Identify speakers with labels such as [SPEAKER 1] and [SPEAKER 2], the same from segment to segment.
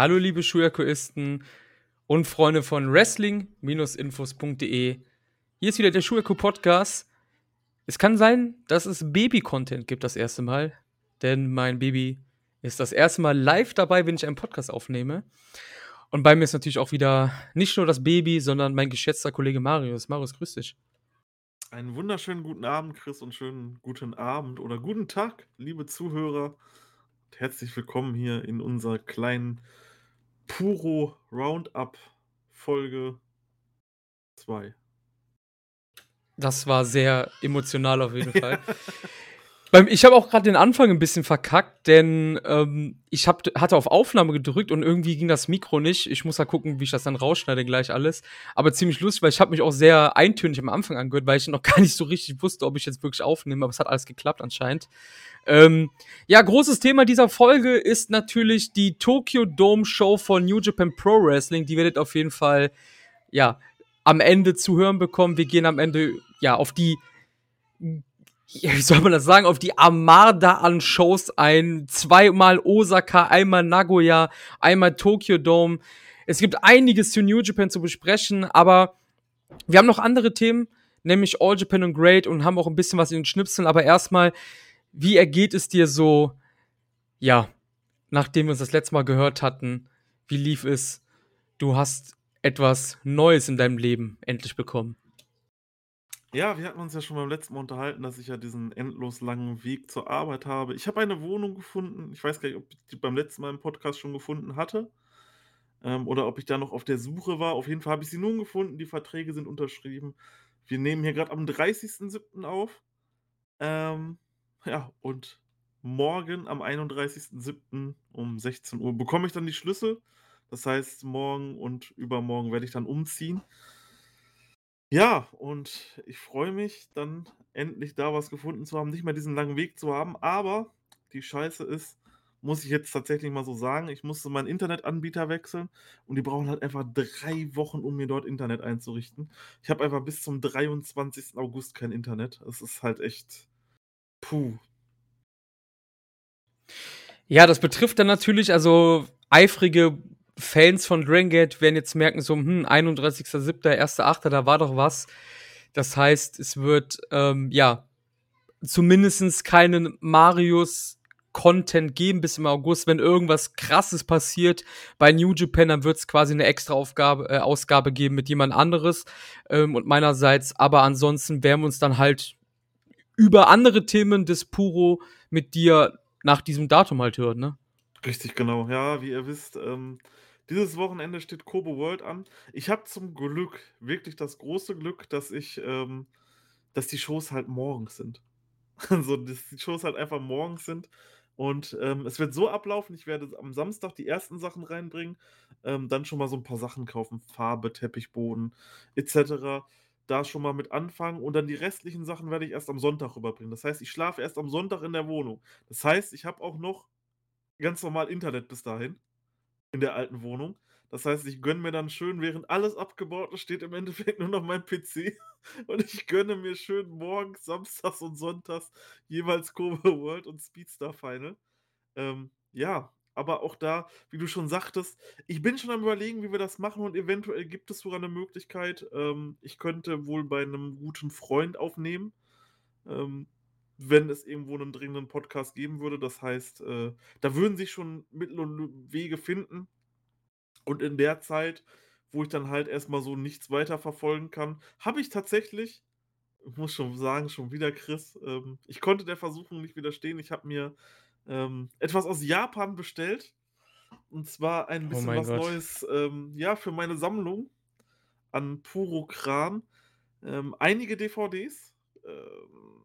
[SPEAKER 1] Hallo liebe Schuyakuisten und Freunde von Wrestling-Infos.de. Hier ist wieder der Schuyaku Podcast. Es kann sein, dass es Baby-Content gibt das erste Mal, denn mein Baby ist das erste Mal live dabei, wenn ich einen Podcast aufnehme. Und bei mir ist natürlich auch wieder nicht nur das Baby, sondern mein geschätzter Kollege Marius. Marius, grüß dich.
[SPEAKER 2] Einen wunderschönen guten Abend, Chris, und schönen guten Abend oder guten Tag, liebe Zuhörer. Herzlich willkommen hier in unserer kleinen Puro Roundup Folge 2.
[SPEAKER 1] Das war sehr emotional auf jeden Fall. Beim, ich habe auch gerade den Anfang ein bisschen verkackt, denn ähm, ich hab, hatte auf Aufnahme gedrückt und irgendwie ging das Mikro nicht. Ich muss da gucken, wie ich das dann rausschneide gleich alles. Aber ziemlich lustig, weil ich habe mich auch sehr eintönig am Anfang angehört, weil ich noch gar nicht so richtig wusste, ob ich jetzt wirklich aufnehme. Aber es hat alles geklappt anscheinend. Ähm, ja, großes Thema dieser Folge ist natürlich die Tokyo Dome Show von New Japan Pro Wrestling. Die werdet auf jeden Fall ja am Ende zu hören bekommen. Wir gehen am Ende ja auf die wie soll man das sagen, auf die Armada an Shows ein. Zweimal Osaka, einmal Nagoya, einmal Tokyo Dome. Es gibt einiges zu New Japan zu besprechen, aber wir haben noch andere Themen, nämlich All Japan und Great und haben auch ein bisschen was in den Schnipseln. Aber erstmal, wie ergeht es dir so, ja, nachdem wir uns das letzte Mal gehört hatten? Wie lief es? Du hast etwas Neues in deinem Leben endlich bekommen.
[SPEAKER 2] Ja, wir hatten uns ja schon beim letzten Mal unterhalten, dass ich ja diesen endlos langen Weg zur Arbeit habe. Ich habe eine Wohnung gefunden. Ich weiß gar nicht, ob ich die beim letzten Mal im Podcast schon gefunden hatte ähm, oder ob ich da noch auf der Suche war. Auf jeden Fall habe ich sie nun gefunden. Die Verträge sind unterschrieben. Wir nehmen hier gerade am 30.07. auf. Ähm, ja, und morgen am 31.07. um 16 Uhr bekomme ich dann die Schlüssel. Das heißt, morgen und übermorgen werde ich dann umziehen. Ja, und ich freue mich, dann endlich da was gefunden zu haben, nicht mehr diesen langen Weg zu haben. Aber die Scheiße ist, muss ich jetzt tatsächlich mal so sagen, ich musste meinen Internetanbieter wechseln und die brauchen halt einfach drei Wochen, um mir dort Internet einzurichten. Ich habe einfach bis zum 23. August kein Internet. Es ist halt echt puh.
[SPEAKER 1] Ja, das betrifft dann natürlich also eifrige Fans von Dragon Gate werden jetzt merken, so, hm, 31.07., 1.08., da war doch was. Das heißt, es wird, ähm, ja, zumindest keinen Marius-Content geben bis im August. Wenn irgendwas krasses passiert bei New Japan, dann wird es quasi eine extra Aufgabe, äh, Ausgabe geben mit jemand anderes ähm, und meinerseits. Aber ansonsten werden wir uns dann halt über andere Themen des Puro mit dir nach diesem Datum halt hören, ne?
[SPEAKER 2] Richtig, genau. Ja, wie ihr wisst, ähm, dieses Wochenende steht Kobo World an. Ich habe zum Glück, wirklich das große Glück, dass ich, ähm, dass die Shows halt morgens sind. Also, dass die Shows halt einfach morgens sind. Und ähm, es wird so ablaufen, ich werde am Samstag die ersten Sachen reinbringen, ähm, dann schon mal so ein paar Sachen kaufen, Farbe, Teppichboden etc. Da schon mal mit anfangen und dann die restlichen Sachen werde ich erst am Sonntag rüberbringen. Das heißt, ich schlafe erst am Sonntag in der Wohnung. Das heißt, ich habe auch noch ganz normal Internet bis dahin in der alten Wohnung. Das heißt, ich gönne mir dann schön, während alles abgebaut ist, steht im Endeffekt nur noch mein PC. Und ich gönne mir schön morgens, samstags und sonntags jeweils Cobra World und Speedstar Final. Ähm, ja, aber auch da, wie du schon sagtest, ich bin schon am überlegen, wie wir das machen und eventuell gibt es sogar eine Möglichkeit. Ähm, ich könnte wohl bei einem guten Freund aufnehmen. Ähm, wenn es irgendwo einen dringenden Podcast geben würde. Das heißt, äh, da würden sich schon Mittel und Wege finden. Und in der Zeit, wo ich dann halt erstmal so nichts weiter verfolgen kann, habe ich tatsächlich, ich muss schon sagen, schon wieder Chris, ähm, ich konnte der Versuchung nicht widerstehen. Ich habe mir ähm, etwas aus Japan bestellt. Und zwar ein oh bisschen oh was Gott. Neues, ähm, ja, für meine Sammlung an Puro Kram. Ähm, einige DVDs. Ähm,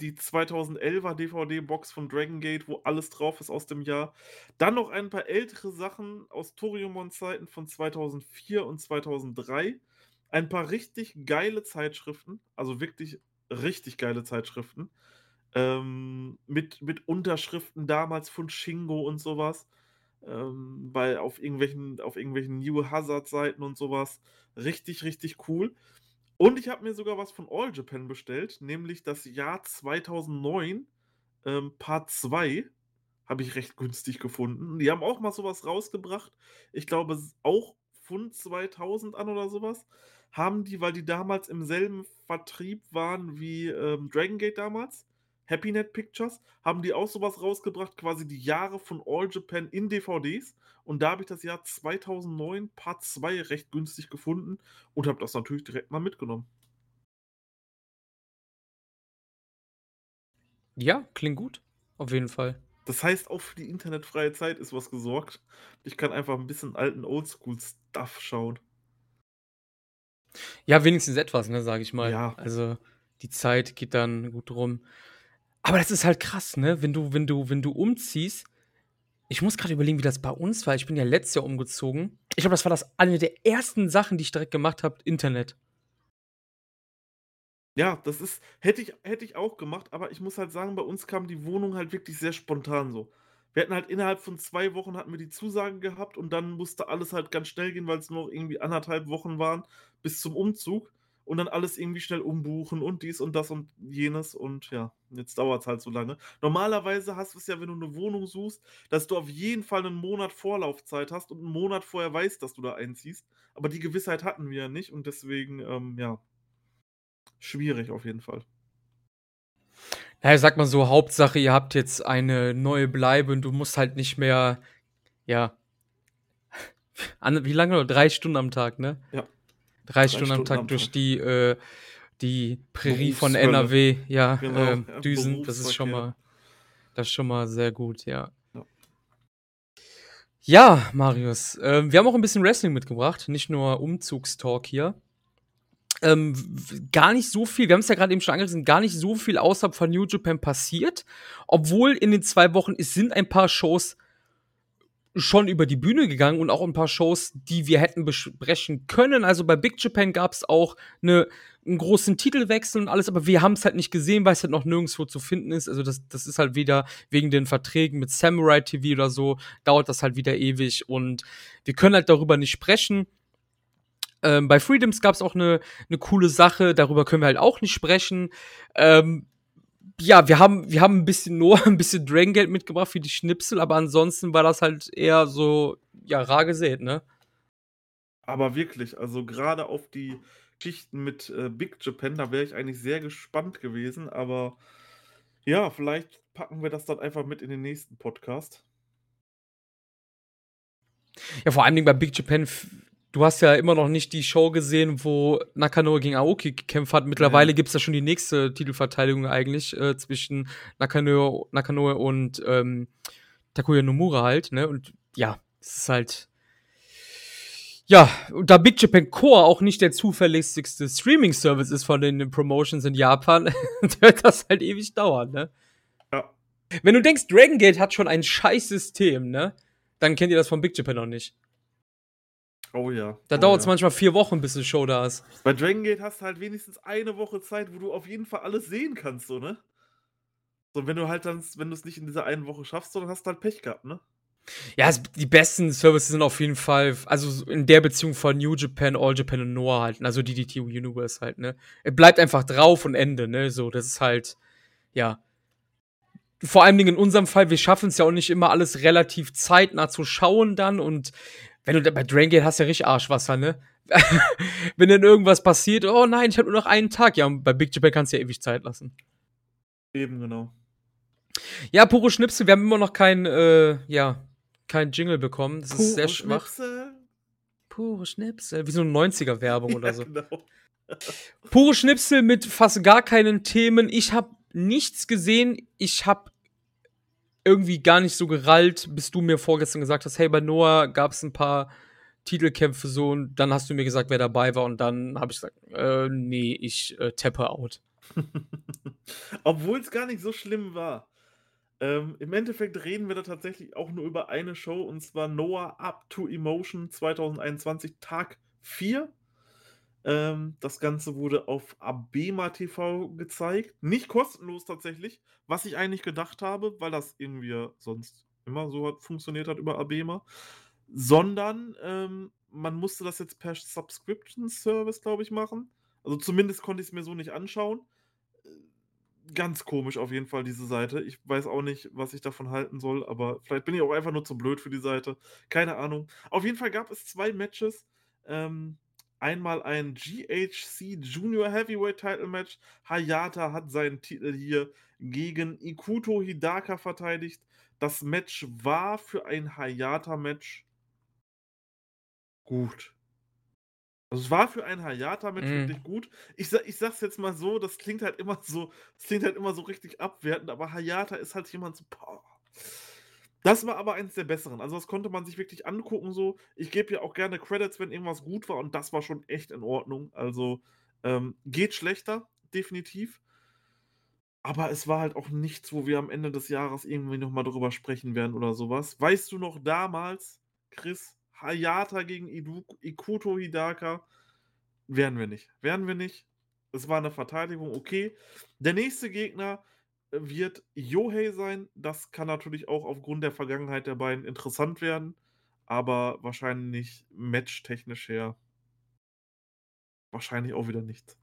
[SPEAKER 2] die 2011er DVD-Box von Dragon Gate, wo alles drauf ist aus dem Jahr. Dann noch ein paar ältere Sachen aus Toriumon-Zeiten von 2004 und 2003. Ein paar richtig geile Zeitschriften, also wirklich richtig geile Zeitschriften. Ähm, mit, mit Unterschriften damals von Shingo und sowas. Ähm, weil auf irgendwelchen, auf irgendwelchen New Hazard-Seiten und sowas. Richtig, richtig cool. Und ich habe mir sogar was von All Japan bestellt, nämlich das Jahr 2009, ähm, Part 2. habe ich recht günstig gefunden. Die haben auch mal sowas rausgebracht. Ich glaube, auch Pfund 2000 an oder sowas Haben die, weil die damals im selben Vertrieb waren wie, ähm, Dragon Gate damals, HappyNet Pictures, haben die auch sowas rausgebracht, quasi die Jahre von All Japan in DVDs. Und da habe ich das Jahr 2009 Part 2 recht günstig gefunden und habe das natürlich direkt mal mitgenommen.
[SPEAKER 1] Ja, klingt gut, auf jeden Fall.
[SPEAKER 2] Das heißt, auch für die internetfreie Zeit ist was gesorgt. Ich kann einfach ein bisschen alten Oldschool-Stuff schauen.
[SPEAKER 1] Ja, wenigstens etwas, ne, sage ich mal.
[SPEAKER 2] Ja.
[SPEAKER 1] Also, die Zeit geht dann gut rum. Aber das ist halt krass, ne, wenn du wenn du wenn du umziehst ich muss grade überlegen, wie das bei uns war. Ich bin ja letztes Jahr umgezogen. Ich glaube, das war das eine der ersten Sachen, die ich direkt gemacht habe, Internet.
[SPEAKER 2] Ja, das ist hätte ich hätte ich auch gemacht, aber ich muss halt sagen, bei uns kam die Wohnung halt wirklich sehr spontan so. Wir hatten halt innerhalb von 2 Wochen hatten wir die Zusage gehabt und dann musste alles halt ganz schnell gehen, weil's nur noch irgendwie 1,5 Wochen waren bis zum Umzug und dann alles irgendwie schnell umbuchen und dies und das und jenes und ja, jetzt dauert's halt so lange. Normalerweise hast du's ja, wenn du 'ne Wohnung suchst, dass du auf jeden Fall 'nen Monat Vorlaufzeit hast und 'n Monat vorher weißt, dass du da einziehst, aber die Gewissheit hatten wir ja nicht und deswegen, ähm, ja schwierig auf jeden Fall.
[SPEAKER 1] Na ja, sage mal so, Hauptsache, ihr habt jetzt eine neue Bleibe und du musst halt nicht mehr, ja an wie lange? 3 Stunden am Tag, ne?
[SPEAKER 2] Ja.
[SPEAKER 1] 3
[SPEAKER 2] 3
[SPEAKER 1] Stunden am
[SPEAKER 2] Stunden
[SPEAKER 1] Tag
[SPEAKER 2] am
[SPEAKER 1] durch
[SPEAKER 2] Tag.
[SPEAKER 1] die, äh die Prärie von. NRW, ja,
[SPEAKER 2] Genau,
[SPEAKER 1] ähm, düsen. Das ist schon mal das ist schon mal sehr gut, ja.
[SPEAKER 2] Ja.
[SPEAKER 1] Marius, ähm, wir haben auch 'n bisschen Wrestling mitgebracht, nicht nur Umzugstalk hier. Ähm, gar nicht so viel wir haben's ja grad eben schon angerissen, gar nicht so viel außerhalb von New Japan passiert, obwohl in den 2 Wochen es sind ein paar Shows schon über die Bühne gegangen und auch 'n paar Shows, die wir hätten besprechen können. Also, bei Big Japan gab's auch 'ne 'n großen Titelwechsel und alles, aber wir haben's halt nicht gesehen, weil's halt noch nirgendswo zu finden ist. Also, das das ist halt wieder wegen den Verträgen mit Samurai TV oder so, dauert das halt wieder ewig und wir können halt darüber nicht sprechen. Ähm, bei Freedoms gab's auch 'ne 'ne coole Sache, darüber können wir halt auch nicht sprechen. Ähm, ja, wir haben wir haben 'n bisschen nur 'n bisschen Dragon Gate mitgebracht für die Schnipsel, aber ansonsten war das halt eher so, ja, rar gesät, ne?
[SPEAKER 2] Aber wirklich, also, grade auf die Geschichten mit, äh, Big Japan, da wäre ich eigentlich sehr gespannt gewesen, aber ja, vielleicht packen wir das dann einfach mit in den nächsten Podcast.
[SPEAKER 1] Ja, vor allen Dingen bei Big Japan du hast ja immer noch nicht die Show gesehen, wo Nakanoe gegen Aoki gekämpft hat. Mittlerweile
[SPEAKER 2] Ja.
[SPEAKER 1] gibt's ja schon die nächste Titelverteidigung eigentlich, äh, zwischen Nakanoe Nakanoe und, ähm, Takuya Nomura halt, ne? Und ja, es ist halt ja, und da Big Japan Core auch nicht der zuverlässigste Streaming-Service ist von den Promotions in Japan, wird das halt ewig dauern, ne?
[SPEAKER 2] Ja.
[SPEAKER 1] Wenn du denkst, Dragon Gate hat schon ein Scheiß-System, ne, dann kennt ihr das von Big Japan noch nicht.
[SPEAKER 2] Oh ja.
[SPEAKER 1] Da
[SPEAKER 2] oh
[SPEAKER 1] dauert's
[SPEAKER 2] ja.
[SPEAKER 1] manchmal 4 Wochen, bis 'ne Show da ist.
[SPEAKER 2] Bei Dragon Gate hast du halt wenigstens eine Woche Zeit, wo du auf jeden Fall alles sehen kannst so, ne? So, wenn du halt dann wenn du's nicht in dieser einen Woche schaffst, so, dann hast du halt Pech gehabt, ne?
[SPEAKER 1] Ja, es die besten Services sind auf jeden Fall also, so in der Beziehung von New Japan, All Japan und Noah halt, also DDT Universe halt, ne? Er bleibt einfach drauf und Ende, ne? So, das ist halt ja. Vor allen Dingen in unserem Fall, wir schaffen's ja auch nicht immer alles relativ zeitnah zu schauen dann und wenn du bei Dragon Gate hast du ja richtig Arschwasser, ne? Wenn dann irgendwas passiert: „Oh nein, ich habe nur noch einen Tag.“ Ja, und bei Big Japan kannst du ja ewig Zeit lassen.
[SPEAKER 2] Eben, genau.
[SPEAKER 1] Ja, pure Schnipsel, wir haben immer noch kein, äh ja, kein Jingle bekommen. Das ist sehr
[SPEAKER 2] Pure
[SPEAKER 1] schwach.
[SPEAKER 2] Schnipsel.
[SPEAKER 1] Pure Schnipsel, wie so 'ne 90er Werbung oder
[SPEAKER 2] Ja,
[SPEAKER 1] so.
[SPEAKER 2] genau.
[SPEAKER 1] Pure Schnipsel mit fast gar keinen Themen. Ich habe nichts gesehen. Ich habe irgendwie gar nicht so gerallt, bis du mir vorgestern gesagt hast: „Hey, bei Noah gab's 'n paar Titelkämpfe so“ und dann hast du mir gesagt, wer dabei war und dann habe ich gesagt: „Äh, ne, ich, äh, tappe out.“
[SPEAKER 2] Obwohl's gar nicht so schlimm war. Ähm, im Endeffekt reden wir da tatsächlich auch nur über eine Show und zwar Noah Up to Emotion 2021 Tag 4. Ähm, das Ganze wurde auf ABEMA TV gezeigt. Nicht kostenlos tatsächlich, was ich eigentlich gedacht habe, weil das irgendwie sonst immer so hat funktioniert hat über ABEMA, sondern, ähm, man musste das jetzt per Subscription Service, glaube ich, machen. Also, zumindest konnte ich's mir so nicht anschauen. Ganz komisch auf jeden Fall, diese Seite. Ich weiß auch nicht, was ich davon halten soll, aber vielleicht bin ich auch einfach nur zu blöd für die Seite. Keine Ahnung. Auf jeden Fall gab es zwei Matches. Ähm, einmal ein GHC Junior Heavyweight Title Match. Hayata hat seinen Titel hier gegen Ikuto Hidaka verteidigt. Das Match war für ein Hayata-Match gut. Also es war für ein Hayata-Match
[SPEAKER 1] Mhm.
[SPEAKER 2] wirklich gut. Ich, ich sag's jetzt mal so, das klingt halt immer so, das klingt halt immer so richtig abwertend, aber Hayata ist halt jemand so, boah. Das war aber eins der besseren. Also das konnte man sich wirklich angucken so. Ich gebe ja auch gerne Credits, wenn irgendwas gut war und das war schon echt in Ordnung. Also ähm, geht schlechter, definitiv. Aber es war halt auch nichts, wo wir am Ende des Jahres irgendwie noch mal drüber sprechen werden oder sowas. Weißt du noch damals, Chris, Hayata gegen Idu Ikuto Hidaka? Werden wir nicht. Werden wir nicht. Es war eine Verteidigung, okay. Der nächste Gegner wird Yohei sein. Das kann natürlich auch aufgrund der Vergangenheit der beiden interessant werden, aber wahrscheinlich matchtechnisch her wahrscheinlich auch wieder nichts.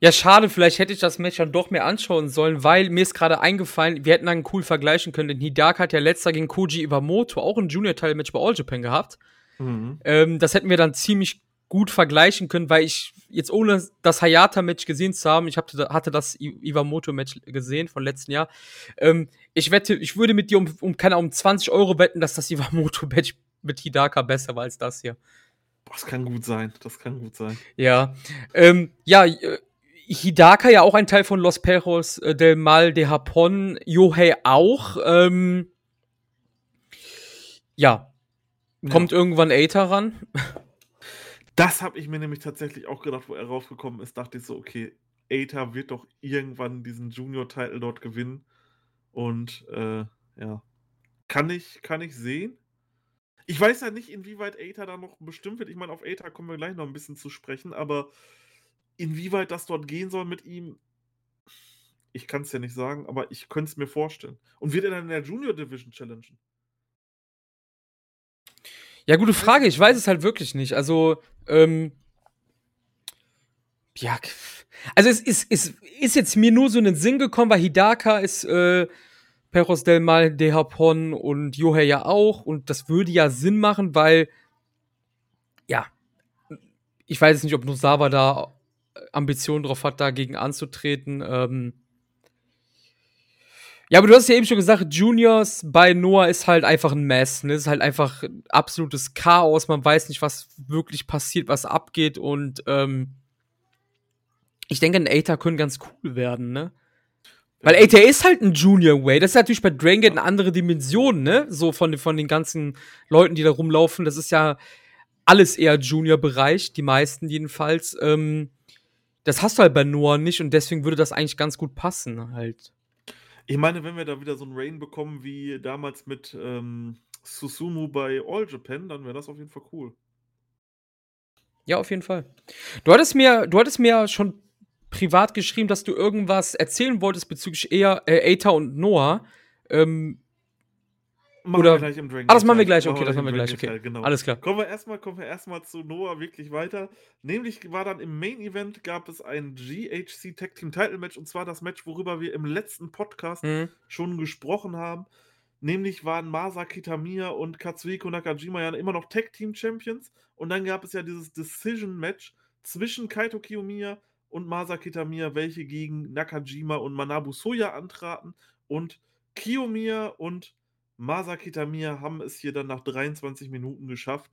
[SPEAKER 1] Ja, schade, vielleicht hätte ich das Match dann doch mehr anschauen sollen, weil mir ist gerade eingefallen, wir hätten dann cool vergleichen können, denn Hidaka hat ja letzter gegen Koji Iwamoto auch ein Junior-Teil-Match bei All Japan gehabt.
[SPEAKER 2] Mhm.
[SPEAKER 1] Ähm, das hätten wir dann ziemlich gut vergleichen können, weil ich jetzt ohne das Hayata-Match gesehen zu haben, ich hatte, hatte das Iwamoto-Match gesehen von letzten Jahr. Ähm, ich wette, ich würde mit dir um, um, keine um 20 Euro wetten, dass das Iwamoto-Match mit Hidaka besser war als das hier.
[SPEAKER 2] Das kann gut sein, das kann gut sein.
[SPEAKER 1] Ja, ähm, ja, äh, Hidaka ja auch ein Teil von Los Perros äh, del Mal de Japón, Yohei auch. Ähm, ja. Kommt
[SPEAKER 2] Ja.
[SPEAKER 1] irgendwann Eita ran?
[SPEAKER 2] Das habe ich mir nämlich tatsächlich auch gedacht, wo er rausgekommen ist, dachte ich so, okay, Eita wird doch irgendwann diesen Junior-Titel dort gewinnen. Und äh, ja, kann ich, kann ich sehen. Ich weiß ja nicht, inwieweit Eita da noch bestimmt wird. Ich meine, auf Eita kommen wir gleich noch ein bisschen zu sprechen, aber inwieweit das dort gehen soll mit ihm, ich kann es ja nicht sagen, aber ich könnte es mir vorstellen. Und wird er dann in der Junior Division challengen?
[SPEAKER 1] Ja, gute Frage. Ich weiß es halt wirklich nicht. Also, ähm, ja, also es ist, es ist jetzt mir nur so in den Sinn gekommen, weil Hidaka ist äh, Perros del Mal de Japón und Yohei ja auch. Und das würde ja Sinn machen, weil, ja, ich weiß nicht, ob Nosawa da Ambitionen drauf hat, dagegen anzutreten. Ähm, ja, aber du hast ja eben schon gesagt, Juniors bei Noah ist halt einfach ein Mess. Ne? Es ist halt einfach absolutes Chaos. Man weiß nicht, was wirklich passiert, was abgeht. Und ähm, ich denke, ein Aether können ganz cool werden, ne? Weil Aether ist halt ein Junior Way. Das ist natürlich bei Dragon Gate eine andere Dimension, ne? So von, von den ganzen Leuten, die da rumlaufen. Das ist ja alles eher Junior-Bereich, die meisten jedenfalls. Ähm, das hast du halt bei Noah nicht und deswegen würde das eigentlich ganz gut passen, halt.
[SPEAKER 2] Ich meine, wenn wir da wieder so einen Rain bekommen wie damals mit ähm, Susumu bei All Japan, dann wäre das auf jeden Fall cool.
[SPEAKER 1] Ja, auf jeden Fall. Du hattest mir, du hattest mir schon privat geschrieben, dass du irgendwas erzählen wolltest bezüglich eher äh, Aether und Noah. Ähm,
[SPEAKER 2] Machen
[SPEAKER 1] Oder-
[SPEAKER 2] wir gleich im Dragon
[SPEAKER 1] ah, das machen wir gleich, okay, das
[SPEAKER 2] im
[SPEAKER 1] machen wir gleich, okay.
[SPEAKER 2] Genau.
[SPEAKER 1] alles klar.
[SPEAKER 2] Kommen wir erstmal, kommen wir erstmal zu Noah wirklich weiter. Nämlich war dann im Main Event gab es ein GHC Tag Team Title Match und zwar das Match, worüber wir im letzten Podcast
[SPEAKER 1] Mhm.
[SPEAKER 2] schon gesprochen haben. Nämlich waren Masa Kitamiya und Katsuhiko Nakajima ja immer noch Tag Team Champions. Und dann gab es ja dieses Decision Match zwischen Kaito Kiyomiya und Masa Kitamiya, welche gegen Nakajima und Manabu Soya antraten. Und Kiyomiya und Masa Kitamiya haben es hier dann nach 23 Minuten geschafft,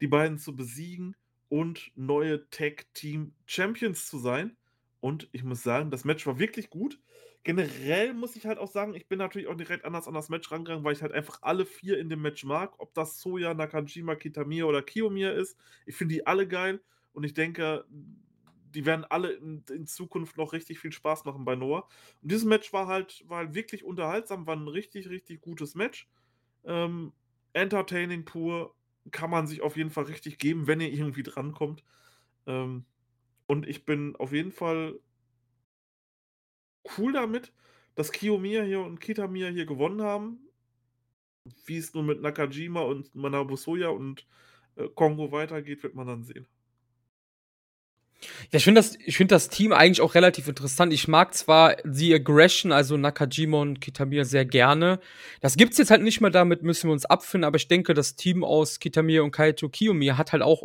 [SPEAKER 2] die beiden zu besiegen und neue Tag Team Champions zu sein. Und ich muss sagen, das Match war wirklich gut. Generell muss ich halt auch sagen, ich bin natürlich auch direkt anders an das Match rangegangen, weil ich halt einfach alle vier in dem Match mag. Ob das Soya, Nakajima, Kitamiya oder Kiyomiya ist. Ich finde die alle geil und ich denke, die werden alle in, in Zukunft noch richtig viel Spaß machen bei Noah. Und dieses Match war halt, war halt wirklich unterhaltsam, war ein richtig, richtig gutes Match. Ähm, entertaining pur, kann man sich auf jeden Fall richtig geben, wenn ihr irgendwie drankommt. Ähm, und ich bin auf jeden Fall cool damit, dass Kiyomiya hier und Kitamiya hier gewonnen haben. Wie es nun mit Nakajima und Manabu Soya und äh, Kongo weitergeht, wird man dann sehen.
[SPEAKER 1] Ja, ich finde das, ich find das Team eigentlich auch relativ interessant. Ich mag zwar die Aggression, also Nakajima und Kitamiya, sehr gerne. Das gibt's jetzt halt nicht mehr, damit müssen wir uns abfinden, aber ich denke, das Team aus Kitamiya und Kaito Kiyomi hat halt auch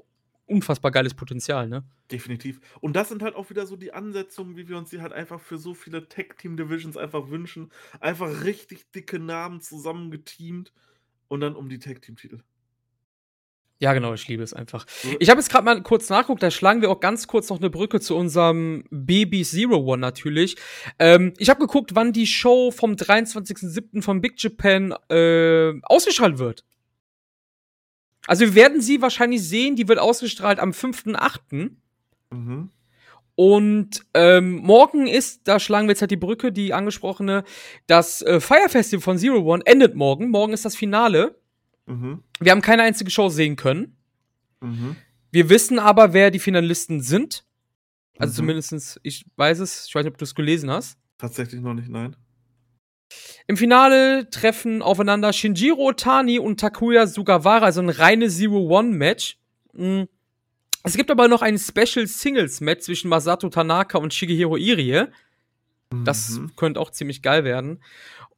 [SPEAKER 1] unfassbar geiles Potenzial, ne?
[SPEAKER 2] Definitiv. Und das sind halt auch wieder so die Ansetzungen, wie wir uns die halt einfach für so viele Tag-Team-Divisions einfach wünschen. Einfach richtig dicke Namen zusammengeteamt und dann um die Tag-Team-Titel.
[SPEAKER 1] Ja, genau, ich liebe es einfach. Ich habe jetzt gerade mal kurz nachguckt, da schlagen wir auch ganz kurz noch eine Brücke zu unserem Baby Zero One natürlich. Ähm, ich habe geguckt, wann die Show vom 23.07. von Big Japan äh, ausgestrahlt wird. Also wir werden sie wahrscheinlich sehen, die wird ausgestrahlt am 5.8. Mhm. Und ähm, morgen ist, da schlagen wir jetzt halt die Brücke, die angesprochene, das äh, Fire Festival von Zero One endet morgen. Morgen ist das Finale. Mhm. Wir haben keine einzige Show sehen können. Mhm. Wir wissen aber, wer die Finalisten sind. Also mhm. zumindest, ich weiß es, ich weiß nicht, ob du es gelesen hast.
[SPEAKER 2] Tatsächlich noch nicht, nein.
[SPEAKER 1] Im Finale treffen aufeinander Shinjiro Otani und Takuya Sugawara, also ein reines Zero-One-Match. Mhm. Es gibt aber noch ein Special Singles-Match zwischen Masato Tanaka und Shigehiro Irie. Das mhm. könnte auch ziemlich geil werden.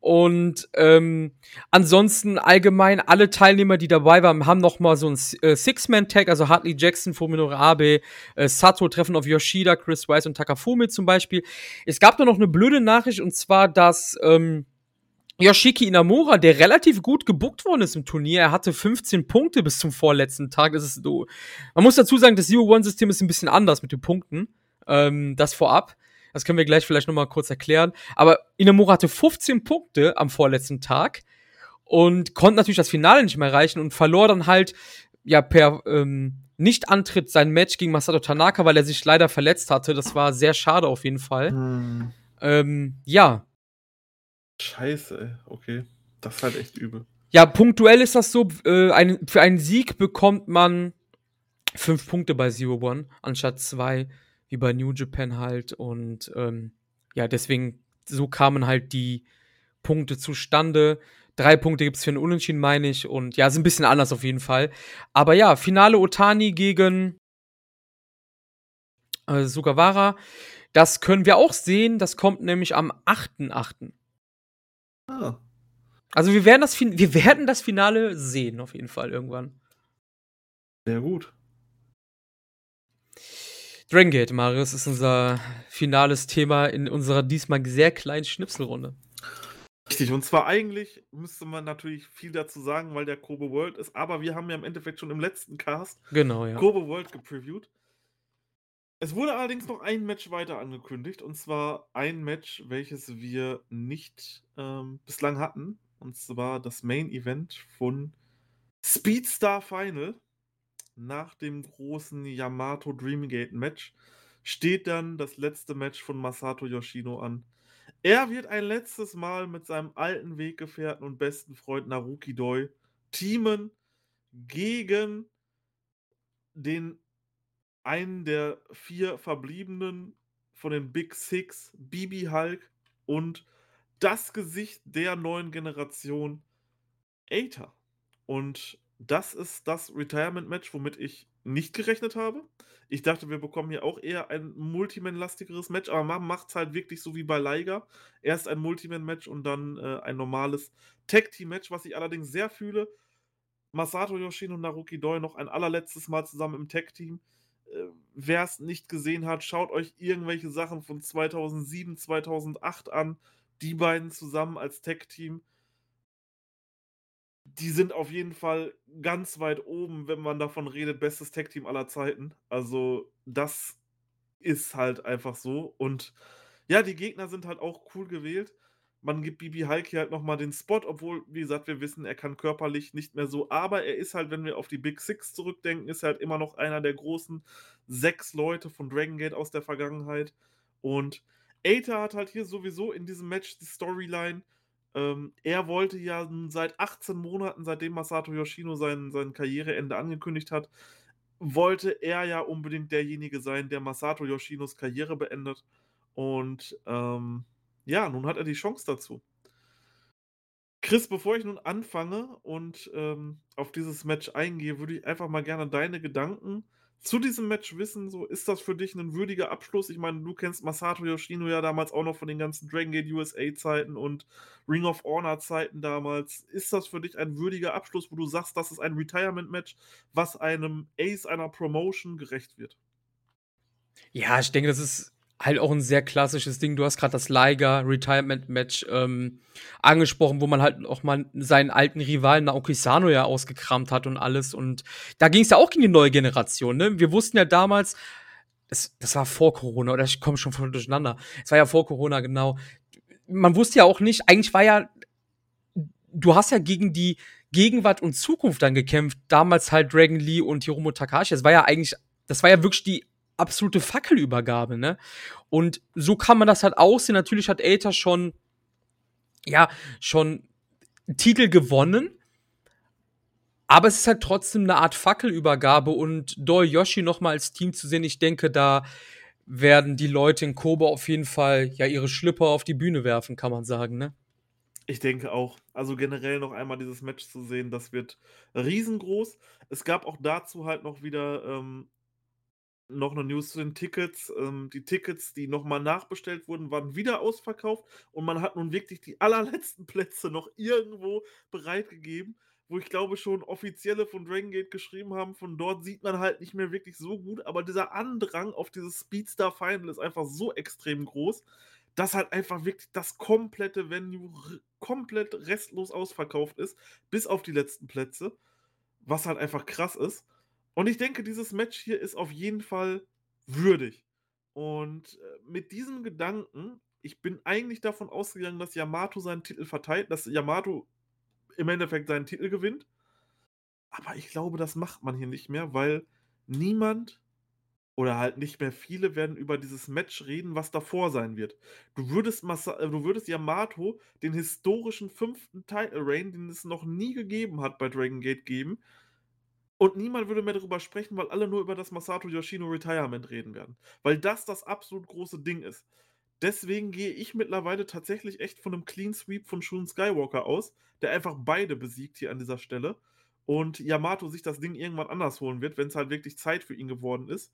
[SPEAKER 1] Und ähm, ansonsten allgemein alle Teilnehmer, die dabei waren, haben noch mal so ein äh, Six-Man-Tag, also Hartley Jackson, Fuminori Abe, äh, Sato treffen auf Yoshida, Chris Weiss und Takafumi zum Beispiel. Es gab da noch eine blöde Nachricht und zwar, dass ähm, Yoshiki Inamura, der relativ gut gebuckt worden ist im Turnier, er hatte 15 Punkte bis zum vorletzten Tag. Das ist so. Man muss dazu sagen, das Zero-One-System ist ein bisschen anders mit den Punkten. Ähm, das vorab. Das können wir gleich vielleicht nochmal kurz erklären. Aber Inamura hatte 15 Punkte am vorletzten Tag und konnte natürlich das Finale nicht mehr erreichen und verlor dann halt ja per ähm, Nicht-Antritt sein Match gegen Masato Tanaka, weil er sich leider verletzt hatte. Das war sehr schade auf jeden Fall. Hm. Ähm, ja.
[SPEAKER 2] Scheiße, ey. okay. Das ist halt echt übel.
[SPEAKER 1] Ja, punktuell ist das so, äh, ein, für einen Sieg bekommt man fünf Punkte bei Zero One anstatt zwei wie bei New Japan halt. Und ähm, ja, deswegen, so kamen halt die Punkte zustande. Drei Punkte gibt es für einen Unentschieden, meine ich. Und ja, ist ein bisschen anders auf jeden Fall. Aber ja, Finale Otani gegen äh, Sugawara. Das können wir auch sehen. Das kommt nämlich am 8.8. Ah. Also wir werden, das, wir werden das Finale sehen, auf jeden Fall irgendwann.
[SPEAKER 2] Sehr gut.
[SPEAKER 1] Dragon Gate, Marius, ist unser finales Thema in unserer diesmal sehr kleinen Schnipselrunde.
[SPEAKER 2] Richtig, und zwar eigentlich müsste man natürlich viel dazu sagen, weil der Kobe World ist, aber wir haben ja im Endeffekt schon im letzten Cast
[SPEAKER 1] genau, ja.
[SPEAKER 2] Kobe World gepreviewt. Es wurde allerdings noch ein Match weiter angekündigt, und zwar ein Match, welches wir nicht ähm, bislang hatten, und zwar das Main Event von Speedstar Final nach dem großen Yamato Dreamgate Match steht dann das letzte Match von Masato Yoshino an. Er wird ein letztes Mal mit seinem alten Weggefährten und besten Freund Naruki Doi teamen gegen den einen der vier Verbliebenen von den Big Six, Bibi Hulk und das Gesicht der neuen Generation, Aether. Und das ist das Retirement-Match, womit ich nicht gerechnet habe. Ich dachte, wir bekommen hier auch eher ein Multiman-lastigeres Match, aber man macht es halt wirklich so wie bei Liger. Erst ein Multiman-Match und dann äh, ein normales Tag-Team-Match, was ich allerdings sehr fühle. Masato Yoshino und Naruki Doi noch ein allerletztes Mal zusammen im Tag-Team. Äh, Wer es nicht gesehen hat, schaut euch irgendwelche Sachen von 2007, 2008 an. Die beiden zusammen als Tag-Team die sind auf jeden Fall ganz weit oben, wenn man davon redet, bestes Tag-Team aller Zeiten. Also, das ist halt einfach so. Und ja, die Gegner sind halt auch cool gewählt. Man gibt Bibi Halki halt nochmal den Spot, obwohl, wie gesagt, wir wissen, er kann körperlich nicht mehr so. Aber er ist halt, wenn wir auf die Big Six zurückdenken, ist er halt immer noch einer der großen sechs Leute von Dragon Gate aus der Vergangenheit. Und Aether hat halt hier sowieso in diesem Match die Storyline, ähm, er wollte ja seit 18 Monaten, seitdem Masato Yoshino sein, sein Karriereende angekündigt hat, wollte er ja unbedingt derjenige sein, der Masato Yoshinos Karriere beendet. Und ähm, ja, nun hat er die Chance dazu. Chris, bevor ich nun anfange und ähm, auf dieses Match eingehe, würde ich einfach mal gerne deine Gedanken zu diesem Match wissen, so ist das für dich ein würdiger Abschluss? Ich meine, du kennst Masato Yoshino ja damals auch noch von den ganzen Dragon Gate USA Zeiten und Ring of Honor Zeiten damals. Ist das für dich ein würdiger Abschluss, wo du sagst, das ist ein Retirement Match, was einem Ace einer Promotion gerecht wird?
[SPEAKER 1] Ja, ich denke, das ist halt auch ein sehr klassisches Ding. Du hast gerade das Liger Retirement Match ähm, angesprochen, wo man halt auch mal seinen alten Rivalen Naoki Sano ja ausgekramt hat und alles. Und da ging es ja auch gegen die neue Generation. Ne? Wir wussten ja damals, das, das war vor Corona, oder ich komme schon voll durcheinander. Es war ja vor Corona, genau. Man wusste ja auch nicht, eigentlich war ja, du hast ja gegen die Gegenwart und Zukunft dann gekämpft. Damals halt Dragon Lee und Hiromu Takashi. Das war ja eigentlich, das war ja wirklich die absolute Fackelübergabe, ne? Und so kann man das halt aussehen. Natürlich hat Aether schon, ja, schon Titel gewonnen. Aber es ist halt trotzdem eine Art Fackelübergabe und Doi Yoshi nochmal als Team zu sehen, ich denke, da werden die Leute in Kobe auf jeden Fall ja ihre Schlipper auf die Bühne werfen, kann man sagen, ne?
[SPEAKER 2] Ich denke auch. Also generell noch einmal dieses Match zu sehen, das wird riesengroß. Es gab auch dazu halt noch wieder ähm, noch eine News zu den Tickets. Ähm, die Tickets, die nochmal nachbestellt wurden, waren wieder ausverkauft und man hat nun wirklich die allerletzten Plätze noch irgendwo bereitgegeben, wo ich glaube schon Offizielle von Dragon Gate geschrieben haben, von dort sieht man halt nicht mehr wirklich so gut, aber dieser Andrang auf dieses Speedstar Final ist einfach so extrem groß, dass halt einfach wirklich das komplette Venue komplett restlos ausverkauft ist, bis auf die letzten Plätze, was halt einfach krass ist. Und ich denke, dieses Match hier ist auf jeden Fall würdig. Und äh, mit diesem Gedanken, ich bin eigentlich davon ausgegangen, dass Yamato seinen Titel verteilt, dass Yamato im Endeffekt seinen Titel gewinnt. Aber ich glaube, das macht man hier nicht mehr, weil niemand oder halt nicht mehr viele werden über dieses Match reden, was davor sein wird. Du würdest, Masa äh, du würdest Yamato den historischen fünften Title Reign, den es noch nie gegeben hat bei Dragon Gate, geben und niemand würde mehr darüber sprechen, weil alle nur über das Masato Yoshino Retirement reden werden. Weil das das absolut große Ding ist. Deswegen gehe ich mittlerweile tatsächlich echt von einem Clean Sweep von Shun Skywalker aus, der einfach beide besiegt hier an dieser Stelle. Und Yamato sich das Ding irgendwann anders holen wird, wenn es halt wirklich Zeit für ihn geworden ist.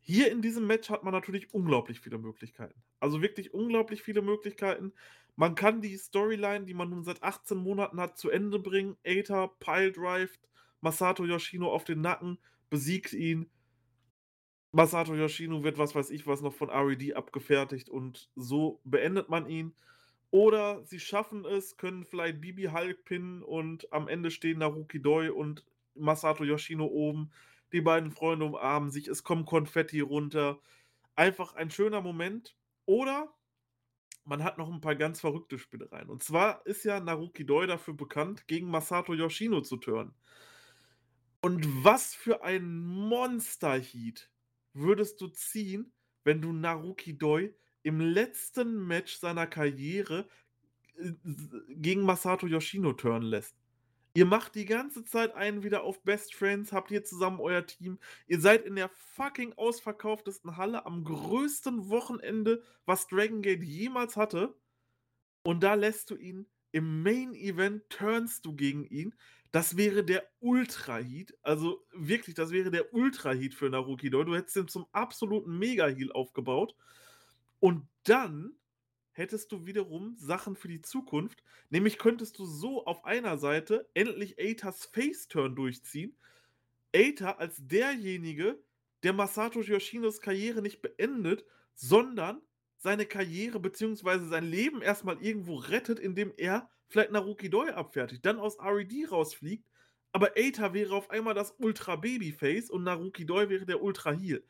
[SPEAKER 2] Hier in diesem Match hat man natürlich unglaublich viele Möglichkeiten. Also wirklich unglaublich viele Möglichkeiten. Man kann die Storyline, die man nun seit 18 Monaten hat, zu Ende bringen. Aether, Pile Drive, Masato Yoshino auf den Nacken, besiegt ihn. Masato Yoshino wird, was weiß ich, was noch von RED abgefertigt und so beendet man ihn. Oder sie schaffen es, können vielleicht Bibi Hulk pinnen und am Ende stehen Naruki Doi und Masato Yoshino oben. Die beiden Freunde umarmen sich, es kommt Konfetti runter. Einfach ein schöner Moment. Oder man hat noch ein paar ganz verrückte Spielereien. Und zwar ist ja Naruki Doi dafür bekannt, gegen Masato Yoshino zu turnen. Und was für ein Monster-Heat würdest du ziehen, wenn du Naruki Doi im letzten Match seiner Karriere äh, gegen Masato Yoshino turnen lässt? Ihr macht die ganze Zeit einen wieder auf Best Friends, habt ihr zusammen euer Team. Ihr seid in der fucking ausverkauftesten Halle am größten Wochenende, was Dragon Gate jemals hatte. Und da lässt du ihn im Main Event, turnst du gegen ihn. Das wäre der Ultra-Heat. Also wirklich, das wäre der Ultra-Heat für Naruki. Du hättest ihn zum absoluten Mega-Heal aufgebaut. Und dann hättest du wiederum Sachen für die Zukunft. Nämlich könntest du so auf einer Seite endlich Atas Face-Turn durchziehen. Aita als derjenige, der Masato Yoshinos Karriere nicht beendet, sondern seine Karriere bzw. sein Leben erstmal irgendwo rettet, indem er vielleicht Naruki Doi abfertigt, dann aus RED rausfliegt, aber Aita wäre auf einmal das Ultra Babyface und Naruki Doi wäre der Ultra Heal.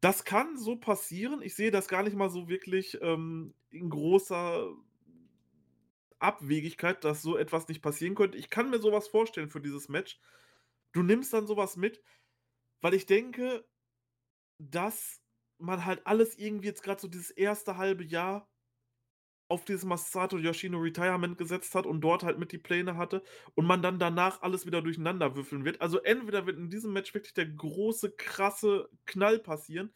[SPEAKER 2] Das kann so passieren. Ich sehe das gar nicht mal so wirklich ähm, in großer Abwegigkeit, dass so etwas nicht passieren könnte. Ich kann mir sowas vorstellen für dieses Match. Du nimmst dann sowas mit, weil ich denke, dass man halt alles irgendwie jetzt gerade so dieses erste halbe Jahr auf dieses Masato Yoshino Retirement gesetzt hat und dort halt mit die Pläne hatte und man dann danach alles wieder durcheinander würfeln wird. Also entweder wird in diesem Match wirklich der große, krasse Knall passieren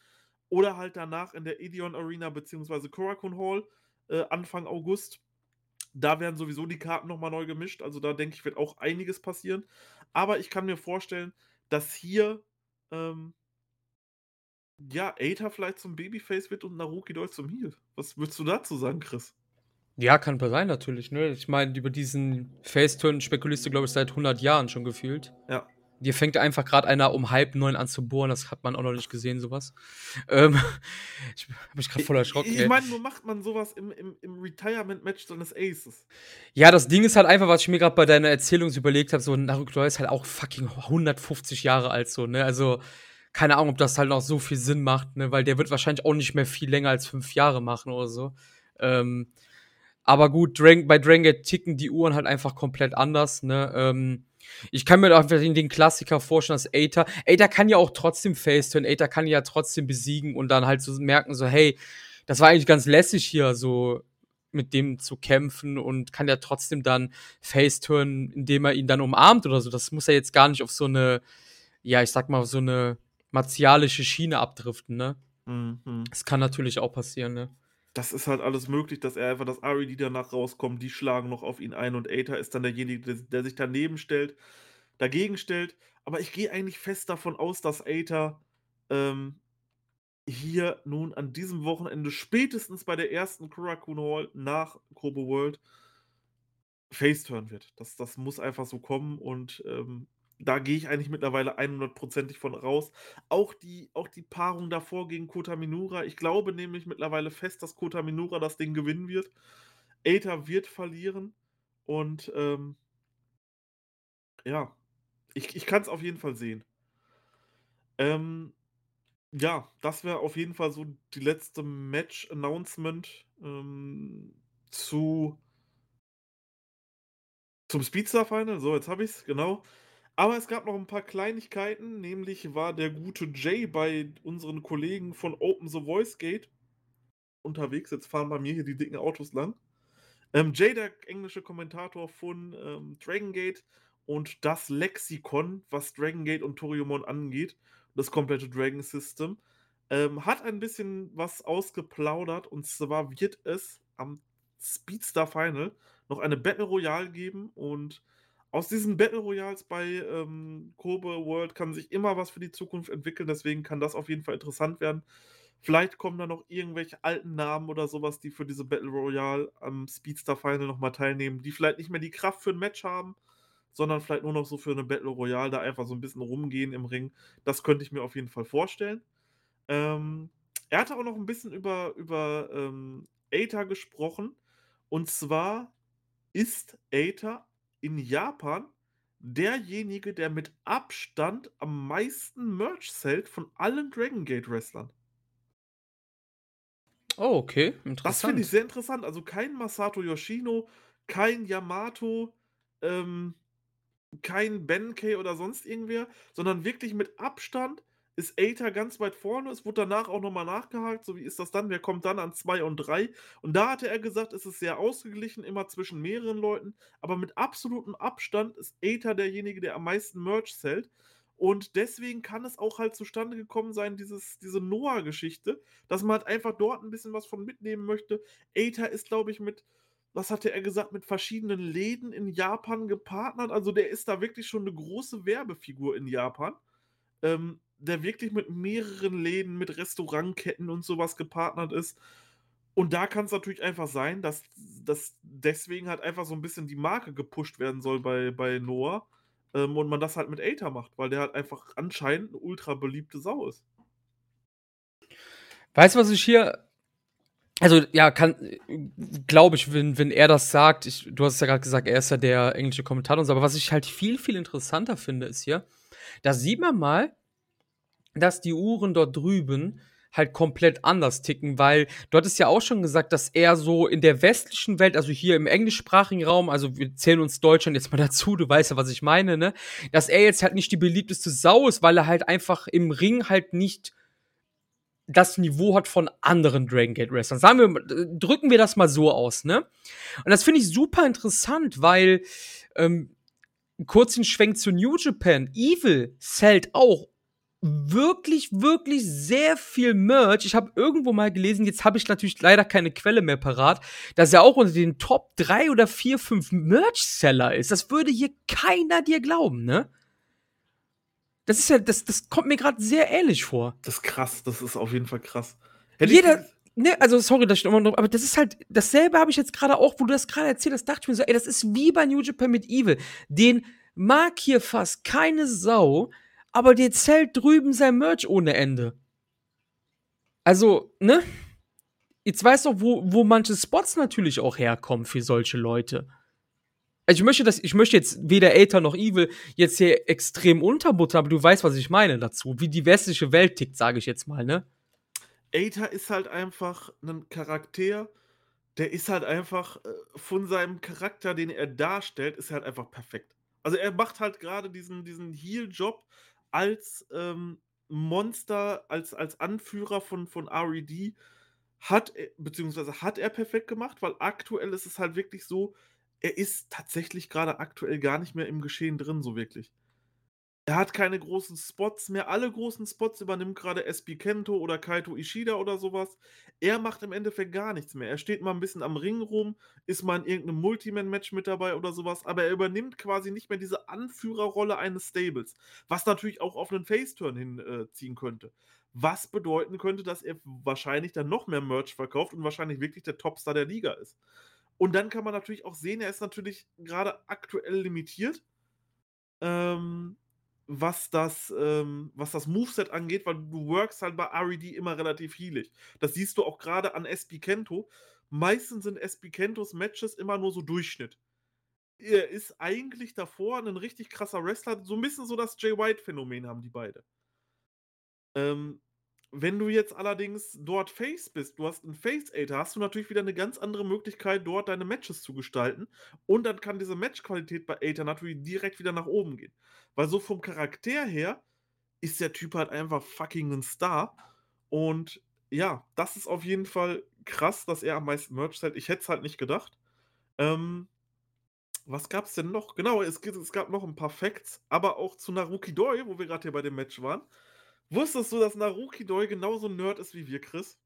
[SPEAKER 2] oder halt danach in der Edion Arena bzw. Korakuen Hall äh, Anfang August. Da werden sowieso die Karten nochmal neu gemischt. Also da denke ich, wird auch einiges passieren. Aber ich kann mir vorstellen, dass hier ähm, ja, Aether vielleicht zum Babyface wird und Naruki Doi zum Heel. Was würdest du dazu sagen, Chris?
[SPEAKER 1] Ja, kann sein natürlich, ne? Ich meine, über diesen Face-Turn spekulierst du, glaube ich, seit 100 Jahren schon gefühlt.
[SPEAKER 2] Ja.
[SPEAKER 1] Dir fängt einfach gerade einer um halb neun an zu bohren, das hat man auch noch nicht gesehen, sowas. Ähm, ich habe mich gerade voll erschrocken.
[SPEAKER 2] Ich, ich meine, nur macht man sowas im, im, im Retirement-Match seines Aces.
[SPEAKER 1] Ja, das Ding ist halt einfach, was ich mir gerade bei deiner Erzählung so überlegt habe, so Naruto ist halt auch fucking 150 Jahre alt, so, ne? Also, keine Ahnung, ob das halt noch so viel Sinn macht, ne? Weil der wird wahrscheinlich auch nicht mehr viel länger als fünf Jahre machen oder so. Ähm, aber gut, Dragon, bei Dragon Gate ticken die Uhren halt einfach komplett anders, ne? Ähm, ich kann mir auch den Klassiker vorstellen, dass Aether, Aether kann ja auch trotzdem Faceturn, Aether kann ja trotzdem besiegen und dann halt so merken, so, hey, das war eigentlich ganz lässig hier, so mit dem zu kämpfen und kann ja trotzdem dann Faceturn, indem er ihn dann umarmt oder so. Das muss er jetzt gar nicht auf so eine, ja, ich sag mal, so eine martialische Schiene abdriften, ne? Mhm. Das kann natürlich auch passieren, ne?
[SPEAKER 2] Das ist halt alles möglich, dass er einfach, dass die danach rauskommt, die schlagen noch auf ihn ein und Aether ist dann derjenige, der, der sich daneben stellt, dagegen stellt. Aber ich gehe eigentlich fest davon aus, dass Aether ähm, hier nun an diesem Wochenende spätestens bei der ersten Kurakun Hall nach Kobe World Faceturn wird. Das, das muss einfach so kommen und ähm, da gehe ich eigentlich mittlerweile 100%ig von raus. Auch die, auch die Paarung davor gegen Kota Minura. Ich glaube nämlich mittlerweile fest, dass Kota Minura das Ding gewinnen wird. Aether wird verlieren. Und ähm, ja, ich, ich kann es auf jeden Fall sehen. Ähm, ja, das wäre auf jeden Fall so die letzte Match-Announcement ähm, zu zum Speedstar Final. So, jetzt habe ich es, genau. Aber es gab noch ein paar Kleinigkeiten, nämlich war der gute Jay bei unseren Kollegen von Open the Voice Gate unterwegs. Jetzt fahren bei mir hier die dicken Autos lang. Ähm, Jay, der englische Kommentator von ähm, Dragon Gate und das Lexikon, was Dragon Gate und Toriumon angeht, das komplette Dragon System, ähm, hat ein bisschen was ausgeplaudert und zwar wird es am Speedstar Final noch eine Battle Royale geben und aus diesen Battle Royals bei ähm, Kobe World kann sich immer was für die Zukunft entwickeln, deswegen kann das auf jeden Fall interessant werden. Vielleicht kommen da noch irgendwelche alten Namen oder sowas, die für diese Battle Royale am Speedstar Final nochmal teilnehmen, die vielleicht nicht mehr die Kraft für ein Match haben, sondern vielleicht nur noch so für eine Battle Royale da einfach so ein bisschen rumgehen im Ring. Das könnte ich mir auf jeden Fall vorstellen. Ähm, er hatte auch noch ein bisschen über, über ähm, Aether gesprochen. Und zwar ist Aether in Japan derjenige, der mit Abstand am meisten Merch zählt von allen Dragon Gate Wrestlern.
[SPEAKER 1] Oh, okay,
[SPEAKER 2] interessant. Das finde ich sehr interessant. Also kein Masato Yoshino, kein Yamato, ähm, kein Benkei oder sonst irgendwer, sondern wirklich mit Abstand ist Aether ganz weit vorne. Es wurde danach auch nochmal nachgehakt, so wie ist das dann? Wer kommt dann an 2 und 3? Und da hatte er gesagt, es ist sehr ausgeglichen, immer zwischen mehreren Leuten, aber mit absolutem Abstand ist Aether derjenige, der am meisten Merch zählt. Und deswegen kann es auch halt zustande gekommen sein, dieses, diese Noah-Geschichte, dass man halt einfach dort ein bisschen was von mitnehmen möchte. Aether ist, glaube ich, mit, was hatte er gesagt, mit verschiedenen Läden in Japan gepartnert. Also der ist da wirklich schon eine große Werbefigur in Japan. Ähm, der wirklich mit mehreren Läden, mit Restaurantketten und sowas gepartnert ist. Und da kann es natürlich einfach sein, dass, dass deswegen halt einfach so ein bisschen die Marke gepusht werden soll bei, bei Noah. Ähm, und man das halt mit Aether macht, weil der halt einfach anscheinend eine ultra beliebte Sau ist.
[SPEAKER 1] Weißt du, was ich hier. Also, ja, kann, glaube ich, wenn, wenn er das sagt, ich, du hast ja gerade gesagt, er ist ja der englische Kommentator, aber was ich halt viel, viel interessanter finde, ist hier, da sieht man mal, dass die Uhren dort drüben halt komplett anders ticken, weil du hattest ja auch schon gesagt, dass er so in der westlichen Welt, also hier im englischsprachigen Raum, also wir zählen uns Deutschland jetzt mal dazu, du weißt ja, was ich meine, ne, dass er jetzt halt nicht die beliebteste Sau ist, weil er halt einfach im Ring halt nicht das Niveau hat von anderen Dragon Gate Wrestlern. Sagen wir, drücken wir das mal so aus, ne? Und das finde ich super interessant, weil ähm, kurz den Schwenk zu New Japan. Evil zählt auch wirklich, wirklich sehr viel Merch. Ich habe irgendwo mal gelesen, jetzt habe ich natürlich leider keine Quelle mehr parat, dass er auch unter den Top 3 oder 4, 5 Merch-Seller ist. Das würde hier keiner dir glauben, ne? Das ist ja, das, das kommt mir gerade sehr ähnlich vor.
[SPEAKER 2] Das ist krass, das ist auf jeden Fall krass.
[SPEAKER 1] Hätte Jeder, ne, also sorry, dass ich nochmal noch, aber das ist halt, dasselbe habe ich jetzt gerade auch, wo du das gerade erzählt hast, dachte ich mir so, ey, das ist wie bei New Japan mit Evil. Den mag hier fast keine Sau, aber der zählt drüben sein Merch ohne Ende. Also, ne? Jetzt weißt du, wo, wo manche Spots natürlich auch herkommen für solche Leute. Also ich möchte das, ich möchte jetzt weder Aether noch Evil jetzt hier extrem unterbuttern, aber du weißt, was ich meine dazu. Wie die westliche Welt tickt, sage ich jetzt mal, ne?
[SPEAKER 2] Aether ist halt einfach ein Charakter, der ist halt einfach äh, von seinem Charakter, den er darstellt, ist halt einfach perfekt. Also er macht halt gerade diesen, diesen Heal-Job als ähm, Monster, als, als Anführer von, von RED, hat, beziehungsweise hat er perfekt gemacht, weil aktuell ist es halt wirklich so, er ist tatsächlich gerade aktuell gar nicht mehr im Geschehen drin, so wirklich. Er hat keine großen Spots mehr. Alle großen Spots übernimmt gerade SB Kento oder Kaito Ishida oder sowas. Er macht im Endeffekt gar nichts mehr. Er steht mal ein bisschen am Ring rum, ist mal in irgendeinem Multiman-Match mit dabei oder sowas, aber er übernimmt quasi nicht mehr diese Anführerrolle eines Stables. Was natürlich auch auf einen Face-Turn hinziehen äh, könnte. Was bedeuten könnte, dass er wahrscheinlich dann noch mehr Merch verkauft und wahrscheinlich wirklich der Topstar der Liga ist. Und dann kann man natürlich auch sehen, er ist natürlich gerade aktuell limitiert. Ähm, was das, ähm, was das Moveset angeht, weil du workst halt bei RED immer relativ healig. Das siehst du auch gerade an SB Kento. Meistens sind SB Kentos Matches immer nur so Durchschnitt. Er ist eigentlich davor ein richtig krasser Wrestler. So ein bisschen so das Jay White-Phänomen haben die beide. Ähm, wenn du jetzt allerdings dort Face bist, du hast einen Face-Aid, hast du natürlich wieder eine ganz andere Möglichkeit, dort deine Matches zu gestalten. Und dann kann diese Matchqualität bei Aether natürlich direkt wieder nach oben gehen. Weil so vom Charakter her ist der Typ halt einfach fucking ein Star. Und ja, das ist auf jeden Fall krass, dass er am meisten Merch zählt. Ich hätte es halt nicht gedacht. Ähm, was gab es denn noch? Genau, es, es, gab noch ein paar Facts, aber auch zu Naruki Doi, wo wir gerade hier bei dem Match waren. Wusstest du, dass Naruki Doi genauso ein Nerd ist wie wir, Chris?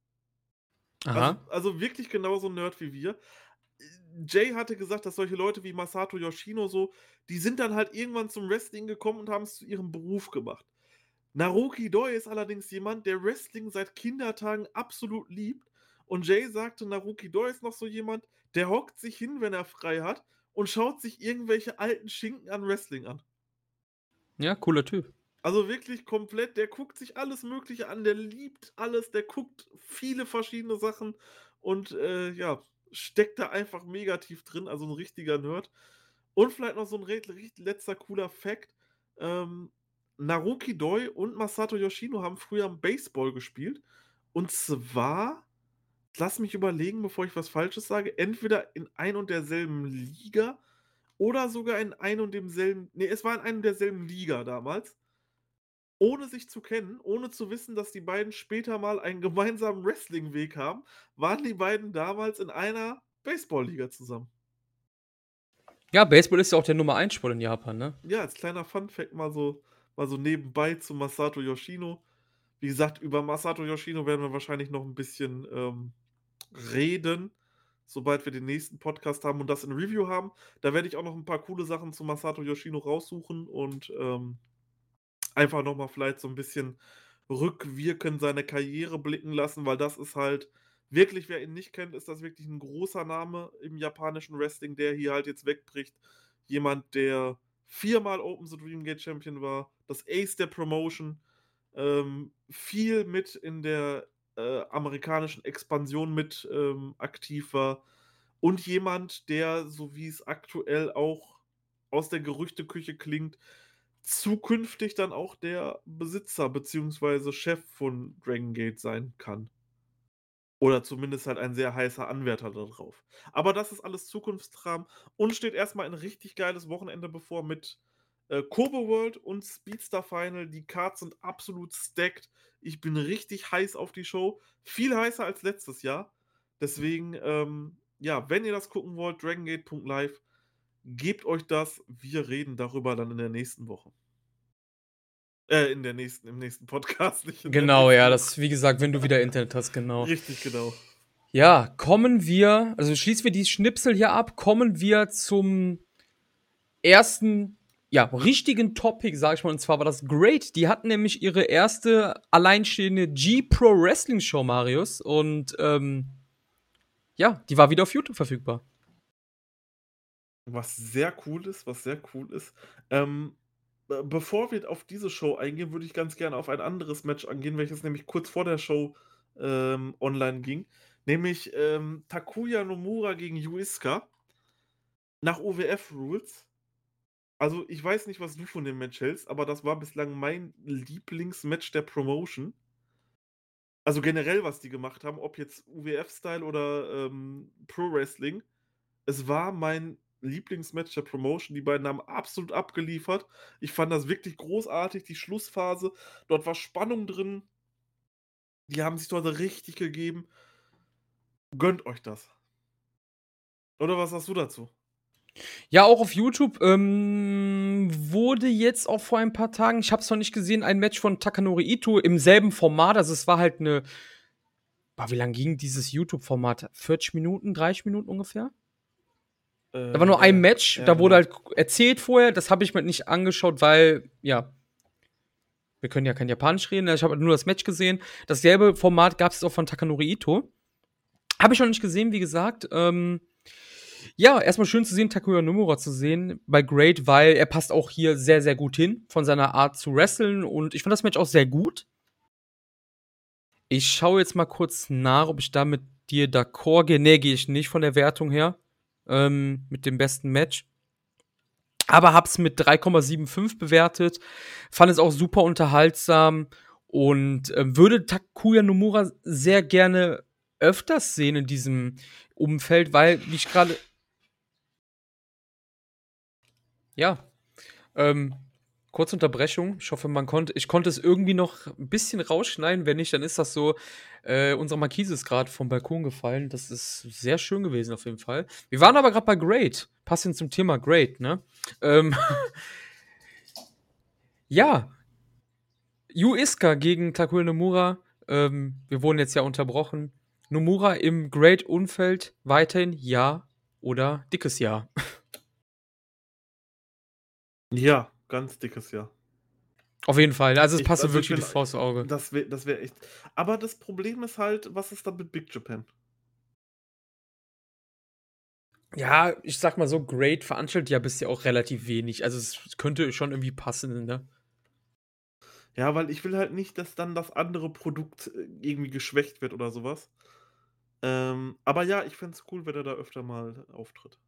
[SPEAKER 1] Aha.
[SPEAKER 2] Also, also wirklich genauso ein Nerd wie wir. Jay hatte gesagt, dass solche Leute wie Masato Yoshino so, die sind dann halt irgendwann zum Wrestling gekommen und haben es zu ihrem Beruf gemacht. Naruki Doi ist allerdings jemand, der Wrestling seit Kindertagen absolut liebt. Und Jay sagte, Naruki Doi ist noch so jemand, der hockt sich hin, wenn er frei hat und schaut sich irgendwelche alten Schinken an Wrestling an.
[SPEAKER 1] Ja, cooler Typ.
[SPEAKER 2] Also wirklich komplett, der guckt sich alles Mögliche an, der liebt alles, der guckt viele verschiedene Sachen und äh, ja, steckt da einfach negativ drin, also ein richtiger Nerd. Und vielleicht noch so ein letzter cooler Fact. Ähm, Naruki Doi und Masato Yoshino haben früher Baseball gespielt. Und zwar, lass mich überlegen, bevor ich was Falsches sage, entweder in ein und derselben Liga oder sogar in ein und demselben, nee, es war in einem derselben Liga damals ohne sich zu kennen, ohne zu wissen, dass die beiden später mal einen gemeinsamen Wrestling-Weg haben, waren die beiden damals in einer Baseball-Liga zusammen.
[SPEAKER 1] Ja, Baseball ist ja auch der Nummer 1 Sport in Japan, ne?
[SPEAKER 2] Ja, als kleiner Fun-Fact mal so, mal so nebenbei zu Masato Yoshino. Wie gesagt, über Masato Yoshino werden wir wahrscheinlich noch ein bisschen ähm, reden, sobald wir den nächsten Podcast haben und das in Review haben. Da werde ich auch noch ein paar coole Sachen zu Masato Yoshino raussuchen und ähm, einfach nochmal vielleicht so ein bisschen rückwirkend seine Karriere blicken lassen, weil das ist halt wirklich, wer ihn nicht kennt, ist das wirklich ein großer Name im japanischen Wrestling, der hier halt jetzt wegbricht. Jemand, der viermal Open the Dream Gate Champion war, das Ace der Promotion, ähm, viel mit in der äh, amerikanischen Expansion mit ähm, aktiv war und jemand, der, so wie es aktuell auch aus der Gerüchteküche klingt, zukünftig dann auch der Besitzer bzw. Chef von Dragon Gate sein kann. Oder zumindest halt ein sehr heißer Anwärter darauf. Aber das ist alles Zukunftskram und steht erstmal ein richtig geiles Wochenende bevor mit äh, Kobo World und Speedstar Final. Die Cards sind absolut stacked. Ich bin richtig heiß auf die Show. Viel heißer als letztes Jahr. Deswegen, ähm, ja, wenn ihr das gucken wollt, dragongate.live Gebt euch das. Wir reden darüber dann in der nächsten Woche. Äh, in der nächsten, im nächsten Podcast.
[SPEAKER 1] Nicht genau, ja, das, wie gesagt, wenn du wieder Internet hast, genau.
[SPEAKER 2] Richtig, genau.
[SPEAKER 1] Ja, kommen wir, also schließen wir die Schnipsel hier ab, kommen wir zum ersten ja, richtigen Topic, sag ich mal, und zwar war das Great. Die hatten nämlich ihre erste alleinstehende G-Pro Wrestling Show, Marius. Und ähm, ja, die war wieder auf YouTube verfügbar.
[SPEAKER 2] Was sehr cool ist, was sehr cool ist. Ähm, bevor wir auf diese Show eingehen, würde ich ganz gerne auf ein anderes Match angehen, welches nämlich kurz vor der Show ähm, online ging. Nämlich ähm, Takuya Nomura gegen Yuiska nach OWF Rules. Also, ich weiß nicht, was du von dem Match hältst, aber das war bislang mein Lieblingsmatch der Promotion. Also generell, was die gemacht haben, ob jetzt UWF-Style oder ähm, Pro Wrestling. Es war mein Lieblingsmatch der Promotion. Die beiden haben absolut abgeliefert. Ich fand das wirklich großartig, die Schlussphase. Dort war Spannung drin. Die haben sich dort richtig gegeben. Gönnt euch das. Oder was sagst du dazu?
[SPEAKER 1] Ja, auch auf YouTube ähm, wurde jetzt auch vor ein paar Tagen, ich habe es noch nicht gesehen, ein Match von Takanori Ito im selben Format. Also es war halt eine. Wie lang ging dieses YouTube-Format? 40 Minuten, 30 Minuten ungefähr? Äh, da war nur ein Match, ja, da wurde genau. halt erzählt vorher, das habe ich mir nicht angeschaut, weil, ja, wir können ja kein Japanisch reden, ich habe nur das Match gesehen. Dasselbe Format gab es auch von Takanori Ito. Habe ich noch nicht gesehen, wie gesagt. Ähm, ja, erstmal schön zu sehen, Takuya Nomura zu sehen bei Great, weil er passt auch hier sehr, sehr gut hin von seiner Art zu wresteln und ich fand das Match auch sehr gut. Ich schaue jetzt mal kurz nach, ob ich da mit dir d'accord gehe. Nee, gehe ich nicht von der Wertung her. Ähm, mit dem besten Match. Aber hab's mit 3,75 bewertet. Fand es auch super unterhaltsam und äh, würde Takuya Nomura sehr gerne öfters sehen in diesem Umfeld, weil, wie ich gerade ja. Ähm, kurze Unterbrechung. Ich hoffe, man konnte, ich konnte es irgendwie noch ein bisschen rausschneiden. Wenn nicht, dann ist das so. Äh, unsere Markise ist gerade vom Balkon gefallen. Das ist sehr schön gewesen auf jeden Fall. Wir waren aber gerade bei Great. Passend zum Thema Great, ne? Ähm, ja. Yu Iska gegen Takuya Nomura. Ähm, wir wurden jetzt ja unterbrochen. Nomura im Great-Umfeld weiterhin ja oder dickes Ja.
[SPEAKER 2] Ja, ganz dickes Ja.
[SPEAKER 1] Auf jeden Fall. Also es passt also wirklich wie die Faust Auge.
[SPEAKER 2] Das wäre das wär echt. Aber das Problem ist halt, was ist dann mit Big Japan?
[SPEAKER 1] Ja, ich sag mal so, Great veranstaltet ja bisher auch relativ wenig. Also es könnte schon irgendwie passen, ne?
[SPEAKER 2] Ja, weil ich will halt nicht, dass dann das andere Produkt äh, irgendwie geschwächt wird oder sowas. Ähm, aber ja, ich fände es cool, wenn er da öfter mal auftritt.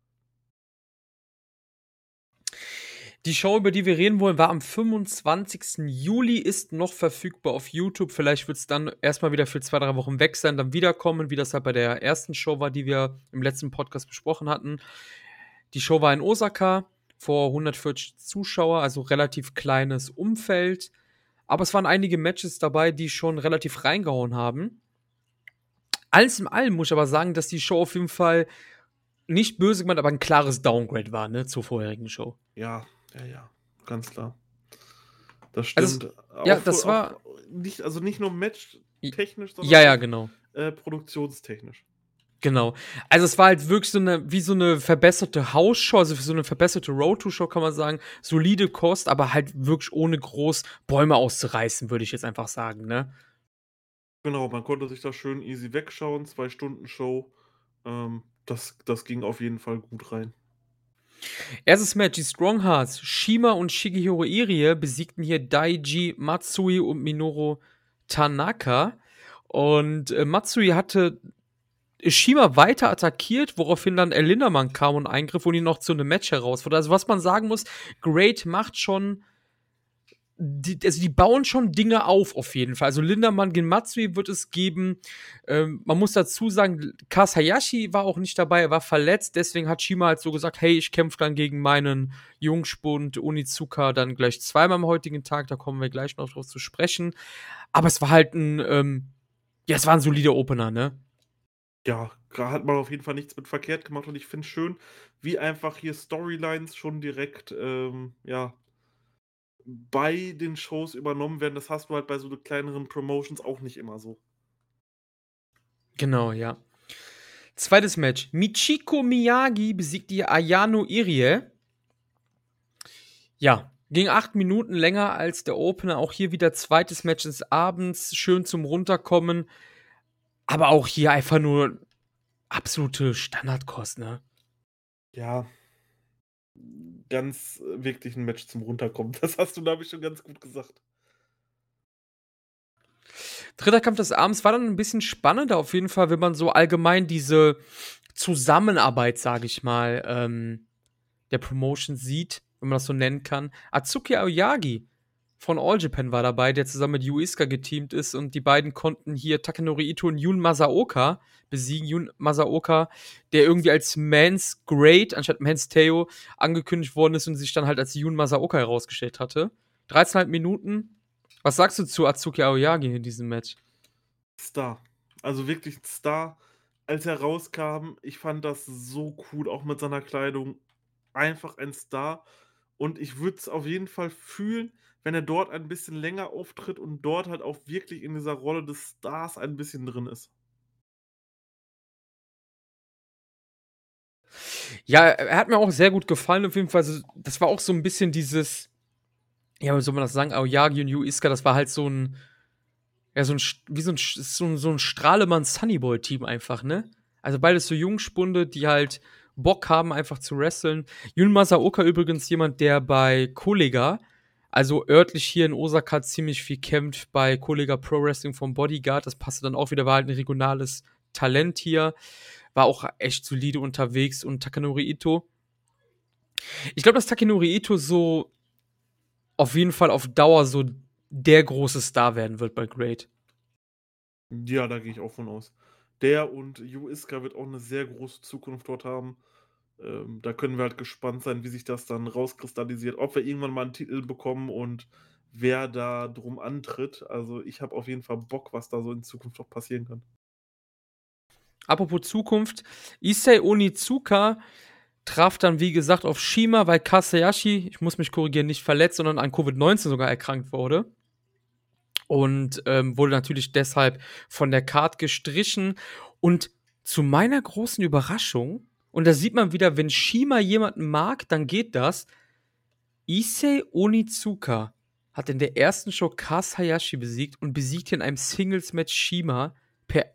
[SPEAKER 1] Die Show, über die wir reden wollen, war am 25. Juli, ist noch verfügbar auf YouTube. Vielleicht wird es dann erstmal wieder für zwei, drei Wochen weg sein, dann wiederkommen, wie das halt bei der ersten Show war, die wir im letzten Podcast besprochen hatten. Die Show war in Osaka vor 140 Zuschauer, also relativ kleines Umfeld. Aber es waren einige Matches dabei, die schon relativ reingehauen haben. Alles in allem muss ich aber sagen, dass die Show auf jeden Fall nicht böse gemeint, aber ein klares Downgrade war, ne, zur vorherigen Show.
[SPEAKER 2] Ja, ja, ja, ganz klar. Das also stimmt.
[SPEAKER 1] Also, ja, das war.
[SPEAKER 2] Nicht, also nicht nur match-technisch,
[SPEAKER 1] sondern ja, ja, genau.
[SPEAKER 2] Äh, produktionstechnisch.
[SPEAKER 1] Genau. Also es war halt wirklich so eine, wie so eine verbesserte Hausshow, also so eine verbesserte Road-to-Show, kann man sagen. Solide Kost, aber halt wirklich ohne groß Bäume auszureißen, würde ich jetzt einfach sagen, ne?
[SPEAKER 2] Genau, man konnte sich da schön easy wegschauen, zwei Stunden Show. Ähm, das, das ging auf jeden Fall gut rein.
[SPEAKER 1] Erstes Match, die Strong Hearts, Shima und Shigehiro Irie besiegten hier Daiji Matsui und Minoru Tanaka. Und äh, Matsui hatte Shima weiter attackiert, woraufhin dann El Lindermann kam und eingriff und ihn noch zu einem Match herausforderte. Also was man sagen muss, Great macht schon die, also die bauen schon Dinge auf, auf jeden Fall. Also Lindermann gegen Matsui wird es geben. Ähm, man muss dazu sagen, Kaz Hayashi war auch nicht dabei, er war verletzt. Deswegen hat Shima halt so gesagt, hey, ich kämpfe dann gegen meinen Jungspund Onizuka dann gleich zweimal am heutigen Tag. Da kommen wir gleich noch drauf zu sprechen. Aber es war halt ein, ähm, ja, es war ein solider Opener, ne?
[SPEAKER 2] Ja, hat man auf jeden Fall nichts mit verkehrt gemacht und ich finde schön, wie einfach hier Storylines schon direkt, ähm, ja, bei den Shows übernommen werden. Das hast du halt bei so kleineren Promotions auch nicht immer so.
[SPEAKER 1] Genau, ja. Zweites Match. Michiko Miyagi besiegt die Ayano Irie. Ja, ging acht Minuten länger als der Opener. Auch hier wieder zweites Match des Abends. Schön zum Runterkommen. Aber auch hier einfach nur absolute Standardkost, ne?
[SPEAKER 2] Ja. Ganz äh, wirklich ein Match zum Runterkommen. Das hast du, glaube ich, schon ganz gut gesagt.
[SPEAKER 1] Dritter Kampf des Abends war dann ein bisschen spannender auf jeden Fall, wenn man so allgemein diese Zusammenarbeit, sage ich mal, ähm, der Promotion sieht, wenn man das so nennen kann. Atsuki Aoyagi von All Japan war dabei, der zusammen mit Yuiska geteamt ist und die beiden konnten hier Takanori Ito und Yun Masaoka besiegen. Yun Masaoka, der irgendwie als Mans Great anstatt Mans Teo angekündigt worden ist und sich dann halt als Yun Masaoka herausgestellt hatte. 13,5 Minuten. Was sagst du zu Atsuki Aoyagi in diesem Match?
[SPEAKER 2] Star. Also wirklich ein Star. Als er rauskam, ich fand das so cool, auch mit seiner Kleidung. Einfach ein Star. Und ich würde es auf jeden Fall fühlen, wenn er dort ein bisschen länger auftritt und dort halt auch wirklich in dieser Rolle des Stars ein bisschen drin ist.
[SPEAKER 1] Ja, er hat mir auch sehr gut gefallen, auf jeden Fall. Also, das war auch so ein bisschen dieses, ja, wie soll man das sagen, Aoyagi und Yu Iska, das war halt so ein, ja, so ein, wie so ein, so ein, so ein Strahlemann Sunnyboy-Team einfach, ne? Also beides so Jungspunde, die halt Bock haben, einfach zu wresteln. Yun Masaoka übrigens jemand, der bei Kollega also örtlich hier in Osaka ziemlich viel kämpft bei Kollega Pro Wrestling vom Bodyguard. Das passte dann auch wieder, war halt ein regionales Talent hier. War auch echt solide unterwegs. Und Takanori Ito. Ich glaube, dass Takanori Ito so auf jeden Fall auf Dauer so der große Star werden wird bei Great.
[SPEAKER 2] Ja, da gehe ich auch von aus. Der und Yu Iska wird auch eine sehr große Zukunft dort haben. Ähm, da können wir halt gespannt sein, wie sich das dann rauskristallisiert, ob wir irgendwann mal einen Titel bekommen und wer da drum antritt. Also ich habe auf jeden Fall Bock, was da so in Zukunft noch passieren kann.
[SPEAKER 1] Apropos Zukunft, Issei Onizuka traf dann, wie gesagt, auf Shima, weil Kasayashi, ich muss mich korrigieren, nicht verletzt, sondern an Covid-19 sogar erkrankt wurde. Und ähm, wurde natürlich deshalb von der Card gestrichen. Und zu meiner großen Überraschung und da sieht man wieder, wenn Shima jemanden mag, dann geht das. Issei Onizuka hat in der ersten Show Kaz Hayashi besiegt und besiegt in einem Singles-Match Shima per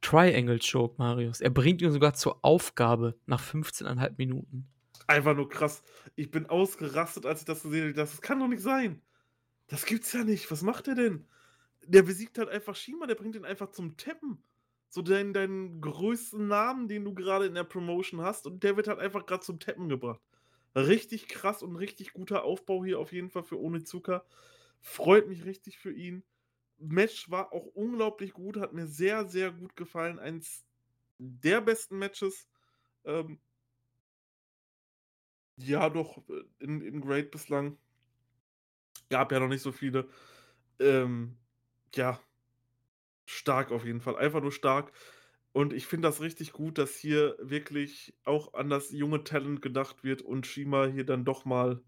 [SPEAKER 1] Triangle Choke, Marius. Er bringt ihn sogar zur Aufgabe nach 15,5 Minuten.
[SPEAKER 2] Einfach nur krass. Ich bin ausgerastet, als ich das gesehen habe. Das kann doch nicht sein. Das gibt's ja nicht. Was macht er denn? Der besiegt halt einfach Shima, der bringt ihn einfach zum Tappen so deinen, deinen größten Namen, den du gerade in der Promotion hast, und der wird halt einfach gerade zum Tappen gebracht. Richtig krass und richtig guter Aufbau hier auf jeden Fall für Ohne Zucker. Freut mich richtig für ihn. Match war auch unglaublich gut, hat mir sehr, sehr gut gefallen. Eins der besten Matches. Ähm, ja, doch, äh, in, in Great bislang. Gab ja noch nicht so viele. Ähm, ja, stark auf jeden Fall. Einfach nur stark. Und ich finde das richtig gut, dass hier wirklich auch an das junge Talent gedacht wird und Shima hier dann doch mal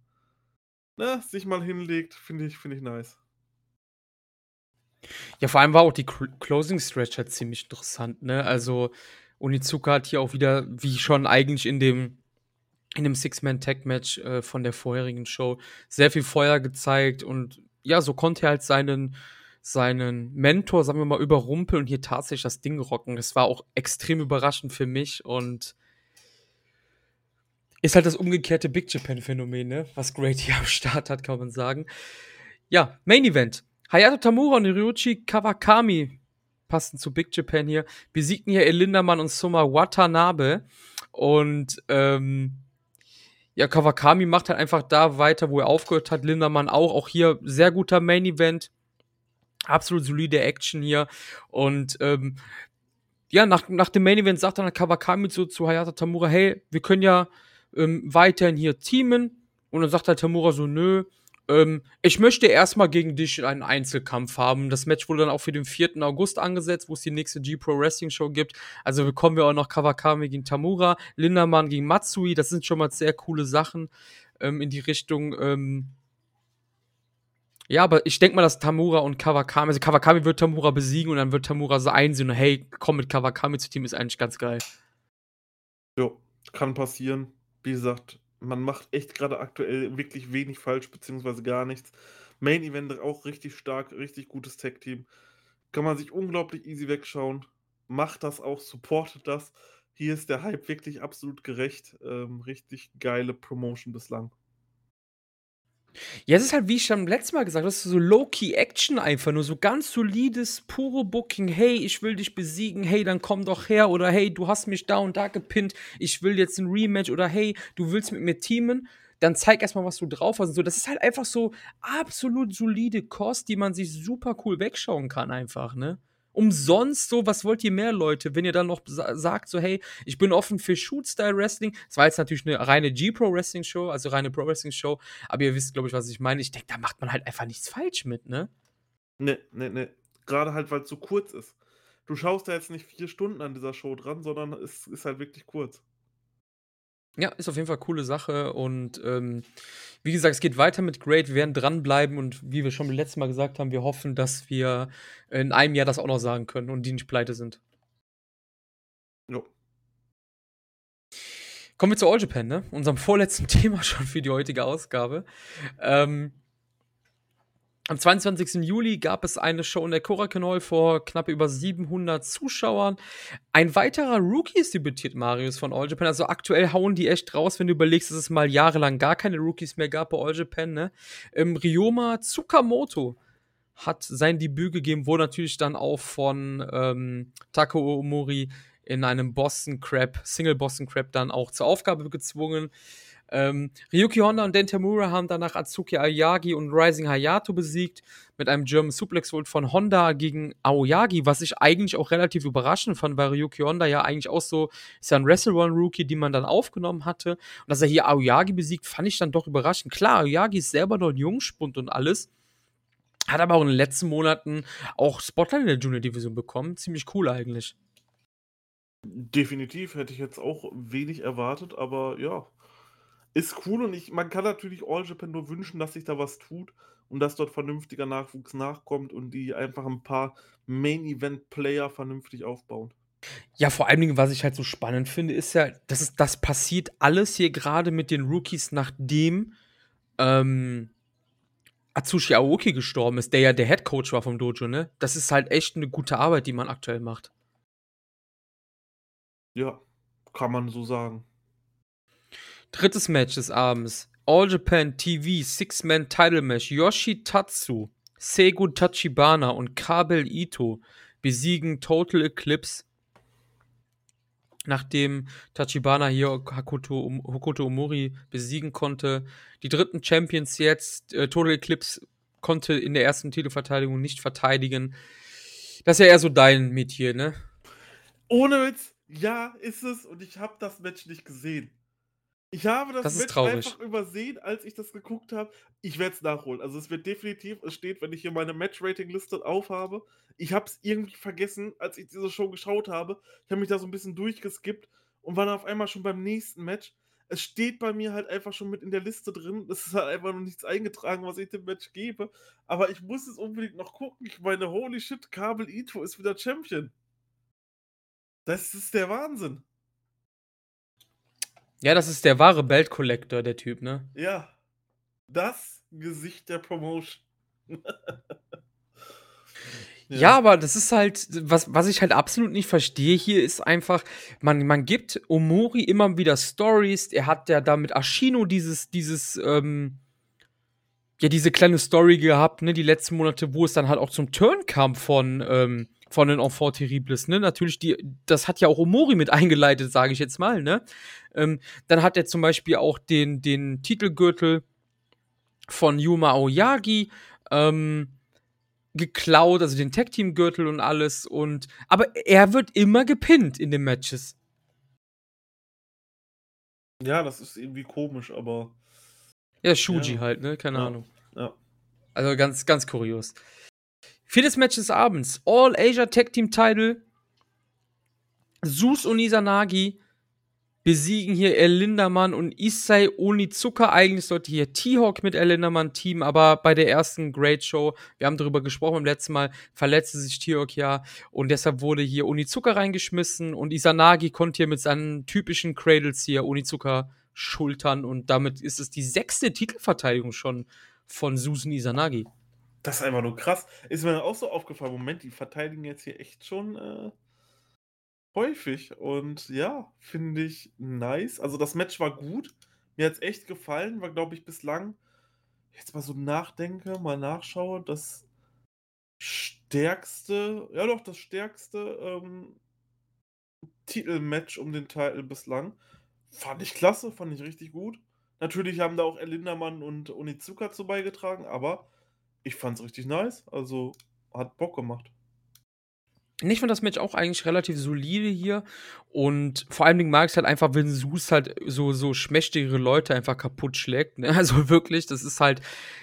[SPEAKER 2] ne, sich mal hinlegt. Finde ich, find ich nice.
[SPEAKER 1] Ja, vor allem war auch die Closing Stretch halt ziemlich interessant, ne? Also Onizuka hat hier auch wieder, wie schon eigentlich in dem in dem Six-Man-Tag-Match äh, von der vorherigen Show sehr viel Feuer gezeigt und ja, so konnte er halt seinen seinen Mentor, sagen wir mal, überrumpeln und hier tatsächlich das Ding rocken. Das war auch extrem überraschend für mich und ist halt das umgekehrte Big Japan-Phänomen, ne? was Great hier am Start hat, kann man sagen. Ja, Main Event. Hayato Tamura und Ryuichi Kawakami passen zu Big Japan hier, besiegten hier Elindermann und Soma Watanabe und ähm, ja, Kawakami macht halt einfach da weiter, wo er aufgehört hat. Lindermann auch. Auch hier sehr guter Main Event absolut solide Action hier. Und ähm, ja, nach, nach dem Main Event sagt dann Kawakami so zu Hayata Tamura, hey, wir können ja ähm, weiterhin hier teamen. Und dann sagt halt Tamura so, nö, ähm, ich möchte erstmal gegen dich einen Einzelkampf haben. Das Match wurde dann auch für den 4. August angesetzt, wo es die nächste G-Pro Wrestling Show gibt. Also bekommen wir auch noch Kawakami gegen Tamura, Lindermann gegen Matsui. Das sind schon mal sehr coole Sachen ähm, in die Richtung. Ähm, ja, aber ich denke mal, dass Tamura und Kawakami, also Kawakami wird Tamura besiegen und dann wird Tamura so einsehen, hey, komm mit Kawakami zu Team, ist eigentlich ganz geil.
[SPEAKER 2] Jo, kann passieren. Wie gesagt, man macht echt gerade aktuell wirklich wenig falsch, beziehungsweise gar nichts. Main Event auch richtig stark, richtig gutes Tag-Team. Kann man sich unglaublich easy wegschauen. Macht das auch, supportet das. Hier ist der Hype wirklich absolut gerecht. Ähm, richtig geile Promotion bislang.
[SPEAKER 1] Ja, es ist halt, wie ich schon letztes Mal gesagt habe, das ist so Low-Key-Action einfach, nur so ganz solides, pure Booking. Hey, ich will dich besiegen. Hey, dann komm doch her. Oder hey, du hast mich da und da gepinnt. Ich will jetzt ein Rematch. Oder hey, du willst mit mir teamen. Dann zeig erstmal, was du drauf hast. Und so, das ist halt einfach so absolut solide Kost, die man sich super cool wegschauen kann, einfach, ne? Umsonst so, was wollt ihr mehr, Leute, wenn ihr dann noch sagt, so, hey, ich bin offen für Shoot-Style-Wrestling. Das war jetzt natürlich eine reine G-Pro-Wrestling-Show, also reine Pro-Wrestling-Show, aber ihr wisst, glaube ich, was ich meine. Ich denke, da macht man halt einfach nichts falsch mit, ne?
[SPEAKER 2] Ne, ne, ne. Gerade halt, weil es so kurz ist. Du schaust da jetzt nicht vier Stunden an dieser Show dran, sondern es ist halt wirklich kurz.
[SPEAKER 1] Ja, ist auf jeden Fall eine coole Sache und ähm, wie gesagt, es geht weiter mit Great. Wir werden dranbleiben und wie wir schon beim letzten Mal gesagt haben, wir hoffen, dass wir in einem Jahr das auch noch sagen können und die nicht pleite sind.
[SPEAKER 2] Jo.
[SPEAKER 1] Kommen wir zu All Japan, ne? Unserem vorletzten Thema schon für die heutige Ausgabe. Ähm, am 22. Juli gab es eine Show in der Korakuen Hall vor knapp über 700 Zuschauern. Ein weiterer Rookie ist debütiert, Marius, von All Japan. Also aktuell hauen die echt raus, wenn du überlegst, dass es mal jahrelang gar keine Rookies mehr gab bei All Japan. Ne? Ähm, Ryoma Tsukamoto hat sein Debüt gegeben, wurde natürlich dann auch von ähm, Tako Omori in einem Boston Crab, Single Boston Crab dann auch zur Aufgabe gezwungen. Ähm, Ryuki Honda und Dentamura haben danach Atsuki Ayagi und Rising Hayato besiegt mit einem German Suplex Hold von Honda gegen Aoyagi, was ich eigentlich auch relativ überraschend fand, weil Ryuki Honda ja eigentlich auch so ist ja ein Wrestle One Rookie, die man dann aufgenommen hatte und dass er hier Aoyagi besiegt, fand ich dann doch überraschend. Klar, Aoyagi ist selber noch ein Jungspund und alles. Hat aber auch in den letzten Monaten auch Spotlight in der Junior Division bekommen. Ziemlich cool eigentlich.
[SPEAKER 2] Definitiv hätte ich jetzt auch wenig erwartet, aber ja, ist cool und ich man kann natürlich All Japan nur wünschen, dass sich da was tut und dass dort vernünftiger Nachwuchs nachkommt und die einfach ein paar Main-Event-Player vernünftig aufbauen.
[SPEAKER 1] Ja, vor allen Dingen, was ich halt so spannend finde, ist ja, das, ist, das passiert alles hier gerade mit den Rookies, nachdem ähm, Atsushi Aoki gestorben ist, der ja der Head Coach war vom Dojo, ne? Das ist halt echt eine gute Arbeit, die man aktuell macht.
[SPEAKER 2] Ja, kann man so sagen.
[SPEAKER 1] Drittes Match des Abends. All Japan TV Six-Man Title Match. Yoshi Tatsu, Seigu Tachibana und Kabel Ito besiegen Total Eclipse. Nachdem Tachibana hier Hakuto, Hokuto Omori besiegen konnte. Die dritten Champions jetzt. Äh, Total Eclipse konnte in der ersten Titelverteidigung nicht verteidigen. Das ist ja eher so dein Metier, ne?
[SPEAKER 2] Ohne Witz, ja, ist es. Und ich habe das Match nicht gesehen. Ich habe das,
[SPEAKER 1] Das
[SPEAKER 2] Match einfach übersehen, als ich das geguckt habe. Ich werde es nachholen. Also es wird definitiv, es steht, wenn ich hier meine Match-Rating-Liste aufhabe. Ich habe es irgendwie vergessen, als ich diese Show geschaut habe. Ich habe mich da so ein bisschen durchgeskippt und war dann auf einmal schon beim nächsten Match. Es steht bei mir halt einfach schon mit in der Liste drin. Es ist halt einfach noch nichts eingetragen, was ich dem Match gebe. Aber ich muss es unbedingt noch gucken. Ich meine, holy shit, Kabel Ito ist wieder Champion. Das ist der Wahnsinn.
[SPEAKER 1] Ja, das ist der wahre Belt Collector, der Typ, ne?
[SPEAKER 2] Ja. Das Gesicht der Promotion.
[SPEAKER 1] Ja, aber das ist halt, was, was ich halt absolut nicht verstehe hier, ist einfach, man, man gibt Omori immer wieder Stories. Er hat ja da mit Ashino dieses, dieses, ähm, ja, diese kleine Story gehabt, ne, die letzten Monate, wo es dann halt auch zum Turn kam von, ähm, von den Enfants Terribles, ne? Natürlich, die, das hat ja auch Omori mit eingeleitet, sage ich jetzt mal, ne? Ähm, dann hat er zum Beispiel auch den, den Titelgürtel von Yuma Aoyagi, ähm, geklaut, also den Tag-Team-Gürtel und alles. Und, aber er wird immer gepinnt in den Matches.
[SPEAKER 2] Ja, das ist irgendwie komisch, aber.
[SPEAKER 1] Ja, Shuji
[SPEAKER 2] Ja.
[SPEAKER 1] halt, ne? Keine
[SPEAKER 2] Ja.
[SPEAKER 1] Ahnung.
[SPEAKER 2] Ja.
[SPEAKER 1] Also ganz, ganz kurios. Viertes Match des Abends. All Asia Tag Team Title. Sus und Izanagi besiegen hier El Lindermann und Issei Onizuka. Eigentlich sollte hier T-Hawk mit El Lindermann teamen, aber bei der ersten Great Show, wir haben darüber gesprochen beim letzten Mal, verletzte sich T-Hawk ja und deshalb wurde hier Onizuka reingeschmissen und Izanagi konnte hier mit seinen typischen Cradles hier Onizuka Schultern und damit ist es die sechste Titelverteidigung schon von Susan Isanagi.
[SPEAKER 2] Das ist einfach nur krass. Ist mir auch so aufgefallen, Moment, die verteidigen jetzt hier echt schon äh, häufig. Und ja, finde ich nice. Also das Match war gut. Mir hat es echt gefallen. War, glaube ich, bislang, jetzt mal so nachdenke, mal nachschaue, das stärkste, ja doch, das stärkste ähm, Titelmatch um den Titel bislang. Fand ich klasse, fand ich richtig gut. Natürlich haben da auch Elindermann und Onizuka zu beigetragen, aber ich fand es richtig nice. Also hat Bock gemacht.
[SPEAKER 1] Ich fand das Match auch eigentlich relativ solide hier. Und vor allen Dingen mag ich es halt einfach, wenn Sus halt so, so schmächtigere Leute einfach kaputt schlägt. Ne? Also wirklich, das ist halt,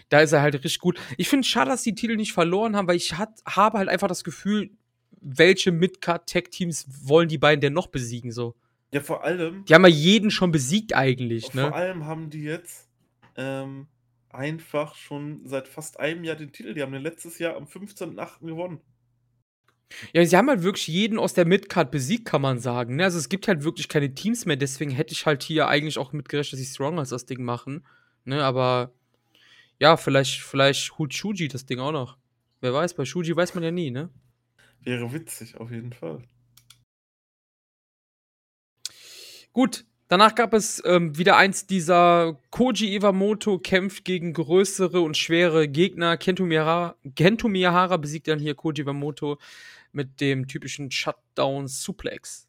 [SPEAKER 1] da ist er halt richtig gut. Ich finde es schade, dass die Titel nicht verloren haben, weil ich hat, habe halt einfach das Gefühl, welche Midcard-Tech-Teams wollen die beiden denn noch besiegen, so.
[SPEAKER 2] Ja, vor allem.
[SPEAKER 1] Die haben ja jeden schon besiegt eigentlich, ne?
[SPEAKER 2] Vor allem haben die jetzt ähm, einfach schon seit fast einem Jahr den Titel. Die haben den letztes Jahr am 15.8. gewonnen.
[SPEAKER 1] Ja, sie haben halt wirklich jeden aus der Midcard besiegt, kann man sagen. Ne? Also es gibt halt wirklich keine Teams mehr, deswegen hätte ich halt hier eigentlich auch mitgerechnet, dass sie Strongers das Ding machen. Ne, aber ja, vielleicht, vielleicht holt Shuji das Ding auch noch. Wer weiß, bei Shuji weiß man ja nie, ne?
[SPEAKER 2] Wäre witzig, auf jeden Fall.
[SPEAKER 1] Gut, danach gab es ähm, wieder eins dieser Koji Iwamoto kämpft gegen größere und schwere Gegner. Kento Miyahara, Kento Miyahara besiegt dann hier Koji Iwamoto mit dem typischen Shutdown Suplex.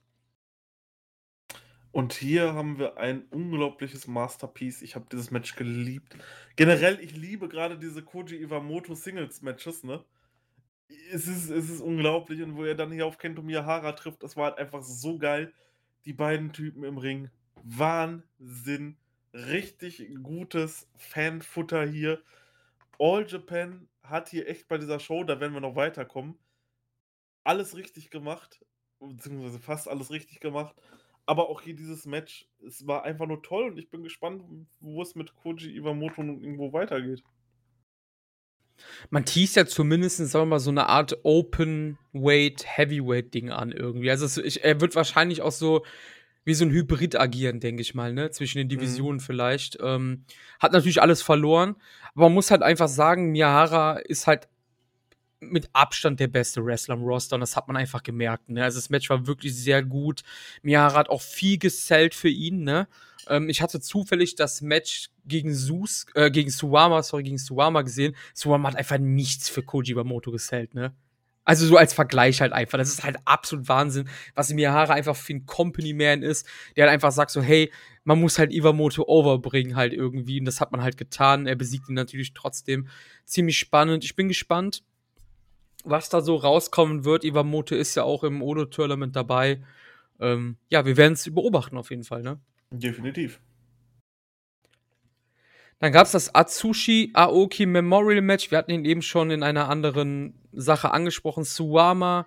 [SPEAKER 2] Und hier haben wir ein unglaubliches Masterpiece. Ich habe dieses Match geliebt. Generell, ich liebe gerade diese Koji Iwamoto Singles Matches, ne? Es ist, es ist unglaublich. Und wo er dann hier auf Kento Miyahara trifft, das war halt einfach so geil. Die beiden Typen im Ring. Wahnsinn. Richtig gutes Fanfutter hier. All Japan hat hier echt bei dieser Show, da werden wir noch weiterkommen, alles richtig gemacht. Beziehungsweise fast alles richtig gemacht. Aber auch hier dieses Match, es war einfach nur toll und ich bin gespannt, wo es mit Koji Iwamoto nun irgendwo weitergeht.
[SPEAKER 1] Man teast ja zumindest, sagen wir mal, so eine Art Open-Weight, Heavyweight-Ding an irgendwie. Also es, ich, er wird wahrscheinlich auch so wie so ein Hybrid agieren, denke ich mal, ne? Zwischen den
[SPEAKER 2] Mhm.
[SPEAKER 1] Divisionen vielleicht. Ähm, hat natürlich alles verloren, aber man muss halt einfach sagen, Miyahara ist halt mit Abstand der beste Wrestler im Roster und das hat man einfach gemerkt. Ne? Also das Match war wirklich sehr gut. Miyahara hat auch viel gesellt für ihn. Ne? Ähm, ich hatte zufällig das Match gegen Sus, äh, gegen Suwama, sorry, gegen Suwama gesehen. Suwama hat einfach nichts für Koji Iwamoto gesellt, ne? Also so als Vergleich halt einfach. Das ist halt absolut Wahnsinn, was Miyahara einfach für ein Company Man ist, der halt einfach sagt so, hey, man muss halt Iwamoto overbringen halt irgendwie und das hat man halt getan. Er besiegt ihn natürlich trotzdem. Ziemlich spannend. Ich bin gespannt, was da so rauskommen wird. Iwamoto ist ja auch im Odo-Tournament dabei. Ähm, ja, wir werden es beobachten auf jeden Fall, ne?
[SPEAKER 2] Definitiv.
[SPEAKER 1] Dann gab es das Atsushi Aoki Memorial Match. Wir hatten ihn eben schon in einer anderen Sache angesprochen. Suwama,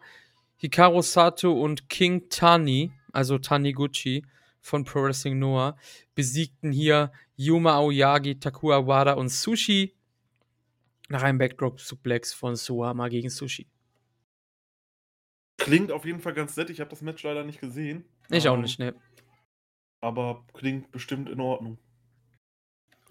[SPEAKER 1] Hikaru Sato und King Tani, also Taniguchi von Pro Wrestling Noah, besiegten hier Yuma Aoyagi, Takua Wada und Sushi nach einem Backdrop-Suplex von Suwama gegen Sushi.
[SPEAKER 2] Klingt auf jeden Fall ganz nett. Ich habe das Match leider nicht gesehen.
[SPEAKER 1] Ich auch
[SPEAKER 2] Ähm,
[SPEAKER 1] nicht, ne.
[SPEAKER 2] Aber klingt bestimmt in Ordnung.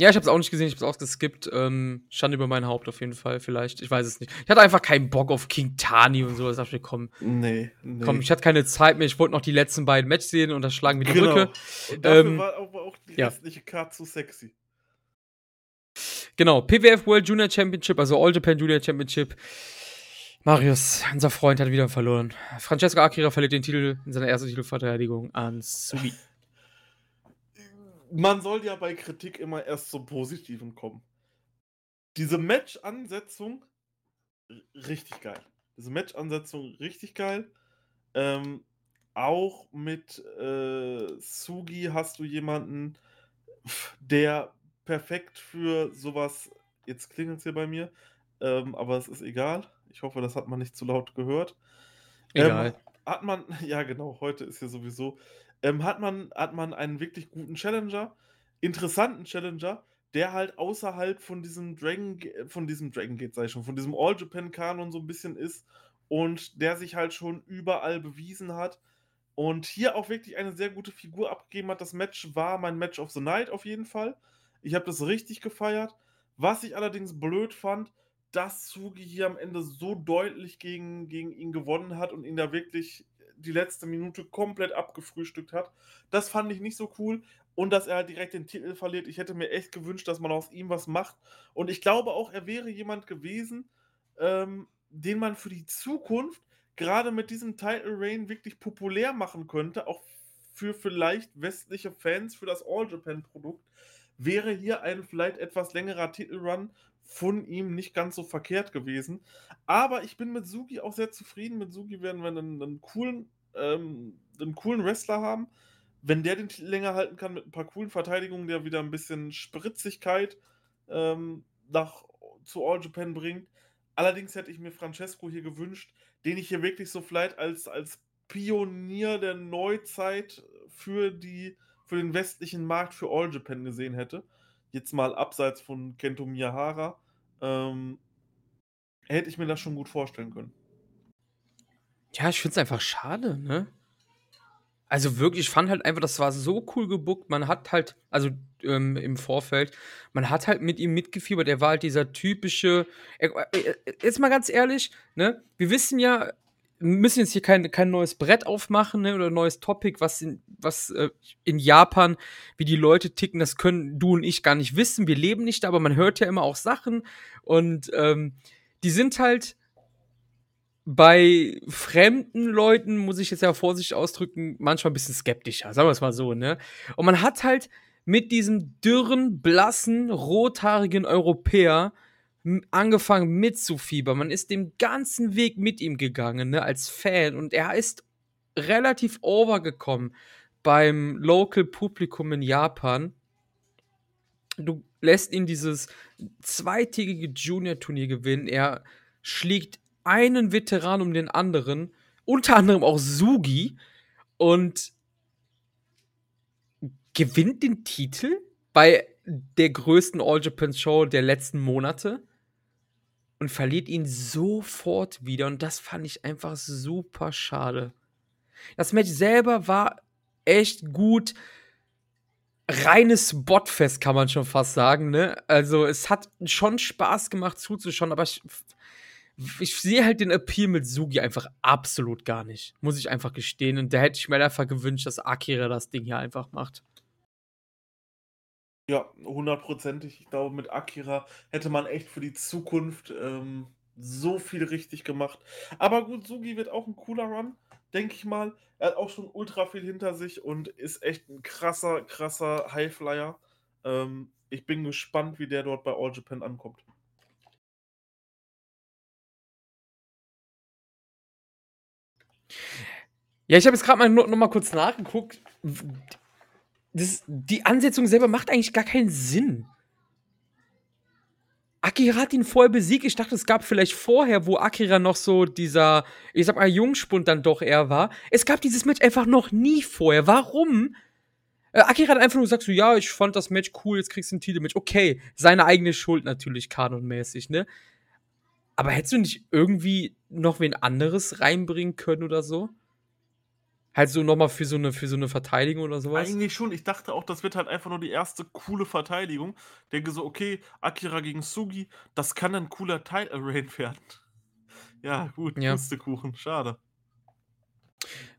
[SPEAKER 1] Ja, ich hab's auch nicht gesehen, ich hab's auch geskippt. Ähm, stand über mein Haupt auf jeden Fall, vielleicht. Ich weiß es nicht. Ich hatte einfach keinen Bock auf King Tani und so. Ich dachte, komm,
[SPEAKER 2] Nee, nee.
[SPEAKER 1] komm, ich hatte keine Zeit mehr. Ich wollte noch die letzten beiden Matches sehen und das schlagen mir die
[SPEAKER 2] genau.
[SPEAKER 1] Brücke.
[SPEAKER 2] Und dafür
[SPEAKER 1] Ähm,
[SPEAKER 2] war aber auch die
[SPEAKER 1] ja.
[SPEAKER 2] restliche Card zu sexy.
[SPEAKER 1] Genau, PWF World Junior Championship, also All Japan Junior Championship. Marius, unser Freund, hat wieder verloren. Francesco Akira verliert den Titel in seiner ersten Titelverteidigung an Sugi.
[SPEAKER 2] Man soll ja bei Kritik immer erst zum Positiven kommen. Diese Match-Ansetzung richtig geil. Diese Match-Ansetzung richtig geil. Ähm, auch mit äh, Sugi hast du jemanden, der perfekt für sowas. Jetzt klingelt es hier bei mir, ähm, aber es ist egal. Ich hoffe, das hat man nicht zu laut gehört.
[SPEAKER 1] Egal.
[SPEAKER 2] Ähm, hat man, ja genau, heute ist hier sowieso, ähm, hat, man, hat man einen wirklich guten Challenger, interessanten Challenger, der halt außerhalb von diesem Dragon, Ga- von diesem Dragon Gate, sag ich schon, von diesem All-Japan-Kanon so ein bisschen ist und der sich halt schon überall bewiesen hat. und hier auch wirklich eine sehr gute Figur abgegeben hat. Das Match war mein Match of the Night auf jeden Fall. Ich habe das richtig gefeiert. Was ich allerdings blöd fand, dass Sugi hier am Ende so deutlich gegen, gegen ihn gewonnen hat und ihn da wirklich die letzte Minute komplett abgefrühstückt hat. Das fand ich nicht so cool. Und dass er halt direkt den Titel verliert. Ich hätte mir echt gewünscht, dass man aus ihm was macht. Und ich glaube auch, er wäre jemand gewesen, ähm, den man für die Zukunft gerade mit diesem Title Reign wirklich populär machen könnte, auch für vielleicht westliche Fans, für das All Japan Produkt, wäre hier ein vielleicht etwas längerer Titelrun von ihm nicht ganz so verkehrt gewesen. Aber ich bin mit Sugi auch sehr zufrieden. Mit Sugi werden wir einen, einen coolen, ähm, einen coolen Wrestler haben. Wenn der den Titel länger halten kann mit ein paar coolen Verteidigungen, der wieder ein bisschen Spritzigkeit ähm, nach, zu All Japan bringt. Allerdings hätte ich mir Francesco hier gewünscht, den ich hier wirklich so vielleicht als, als Pionier der Neuzeit für, die, für den westlichen Markt für All Japan gesehen hätte. Jetzt mal abseits von Kento Miyahara. Ähm, hätte ich mir das schon gut vorstellen können.
[SPEAKER 1] Ja, ich finde es einfach schade, ne? Also wirklich, ich fand halt einfach, das war so cool gebuckt. Man hat halt, also ähm, im Vorfeld, man hat halt mit ihm mitgefiebert. Er war halt dieser typische. Er, äh, jetzt mal ganz ehrlich, ne? Wir wissen ja, müssen jetzt hier kein, kein neues Brett aufmachen, ne? Oder ein neues Topic, was in, was äh, in Japan, wie die Leute ticken, das können du und ich gar nicht wissen. Wir leben nicht aber man hört ja immer auch Sachen. Und ähm, die sind halt bei fremden Leuten, muss ich jetzt ja vorsichtig ausdrücken, manchmal ein bisschen skeptischer, sagen wir es mal so, ne? Und man hat halt mit diesem dürren, blassen, rothaarigen Europäer angefangen mitzufiebern. Man ist den ganzen Weg mit ihm gegangen, ne, als Fan. Und er ist relativ overgekommen beim Local Publikum in Japan. Du lässt ihn dieses zweitägige Junior-Turnier gewinnen. Er schlägt einen Veteran um den anderen, unter anderem auch Sugi, und gewinnt den Titel bei der größten All Japan Show der letzten Monate und verliert ihn sofort wieder. Und das fand ich einfach super schade. Das Match selber war echt gut. Reines Botfest, kann man schon fast sagen, ne? Also, es hat schon Spaß gemacht zuzuschauen, aber ich ich sehe halt den Appeal mit Sugi einfach absolut gar nicht. Muss ich einfach gestehen. Und da hätte ich mir einfach gewünscht, dass Akira das Ding hier einfach macht.
[SPEAKER 2] Ja, hundertprozentig. Ich glaube, mit Akira hätte man echt für die Zukunft ähm, so viel richtig gemacht. Aber gut, Sugi wird auch ein cooler Run, denke ich mal. Er hat auch schon ultra viel hinter sich und ist echt ein krasser, krasser Highflyer. Ähm, ich bin gespannt, wie der dort bei All Japan ankommt.
[SPEAKER 1] Ja, ich habe jetzt gerade mal noch, mal kurz nachgeguckt. Das, die Ansetzung selber macht eigentlich gar keinen Sinn. Akira hat ihn vorher besiegt. Ich dachte, es gab vielleicht vorher, wo Akira noch so dieser, ich sag mal, Jungspund dann doch eher war. Es gab dieses Match einfach noch nie vorher. Warum? Äh, Akira hat einfach nur gesagt, so, ja, ich fand das Match cool, jetzt kriegst du ein Titelmatch. Okay, seine eigene Schuld natürlich, kanonmäßig, ne? Aber hättest du nicht irgendwie noch wen anderes reinbringen können oder so? Halt so nochmal für so eine für so eine Verteidigung oder sowas?
[SPEAKER 2] Eigentlich schon. Ich dachte auch, das wird halt einfach nur die erste coole Verteidigung. Denke so, okay, Akira gegen Sugi, das kann ein cooler Teil-Array werden. Ja, gut, ja. Pustekuchen, schade.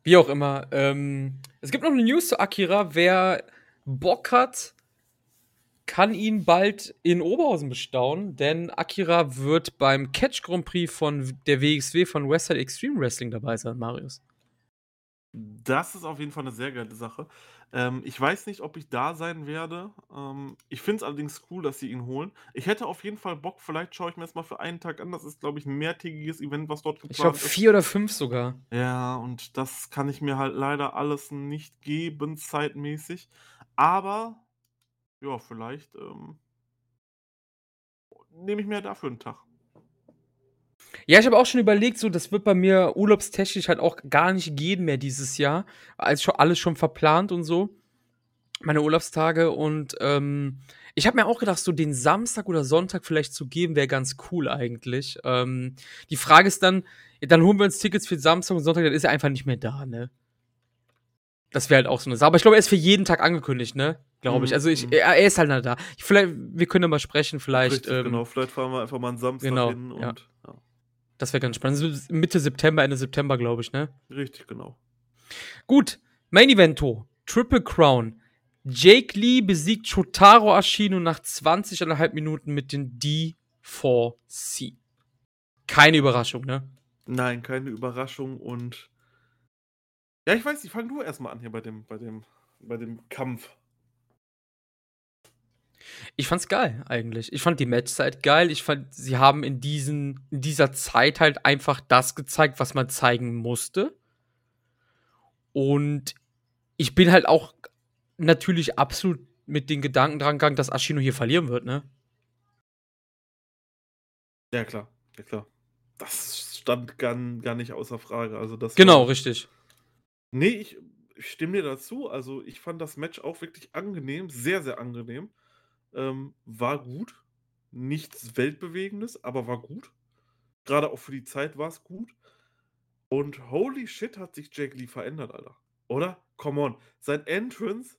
[SPEAKER 1] Wie auch immer. Ähm, es gibt noch eine News zu Akira. Wer Bock hat, kann ihn bald in Oberhausen bestaunen, denn Akira wird beim Catch Grand Prix von der WXW von Westside Extreme Wrestling dabei sein, Marius.
[SPEAKER 2] Das ist auf jeden Fall eine sehr geile Sache. Ähm, ich weiß nicht, ob ich da sein werde. Ähm, ich finde es allerdings cool, dass sie ihn holen. Ich hätte auf jeden Fall Bock, vielleicht schaue ich mir das mal für einen Tag an. Das ist, glaube ich, ein mehrtägiges Event, was dort
[SPEAKER 1] geplant Ich glaube, vier oder fünf sogar.
[SPEAKER 2] Ja, und das kann ich mir halt leider alles nicht geben, zeitmäßig. Aber, ja, vielleicht ähm, nehme ich mir dafür einen Tag.
[SPEAKER 1] Ja, ich habe auch schon überlegt, so, das wird bei mir urlaubstechnisch halt auch gar nicht gehen mehr dieses Jahr. Als schon alles schon verplant und so. Meine Urlaubstage und ähm, ich habe mir auch gedacht, so den Samstag oder Sonntag vielleicht zu geben, wäre ganz cool eigentlich. Ähm, die Frage ist dann, dann holen wir uns Tickets für Samstag und Sonntag, dann ist er einfach nicht mehr da, ne? Das wäre halt auch so eine Sache. Aber ich glaube, er ist für jeden Tag angekündigt, ne? Glaube ich.
[SPEAKER 2] Mhm,
[SPEAKER 1] Also ich,
[SPEAKER 2] mhm.
[SPEAKER 1] er, er ist halt noch da. Ich, vielleicht, wir können ja mal sprechen, vielleicht.
[SPEAKER 2] Richtig,
[SPEAKER 1] ähm,
[SPEAKER 2] genau. Vielleicht fahren wir einfach mal einen Samstag
[SPEAKER 1] genau,
[SPEAKER 2] hin und.
[SPEAKER 1] ja. Das wäre ganz spannend. Mitte September, Ende September, glaube ich, ne?
[SPEAKER 2] Richtig, genau.
[SPEAKER 1] Gut. Main Evento. Triple Crown. Jake Lee besiegt Shotaro Ashino nach 20,5 Minuten mit den D4C. Keine Überraschung, ne?
[SPEAKER 2] Nein, keine Überraschung und. Ja, ich weiß nicht, fang du erstmal an hier bei dem, bei dem, bei dem Kampf.
[SPEAKER 1] Ich fand's geil, eigentlich. Ich fand die Matchzeit geil. Ich fand, sie haben in, diesen, in dieser Zeit halt einfach das gezeigt, was man zeigen musste. Und ich bin halt auch natürlich absolut mit den Gedanken dran gegangen, dass Ashino hier verlieren wird, ne?
[SPEAKER 2] Ja, klar, ja, klar. Das stand gar, gar nicht außer Frage. Also das
[SPEAKER 1] Genau, richtig.
[SPEAKER 2] Nee, ich, ich stimme dir dazu. Also ich fand das Match auch wirklich angenehm, sehr, sehr angenehm. Ähm, war gut. Nichts Weltbewegendes, aber war gut. Gerade auch für die Zeit war es gut. Und holy shit hat sich Jake Lee verändert, Alter. Oder? Come on. Sein Entrance,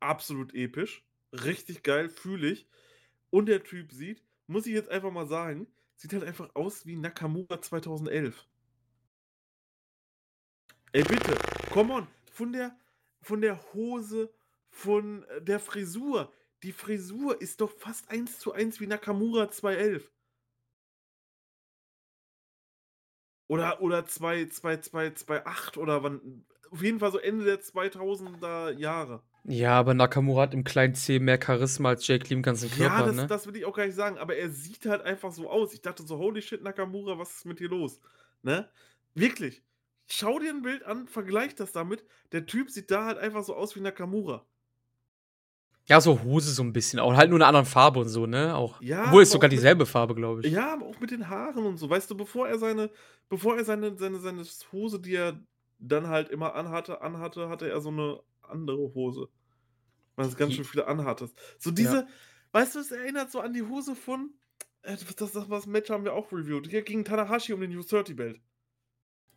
[SPEAKER 2] absolut episch. Richtig geil, fühle ich. Und der Typ sieht, muss ich jetzt einfach mal sagen, sieht halt einfach aus wie Nakamura 2011. Ey, bitte, come on. Von der, von der Hose, von äh, der Frisur. Die Frisur ist doch fast eins zu eins wie Nakamura 2011. Oder, oder 2, 2, 2, 2, 8 oder wann. Auf jeden Fall so Ende der 2000er Jahre.
[SPEAKER 1] Ja, aber Nakamura hat im kleinen C mehr Charisma als Jake Lee im ganzen Körper,
[SPEAKER 2] Ja, das,
[SPEAKER 1] ne?
[SPEAKER 2] das will ich auch gar nicht sagen, aber er sieht halt einfach so aus. Ich dachte so, holy shit, Nakamura, was ist mit dir los? Ne? Wirklich. Schau dir ein Bild an, vergleich das damit. Der Typ sieht da halt einfach so aus wie Nakamura.
[SPEAKER 1] Ja, so Hose so ein bisschen. Auch halt nur eine andere Farbe und so, ne? Auch.
[SPEAKER 2] Ja,
[SPEAKER 1] Obwohl es sogar
[SPEAKER 2] auch mit-
[SPEAKER 1] dieselbe Farbe, glaube ich.
[SPEAKER 2] Ja, aber auch mit den Haaren und so. Weißt du, bevor er seine, bevor er seine, seine, seine Hose, die er dann halt immer anhatte, anhatte, hatte er so eine andere Hose. Weil es ganz schön viele anhattest. So diese, weißt du, es erinnert so an die Hose von, äh, das, das, das Match haben wir auch reviewed. Hier gegen Tanahashi um den U30-Belt.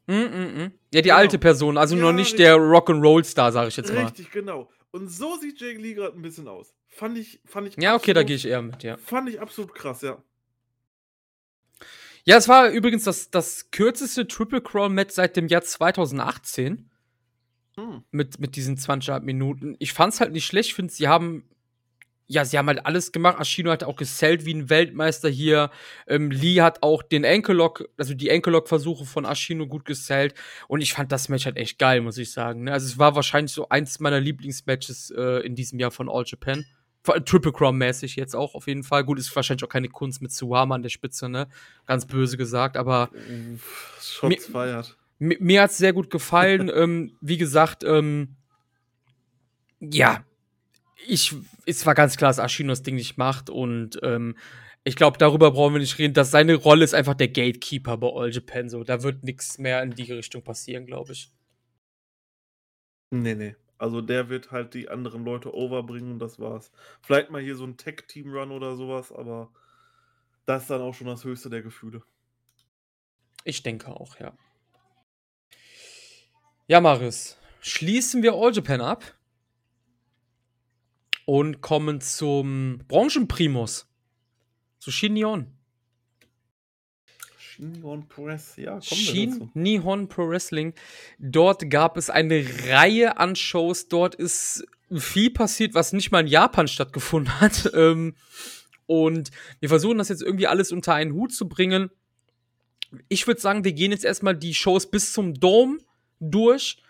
[SPEAKER 1] Mm, mm, mm. Ja, die
[SPEAKER 2] Genau.
[SPEAKER 1] alte Person, also
[SPEAKER 2] Ja,
[SPEAKER 1] noch nicht
[SPEAKER 2] richtig.
[SPEAKER 1] der Rock'n'Roll-Star, sag ich jetzt mal.
[SPEAKER 2] Richtig, genau. Und so sieht Jake Lee gerade ein bisschen aus. Fand ich, fand ich
[SPEAKER 1] Ja, okay, da
[SPEAKER 2] absolut-
[SPEAKER 1] gehe ich eher mit, ja.
[SPEAKER 2] Fand ich absolut krass, ja.
[SPEAKER 1] Ja, es war übrigens das, das kürzeste Triple Crown Match seit dem Jahr 2018
[SPEAKER 2] Hm.
[SPEAKER 1] mit, mit diesen 20 Minuten. Ich fand's halt nicht schlecht. Ich finde, sie haben ja, sie haben halt alles gemacht. Ashino hat auch gesellt wie ein Weltmeister hier. Ähm, Lee hat auch den Enkellock, also die Enkellock-Versuche von Ashino gut gesellt. Und ich fand das Match halt echt geil, muss ich sagen. ne? Also es war wahrscheinlich so eins meiner Lieblingsmatches äh, in diesem Jahr von All Japan. Triple Crown-mäßig jetzt auch auf jeden Fall. Gut, ist wahrscheinlich auch keine Kunst mit Suwama an der Spitze, ne? Ganz böse gesagt, aber
[SPEAKER 2] Shots feiert.
[SPEAKER 1] mir, mir hat's sehr gut gefallen. ähm, wie gesagt, ähm, ja, ich, es war ganz klar, dass Ashino das Ding nicht macht und ähm, ich glaube, darüber brauchen wir nicht reden, dass seine Rolle ist einfach der Gatekeeper bei All Japan. So, da wird nichts mehr in die Richtung passieren, glaube ich.
[SPEAKER 2] Nee, nee. Also der wird halt die anderen Leute overbringen und das war's. Vielleicht mal hier so ein Tech-Team-Run oder sowas, aber das ist dann auch schon das höchste der Gefühle.
[SPEAKER 1] Ich denke auch, ja. Ja, Maris, schließen wir All Japan ab und kommen zum Branchenprimus. Zu Shin Nihon.
[SPEAKER 2] Shingon Press, ja, kommen wir
[SPEAKER 1] Shin. Nihon Pro Wrestling. Dort gab es eine Reihe an Shows. Dort ist viel passiert, was nicht mal in Japan stattgefunden hat. Ähm, und wir versuchen das jetzt irgendwie alles unter einen Hut zu bringen. Ich würde sagen, wir gehen jetzt erstmal die Shows bis zum Dome durch.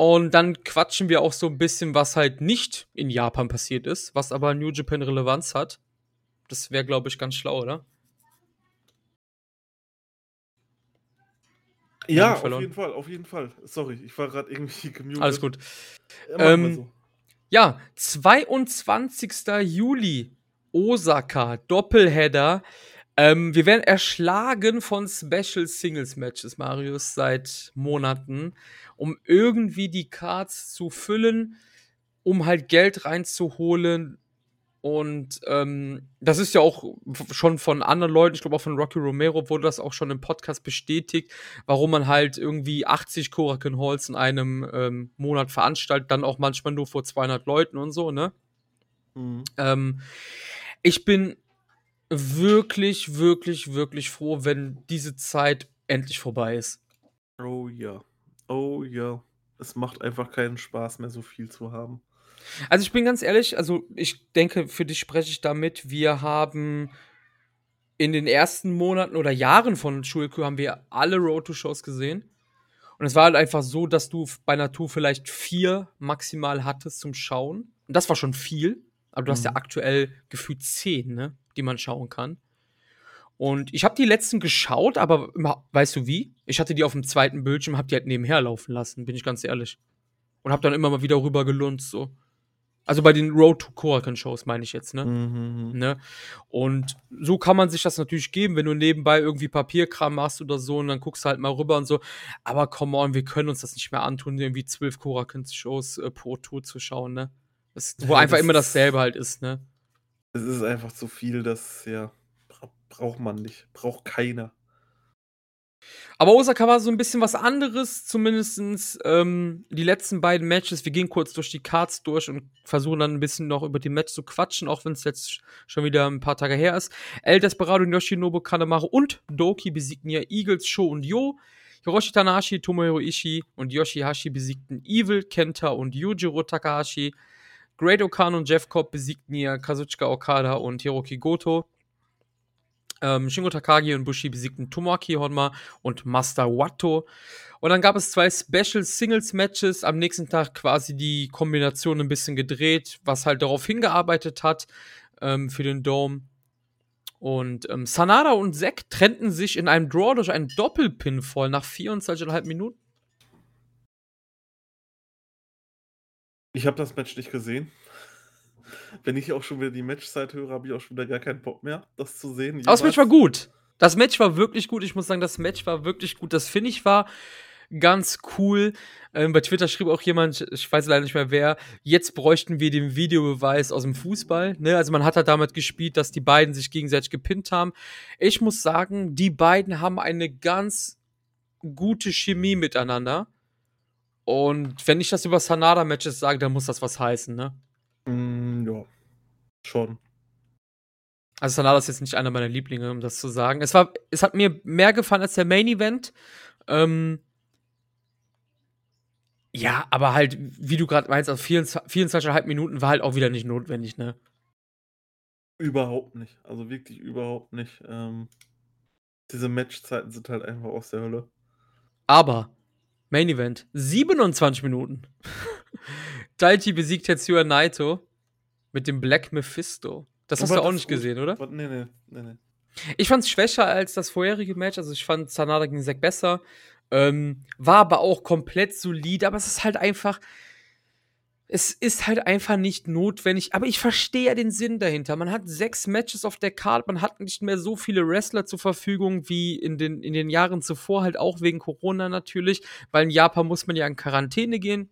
[SPEAKER 1] Und dann quatschen wir auch so ein bisschen, was halt nicht in Japan passiert ist, was aber New Japan Relevanz hat. Das wäre, glaube ich, ganz schlau, oder?
[SPEAKER 2] Ja, auf jeden Fall, auf jeden Fall. Sorry, ich war gerade irgendwie gemutet.
[SPEAKER 1] Alles gut.
[SPEAKER 2] Ja,
[SPEAKER 1] Ähm,
[SPEAKER 2] so.
[SPEAKER 1] Ja, 22. Juli, Osaka, Doppelheader. Ähm, wir werden erschlagen von Special Singles Matches, Marius, seit Monaten, um irgendwie die Cards zu füllen, um halt Geld reinzuholen. Und ähm, das ist ja auch schon von anderen Leuten, ich glaube auch von Rocky Romero wurde das auch schon im Podcast bestätigt, warum man halt irgendwie 80 Korakin Halls in einem ähm, Monat veranstaltet, dann auch manchmal nur vor 200 Leuten und so, ne? Mhm. Ähm, ich bin wirklich, wirklich, wirklich froh, wenn diese Zeit endlich vorbei ist.
[SPEAKER 2] Oh ja. Oh ja. Es macht einfach keinen Spaß mehr, so viel zu haben.
[SPEAKER 1] Also ich bin ganz ehrlich, also ich denke, für dich spreche ich damit. Wir haben in den ersten Monaten oder Jahren von Schulkür haben wir alle Road-to-Shows gesehen. Und es war halt einfach so, dass du bei Natur vielleicht vier maximal hattest zum Schauen. Und das war schon viel. Aber du mhm. hast ja mhm. aktuell gefühlt zehn, ne, die man schauen kann. Und ich habe die letzten geschaut, aber weißt du wie? Ich hatte die auf dem zweiten Bildschirm, habe die halt nebenher laufen lassen, bin ich ganz ehrlich. Und habe dann immer mal wieder rüber gelunzt, so. Also bei den Road to Korakan Shows meine ich jetzt, ne? Mhm. ne? Und so kann man sich das natürlich geben, wenn du nebenbei irgendwie Papierkram machst oder so und dann guckst du halt mal rüber und so. Aber come on, wir können uns das nicht mehr antun, irgendwie zwölf Korakan Shows äh, pro Tour zu schauen, ne? Das, wo ja, einfach das immer dasselbe halt ist, ne?
[SPEAKER 2] Es ist einfach zu viel, das, ja, braucht man nicht. Braucht keiner.
[SPEAKER 1] Aber Osaka war so ein bisschen was anderes, zumindest ähm, die letzten beiden Matches. Wir gehen kurz durch die Cards durch und versuchen dann ein bisschen noch über die Match zu quatschen, auch wenn es jetzt schon wieder ein paar Tage her ist. El Desperado, Yoshinobu Kanemaru und Doki besiegten ja Eagles, Sho und Yo. Hiroshi Tanahashi, Tomohiro Ishii und Yoshihashi besiegten Evil, Kenta und Yujiro Takahashi. Great Okan und Jeff Cobb besiegten ja Kazuchika Okada und Hiroki Goto. Ähm, Shingo Takagi und Bushi besiegten Tomoaki Honma und Master Watto. Und dann gab es zwei Special Singles Matches. Am nächsten Tag quasi die Kombination ein bisschen gedreht, was halt darauf hingearbeitet hat ähm, für den Dome. Und ähm, Sanada und Zack trennten sich in einem Draw durch einen Doppelpinfall nach 24,5 Minuten.
[SPEAKER 2] Ich habe das Match nicht gesehen wenn ich auch schon wieder die Matchzeit höre, habe ich auch schon wieder gar keinen Bock mehr, das zu sehen.
[SPEAKER 1] Aber das Match war gut. Das Match war wirklich gut. Ich muss sagen, das Match war wirklich gut. Das finde ich war ganz cool. Ähm, bei Twitter schrieb auch jemand, ich weiß leider nicht mehr wer, jetzt bräuchten wir den Videobeweis aus dem Fußball. Ne? Also man hat halt damit gespielt, dass die beiden sich gegenseitig gepinnt haben. Ich muss sagen, die beiden haben eine ganz gute Chemie miteinander. Und wenn ich das über Sanada-Matches sage, dann muss das was heißen, ne?
[SPEAKER 2] Mm, ja, schon.
[SPEAKER 1] Also Sanada ist jetzt nicht einer meiner Lieblinge, um das zu sagen. Es, war, es hat mir mehr gefallen als der Main Event. Ähm, ja, aber halt, wie du gerade meinst, auf 24,5 Minuten war halt auch wieder nicht notwendig, ne?
[SPEAKER 2] Überhaupt nicht. Also wirklich überhaupt nicht. Ähm, diese Matchzeiten sind halt einfach aus der Hölle.
[SPEAKER 1] Aber Main Event, 27 Minuten. Daichi besiegt Tetsuya Naito mit dem Black Mephisto. Das hast du auch nicht gesehen, oder? Nee, nee, nee, nee. Ich fand es schwächer als das vorherige Match. Also ich fand Sanada gegen Zack besser. Ähm, war aber auch komplett solide. Aber es ist halt einfach. Es ist halt einfach nicht notwendig. Aber ich verstehe ja den Sinn dahinter. Man hat sechs Matches auf der Card. Man hat nicht mehr so viele Wrestler zur Verfügung wie in den, in den Jahren zuvor. Halt auch wegen Corona natürlich. Weil in Japan muss man ja in Quarantäne gehen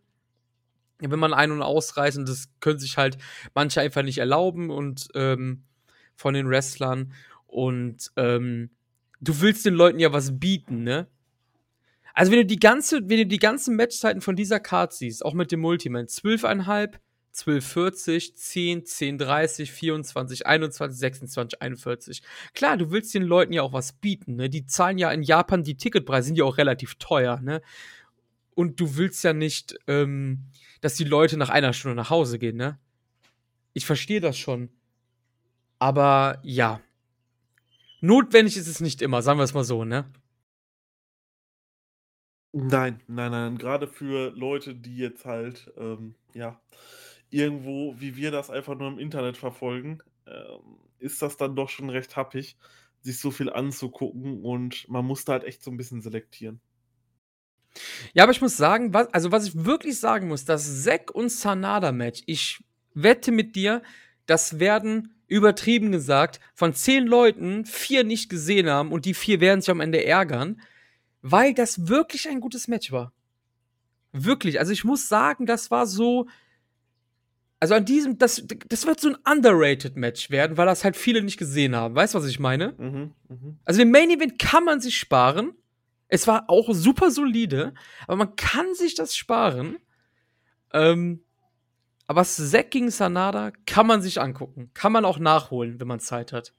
[SPEAKER 1] wenn man ein- und ausreist, und das können sich halt manche einfach nicht erlauben und ähm, von den Wrestlern. Und ähm, du willst den Leuten ja was bieten, ne? Also wenn du die ganze, wenn du die ganzen Matchzeiten von dieser Card siehst, auch mit dem Multiman, 12,5, 12,40, 10, 10,30, 24, 21, 26, 41. Klar, du willst den Leuten ja auch was bieten, ne? Die zahlen ja in Japan, die Ticketpreise sind ja auch relativ teuer, ne? Und du willst ja nicht, ähm, dass die Leute nach einer Stunde nach Hause gehen, ne? Ich verstehe das schon. Aber ja. Notwendig ist es nicht immer, sagen wir es mal so, ne?
[SPEAKER 2] Nein, nein, nein. Gerade für Leute, die jetzt halt, ähm, ja, irgendwo, wie wir das einfach nur im Internet verfolgen, ähm, ist das dann doch schon recht happig, sich so viel anzugucken und man muss da halt echt so ein bisschen selektieren.
[SPEAKER 1] Ja, aber ich muss sagen, was, also was ich wirklich sagen muss, das Zack und Sanada-Match, ich wette mit dir, das werden übertrieben gesagt von zehn Leuten vier nicht gesehen haben und die vier werden sich am Ende ärgern, weil das wirklich ein gutes Match war. Wirklich. Also ich muss sagen, das war so. also an diesem, das, das wird so ein underrated Match werden, weil das halt viele nicht gesehen haben. Weißt du, was ich meine? Mhm, mh. Also den Main Event kann man sich sparen. Es war auch super solide, aber man kann sich das sparen. Ähm, aber Zack gegen Sanada kann man sich angucken. Kann man auch nachholen, wenn man Zeit hat.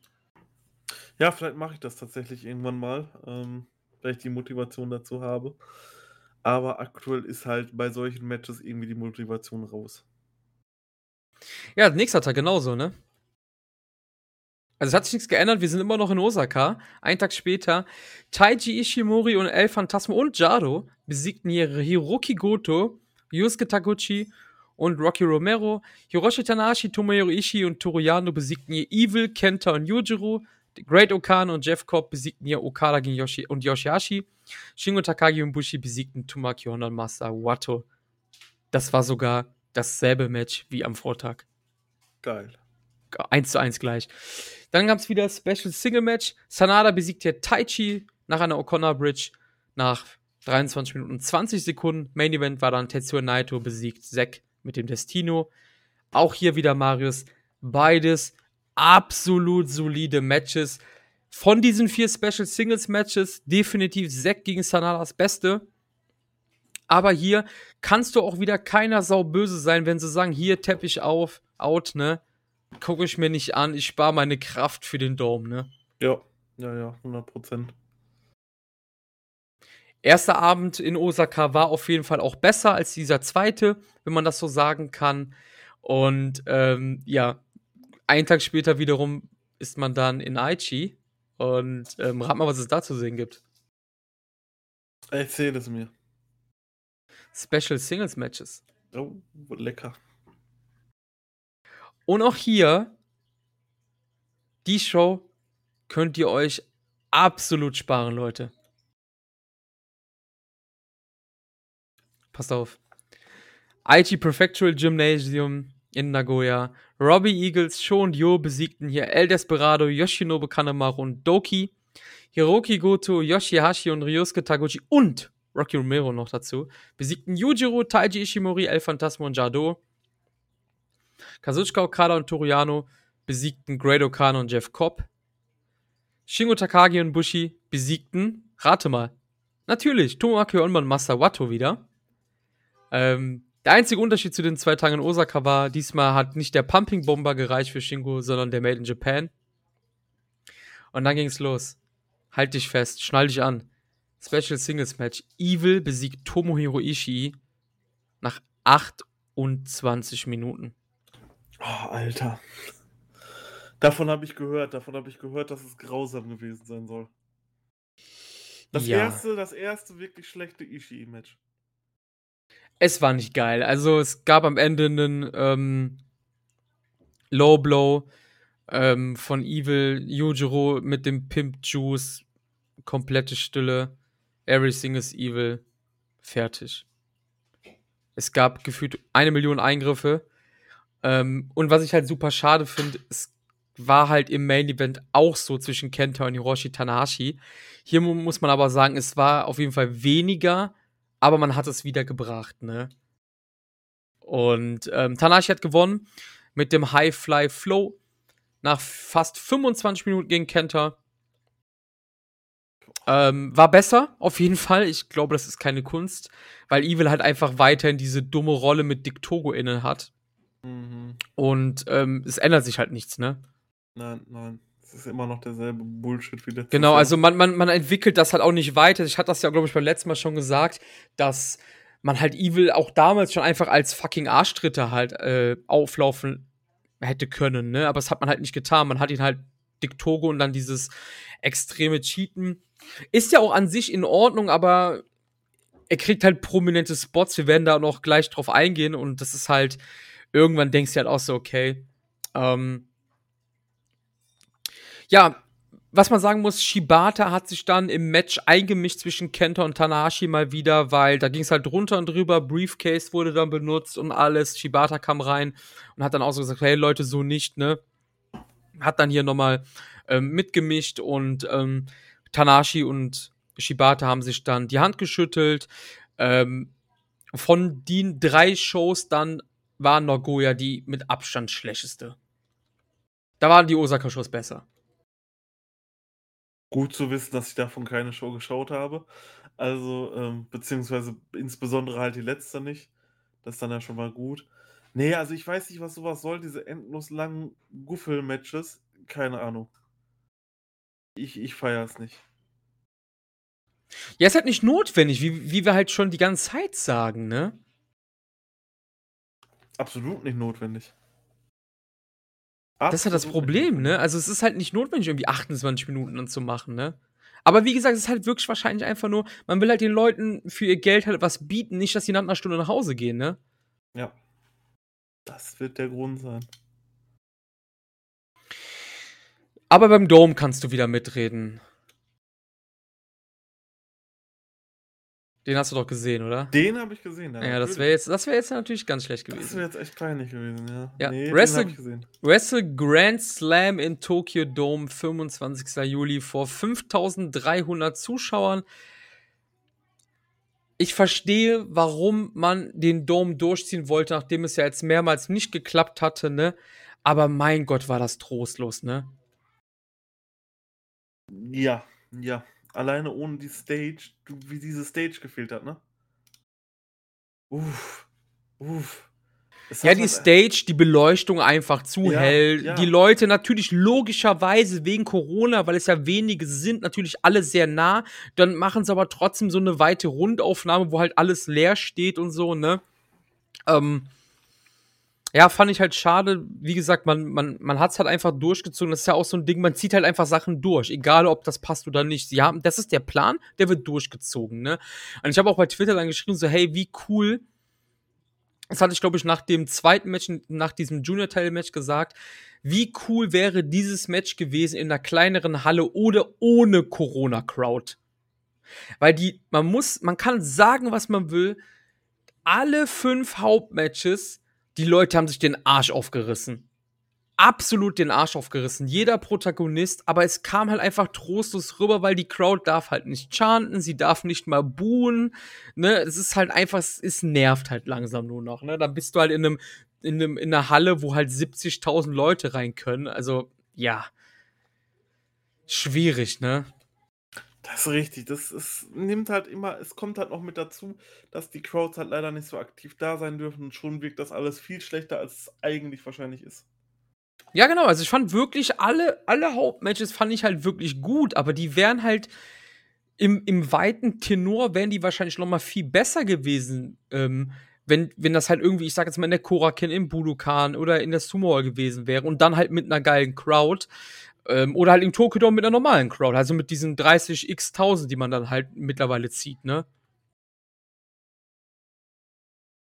[SPEAKER 2] Ja, vielleicht mache ich das tatsächlich irgendwann mal, ähm, weil ich die Motivation dazu habe. Aber aktuell ist halt bei solchen Matches irgendwie die Motivation raus.
[SPEAKER 1] Ja, nächster Tag genauso, ne? Also es hat sich nichts geändert, wir sind immer noch in Osaka. Einen Tag später, Taiji Ishimori und El Phantasmo und Jado besiegten hier Hiroki Goto, Yusuke Taguchi und Rocky Romero. Hiroshi Tanahashi, Tomohiro Ishii und Toru Yano besiegten hier Evil, Kenta und Yujiro. Great Okano und Jeff Cobb besiegten hier Okada gegen Yoshi und Yoshihashi. Shingo Takagi und Bushi besiegten Tomaki Honda und Masa Wato. Das war sogar dasselbe Match wie am Vortag.
[SPEAKER 2] Geil.
[SPEAKER 1] 1 zu 1 gleich. Dann gab es wieder Special Single Match. Sanada besiegt hier Taichi nach einer O'Connor Bridge nach 23 Minuten und 20 Sekunden. Main Event war dann Tetsuya Naito besiegt Zack mit dem Destino. Auch hier wieder Marius. Beides absolut solide Matches. Von diesen vier Special Singles Matches definitiv Zack gegen Sanada das Beste. Aber hier kannst du auch wieder keiner Sau böse sein, wenn sie sagen, hier Teppich auf, out, ne? Gucke ich mir nicht an, ich spare meine Kraft für den Dome, ne?
[SPEAKER 2] Ja, ja, ja, 100 Prozent.
[SPEAKER 1] Erster Abend in Osaka war auf jeden Fall auch besser als dieser zweite, wenn man das so sagen kann. Und ähm, ja, einen Tag später wiederum ist man dann in Aichi. Und ähm, rat mal, was es da zu sehen gibt.
[SPEAKER 2] Erzähl es mir.
[SPEAKER 1] Special Singles Matches.
[SPEAKER 2] Oh, lecker.
[SPEAKER 1] Und auch hier, die Show könnt ihr euch absolut sparen, Leute. Passt auf. Aichi Prefectural Gymnasium in Nagoya. Robbie Eagles, Sho und Yo besiegten hier El Desperado, Yoshinobu Kanemaru und Doki. Hiroki Goto, Yoshihashi und Ryosuke Taguchi und Rocky Romero noch dazu, besiegten Yujiro, Taiji Ishimori, El Phantasmo und Jado. Kazuchika Okada und Toriano besiegten Great Okano und Jeff Cobb. Shingo Takagi und Bushi besiegten, rate mal, natürlich, Tomoaki Onman Masawato wieder. Ähm, der einzige Unterschied zu den zwei Tagen in Osaka war, diesmal hat nicht der Pumping Bomber gereicht für Shingo, sondern der Made in Japan. Und dann ging es los. Halt dich fest, schnall dich an. Special Singles Match. Evil besiegt Tomohiro Ishii nach 28 Minuten.
[SPEAKER 2] Oh, Alter. Davon habe ich gehört, davon habe ich gehört, dass es grausam gewesen sein soll. Das ja. erste, das erste wirklich schlechte Ishii-Match.
[SPEAKER 1] Es war nicht geil. Also es gab am Ende einen ähm, Low Blow ähm, von Evil Yujiro mit dem Pimp Juice. Komplette Stille. Everything is evil. Fertig. Es gab gefühlt eine Million Eingriffe. Ähm, und was ich halt super schade finde, es war halt im Main Event auch so zwischen Kenta und Hiroshi Tanahashi. Hier muss man aber sagen, es war auf jeden Fall weniger, aber man hat es wieder gebracht, ne? Und ähm, Tanahashi hat gewonnen mit dem High Fly Flow nach fast 25 Minuten gegen Kenta. Ähm, war besser, auf jeden Fall. Ich glaube, das ist keine Kunst, weil Evil halt einfach weiterhin diese dumme Rolle mit Dick Togo inne hat. Mhm. Und ähm, es ändert sich halt nichts, ne?
[SPEAKER 2] Nein, nein. Es ist immer noch derselbe Bullshit wie letztes
[SPEAKER 1] Genau, Jahr. also man, man, man entwickelt das halt auch nicht weiter. Ich hatte das ja, glaube ich, beim letzten Mal schon gesagt, dass man halt Evil auch damals schon einfach als fucking Arschtritte halt äh, auflaufen hätte können, ne? Aber das hat man halt nicht getan. Man hat ihn halt Dick Togo und dann dieses extreme Cheaten. Ist ja auch an sich in Ordnung, aber er kriegt halt prominente Spots. Wir werden da noch gleich drauf eingehen und das ist halt, irgendwann denkst du halt auch so, okay. Ähm, ja, was man sagen muss, Shibata hat sich dann im Match eingemischt zwischen Kenta und Tanahashi mal wieder, weil da ging es halt drunter und drüber, Briefcase wurde dann benutzt und alles. Shibata kam rein und hat dann auch so gesagt, hey Leute, so nicht, ne? Hat dann hier nochmal ähm, mitgemischt und ähm, Tanahashi und Shibata haben sich dann die Hand geschüttelt. Ähm, von den drei Shows dann war Nagoya die mit Abstand schlechteste. Da waren die Osaka-Shows besser.
[SPEAKER 2] Gut zu wissen, dass ich davon keine Show geschaut habe. Also, ähm, beziehungsweise insbesondere halt die letzte nicht. Das ist dann ja schon mal gut. Nee, also ich weiß nicht, was sowas soll, diese endlos langen Guffel-Matches. Keine Ahnung. Ich, ich feiere es nicht.
[SPEAKER 1] Ja, ist halt nicht notwendig, wie, wie wir halt schon die ganze Zeit sagen, ne?
[SPEAKER 2] Absolut nicht notwendig.
[SPEAKER 1] Das ist halt das Problem, ne? Also es ist halt nicht notwendig, irgendwie 28 Minuten dann zu machen, ne? Aber wie gesagt, es ist halt wirklich wahrscheinlich einfach nur, man will halt den Leuten für ihr Geld halt was bieten, nicht, dass sie nach einer Stunde nach Hause gehen, ne?
[SPEAKER 2] Ja. Das wird der Grund sein.
[SPEAKER 1] Aber beim Dome kannst du wieder mitreden. Den hast du doch gesehen, oder?
[SPEAKER 2] Den habe ich gesehen,
[SPEAKER 1] ja. Ja, das wäre jetzt, wär jetzt natürlich ganz schlecht gewesen.
[SPEAKER 2] Das wäre jetzt echt peinlich gewesen, ja.
[SPEAKER 1] Ja, nee, Wrestle, Wrestle Grand Slam in Tokyo Dome, 25. Juli, vor 5300 Zuschauern. Ich verstehe, warum man den Dome durchziehen wollte, nachdem es ja jetzt mehrmals nicht geklappt hatte, ne? Aber mein Gott, war das trostlos, ne?
[SPEAKER 2] Ja, ja alleine ohne die Stage, wie diese Stage gefehlt hat, ne? Uff, uff.
[SPEAKER 1] Ja, die Stage, die Beleuchtung einfach zu ja, hell. Ja. Die Leute natürlich logischerweise wegen Corona, weil es ja wenige sind, natürlich alle sehr nah. Dann machen sie aber trotzdem so eine weite Rundaufnahme, wo halt alles leer steht und so, ne? Ähm, ja, fand ich halt schade. Wie gesagt, man, man, man hat es halt einfach durchgezogen. Das ist ja auch so ein Ding, man zieht halt einfach Sachen durch, egal ob das passt oder nicht. Ja, das ist der Plan, der wird durchgezogen, ne? Und ich habe auch bei Twitter dann geschrieben, so, hey, wie cool. Das hatte ich, glaube ich, nach dem zweiten Match, nach diesem Junior-Teil-Match gesagt. Wie cool wäre dieses Match gewesen in einer kleineren Halle oder ohne Corona-Crowd? Weil die, man muss, man kann sagen, was man will. Alle fünf Hauptmatches die Leute haben sich den Arsch aufgerissen. Absolut den Arsch aufgerissen. Jeder Protagonist, aber es kam halt einfach trostlos rüber, weil die Crowd darf halt nicht chanten, sie darf nicht mal buhen. Ne, es ist halt einfach, es nervt halt langsam nur noch. Ne, dann bist du halt in einem, in einem, in einer Halle, wo halt 70.000 Leute rein können. Also, ja. Schwierig, ne?
[SPEAKER 2] Das ist richtig. Das ist, nimmt halt immer, es kommt halt noch mit dazu, dass die Crowds halt leider nicht so aktiv da sein dürfen und schon wirkt das alles viel schlechter, als es eigentlich wahrscheinlich ist.
[SPEAKER 1] Ja, genau. Also ich fand wirklich alle, alle Hauptmatches fand ich halt wirklich gut, aber die wären halt im, im weiten Tenor wären die wahrscheinlich noch mal viel besser gewesen, ähm, wenn, wenn das halt irgendwie, ich sag jetzt mal in der Korakin, im Budokan oder in der Sumo gewesen wäre und dann halt mit einer geilen Crowd. Ähm, oder halt im Tokyo mit einer normalen Crowd, also mit diesen 30 x 1000, die man dann halt mittlerweile zieht, ne?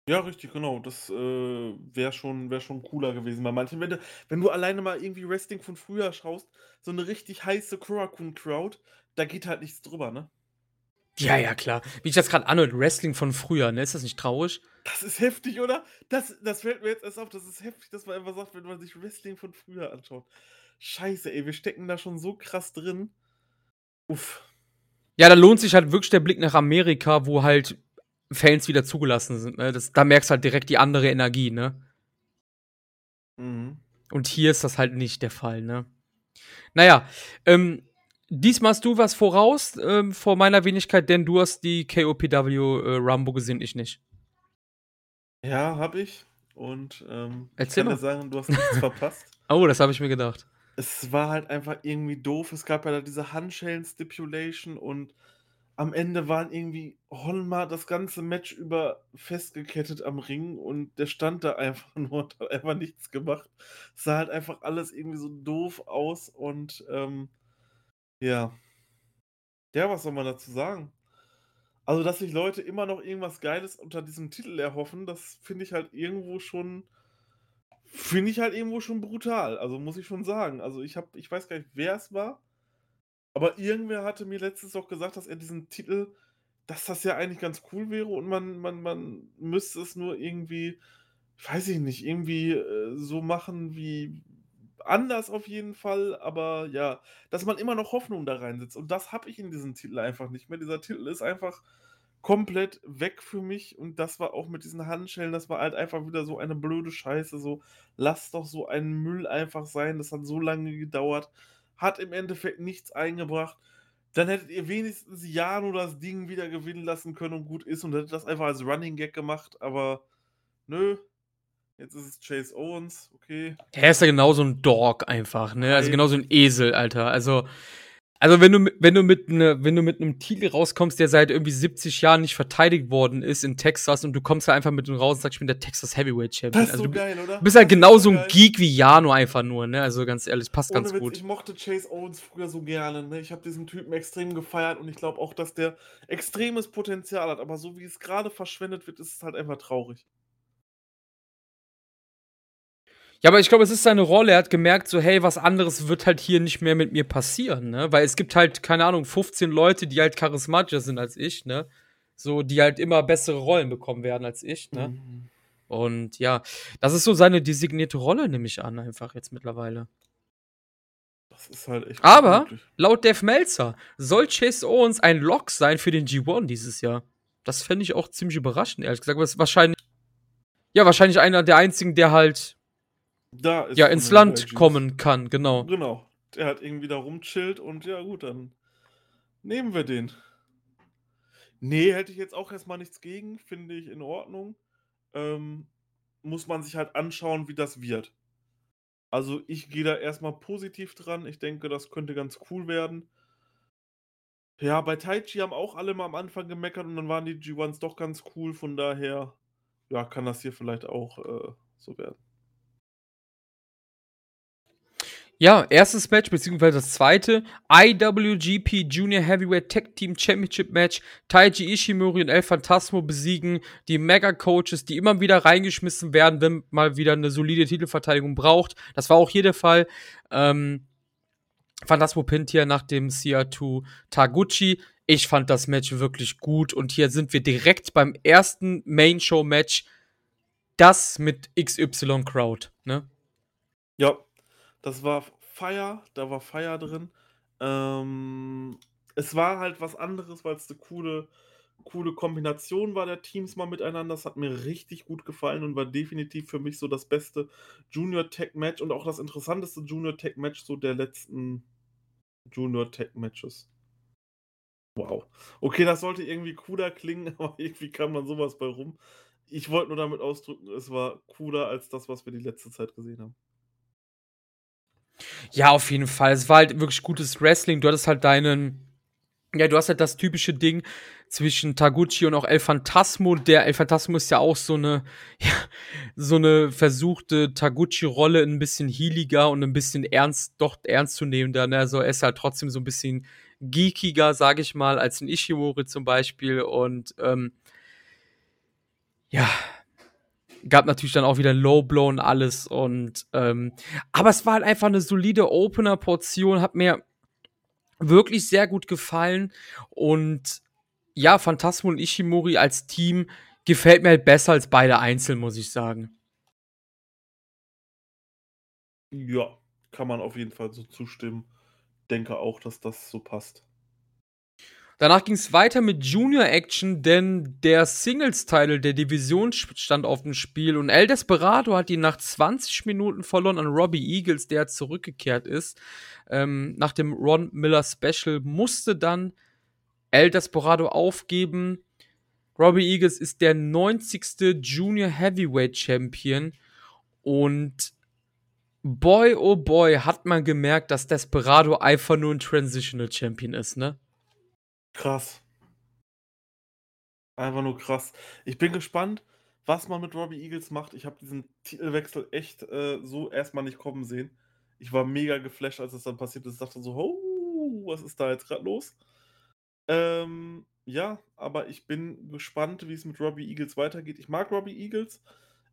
[SPEAKER 2] Ja, richtig, genau. Das äh, wäre schon, wär schon cooler gewesen bei manchen. Wenn du, wenn du alleine mal irgendwie Wrestling von früher schaust, so eine richtig heiße Kurakun-Crowd, da geht halt nichts drüber, ne?
[SPEAKER 1] Ja, ja, klar. Wie ich das gerade anhört, Wrestling von früher, ne? Ist das nicht traurig?
[SPEAKER 2] Das ist heftig, oder? Das, das fällt mir jetzt erst auf. Das ist heftig, dass man einfach sagt, wenn man sich Wrestling von früher anschaut. Scheiße, ey, wir stecken da schon so krass drin. Uff.
[SPEAKER 1] Ja, da lohnt sich halt wirklich der Blick nach Amerika, wo halt Fans wieder zugelassen sind. Ne? Das, da merkst du halt direkt die andere Energie, ne? Mhm. Und hier ist das halt nicht der Fall, ne? Naja, ähm, diesmal hast du was voraus ähm, vor meiner Wenigkeit, denn du hast die KOPW äh, Rambo gesehen, ich nicht.
[SPEAKER 2] Ja, hab ich. Und ähm,
[SPEAKER 1] Erzähl
[SPEAKER 2] ich kann dir sagen, du hast nichts verpasst.
[SPEAKER 1] Oh, das habe ich mir gedacht
[SPEAKER 2] es war halt einfach irgendwie doof. Es gab ja da diese Handschellen-Stipulation und am Ende waren irgendwie Honma das ganze Match über festgekettet am Ring und der stand da einfach nur und hat einfach nichts gemacht. Es sah halt einfach alles irgendwie so doof aus und ähm, ja. Ja, was soll man dazu sagen? Also, dass sich Leute immer noch irgendwas Geiles unter diesem Titel erhoffen, das finde ich halt irgendwo schon Finde ich halt irgendwo schon brutal, also muss ich schon sagen. Also ich habe ich weiß gar nicht, wer es war, aber irgendwer hatte mir letztens auch gesagt, dass er diesen Titel dass das ja eigentlich ganz cool wäre und man man man müsste es nur irgendwie, weiß ich nicht, irgendwie, äh, so machen wie anders auf jeden Fall, aber ja, dass man immer noch Hoffnung da reinsetzt und das habe ich in diesem Titel einfach nicht mehr. Dieser Titel ist einfach komplett weg für mich und das war auch mit diesen Handschellen, das war halt einfach wieder so eine blöde Scheiße, so lass doch so einen Müll einfach sein, das hat so lange gedauert, hat im Endeffekt nichts eingebracht. Dann hättet ihr wenigstens Jano das Ding wieder gewinnen lassen können und gut ist und hättet das einfach als Running Gag gemacht, aber nö. Jetzt ist es Chase Owens, okay.
[SPEAKER 1] Er ist ja genauso ein Dog einfach, ne? Also genauso ein Esel, Alter. Also also wenn du, wenn du mit ne, wenn du mit einem Titel rauskommst, der seit irgendwie 70 Jahren nicht verteidigt worden ist in Texas und du kommst halt einfach mit dem raus und sagst, ich bin der Texas Heavyweight Champion.
[SPEAKER 2] Das ist
[SPEAKER 1] also,
[SPEAKER 2] so
[SPEAKER 1] du
[SPEAKER 2] geil, oder?
[SPEAKER 1] bist halt genauso
[SPEAKER 2] so
[SPEAKER 1] ein. Geek wie Jano einfach nur, ne? Also ganz ehrlich, passt
[SPEAKER 2] Ohne
[SPEAKER 1] ganz
[SPEAKER 2] Witz,
[SPEAKER 1] gut.
[SPEAKER 2] ich mochte Chase Owens früher so gerne. Ne? Ich habe diesen Typen extrem gefeiert und ich glaube auch, dass der extremes Potenzial hat. Aber so wie es gerade verschwendet wird, ist es halt einfach traurig.
[SPEAKER 1] Ja, aber ich glaube, es ist seine Rolle. Er hat gemerkt, so, hey, was anderes wird halt hier nicht mehr mit mir passieren, ne? Weil es gibt halt, keine Ahnung, 15 Leute, die halt charismatischer sind als ich, ne? So, die halt immer bessere Rollen bekommen werden als ich, ne?
[SPEAKER 2] Mhm.
[SPEAKER 1] Und ja, das ist so seine designierte Rolle, nehme ich an, einfach jetzt mittlerweile.
[SPEAKER 2] Das ist halt echt.
[SPEAKER 1] Aber
[SPEAKER 2] unmöglich.
[SPEAKER 1] laut Dave Meltzer soll Chase Owens ein Lock sein für den G1 dieses Jahr. Das fände ich auch ziemlich überraschend, ehrlich gesagt. Aber es ist wahrscheinlich, ja, wahrscheinlich einer der einzigen, der halt
[SPEAKER 2] Da ist
[SPEAKER 1] ja ins Land
[SPEAKER 2] Legends.
[SPEAKER 1] kommen kann, genau.
[SPEAKER 2] Genau. Der hat irgendwie da rumchillt und ja, gut, dann nehmen wir den. Nee, hätte ich jetzt auch erstmal nichts gegen, finde ich in Ordnung. Ähm, muss man sich halt anschauen, wie das wird. Also ich gehe da erstmal positiv dran. Ich denke, das könnte ganz cool werden. Ja, bei Taichi haben auch alle mal am Anfang gemeckert und dann waren die G1s doch ganz cool. Von daher, ja, kann das hier vielleicht auch äh, so werden.
[SPEAKER 1] Ja, erstes Match, beziehungsweise das zweite, IWGP Junior Heavyweight Tag Team Championship Match. Taiji Ishimori und El Phantasmo besiegen die Mega-Coaches, die immer wieder reingeschmissen werden, wenn mal wieder eine solide Titelverteidigung braucht. Das war auch hier der Fall. Ähm, Phantasmo pinnt hier nach dem CR2 Taguchi. Ich fand das Match wirklich gut und hier sind wir direkt beim ersten Main-Show-Match. Das mit XY Crowd, ne?
[SPEAKER 2] Ja, das war Fire, da war Fire drin. Ähm, es war halt was anderes, weil es eine coole, coole Kombination war der Teams mal miteinander. Das hat mir richtig gut gefallen und war definitiv für mich so das beste Junior Tech Match und auch das interessanteste Junior Tech Match so der letzten Junior Tech Matches. Wow. Okay, das sollte irgendwie cooler klingen, aber irgendwie kam dann sowas bei rum. Ich wollte nur damit ausdrücken, es war cooler als das, was wir die letzte Zeit gesehen haben.
[SPEAKER 1] Ja, auf jeden Fall. Es war halt wirklich gutes Wrestling. Du hattest halt deinen. Ja, du hast halt das typische Ding zwischen Taguchi und auch El Phantasmo. Der El Phantasmo ist ja auch so eine, ja, so eine versuchte Taguchi-Rolle, ein bisschen healiger und ein bisschen ernst, doch ernstzunehmender. Ne? Also er ist halt trotzdem so ein bisschen geekiger, sag ich mal, als ein Ishimori zum Beispiel. Und ähm, ja, gab natürlich dann auch wieder Low Blow und alles und ähm, aber es war halt einfach eine solide Opener Portion, hat mir wirklich sehr gut gefallen und ja, Phantasmo und Ishimori als Team gefällt mir halt besser als beide einzeln, muss ich sagen.
[SPEAKER 2] Ja, kann man auf jeden Fall so zustimmen. Denke auch, dass das so passt.
[SPEAKER 1] Danach ging es weiter mit Junior Action, denn der Singles-Title der Division stand auf dem Spiel und El Desperado hat ihn nach 20 Minuten verloren an Robbie Eagles, der zurückgekehrt ist. Ähm, nach dem Ron Miller Special musste dann El Desperado aufgeben. Robbie Eagles ist der 90. Junior Heavyweight Champion und boy oh boy hat man gemerkt, dass Desperado einfach nur ein Transitional Champion ist, ne?
[SPEAKER 2] Krass. Einfach nur krass. Ich bin gespannt, was man mit Robbie Eagles macht. Ich habe diesen Titelwechsel echt äh, so erstmal nicht kommen sehen. Ich war mega geflasht, als es dann passiert ist. Ich dachte so, oh, was ist da jetzt gerade los? Ähm, ja, aber ich bin gespannt, wie es mit Robbie Eagles weitergeht. Ich mag Robbie Eagles.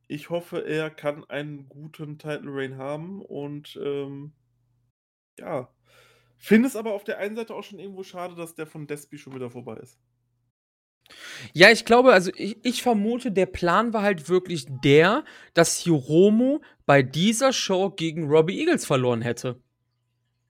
[SPEAKER 2] Ich hoffe, er kann einen guten Title Reign haben und ähm, ja. Finde es aber auf der einen Seite auch schon irgendwo schade, dass der von Despi schon wieder vorbei ist.
[SPEAKER 1] Ja, ich glaube, also ich, ich vermute, der Plan war halt wirklich der, dass Hiromo bei dieser Show gegen Robbie Eagles verloren hätte.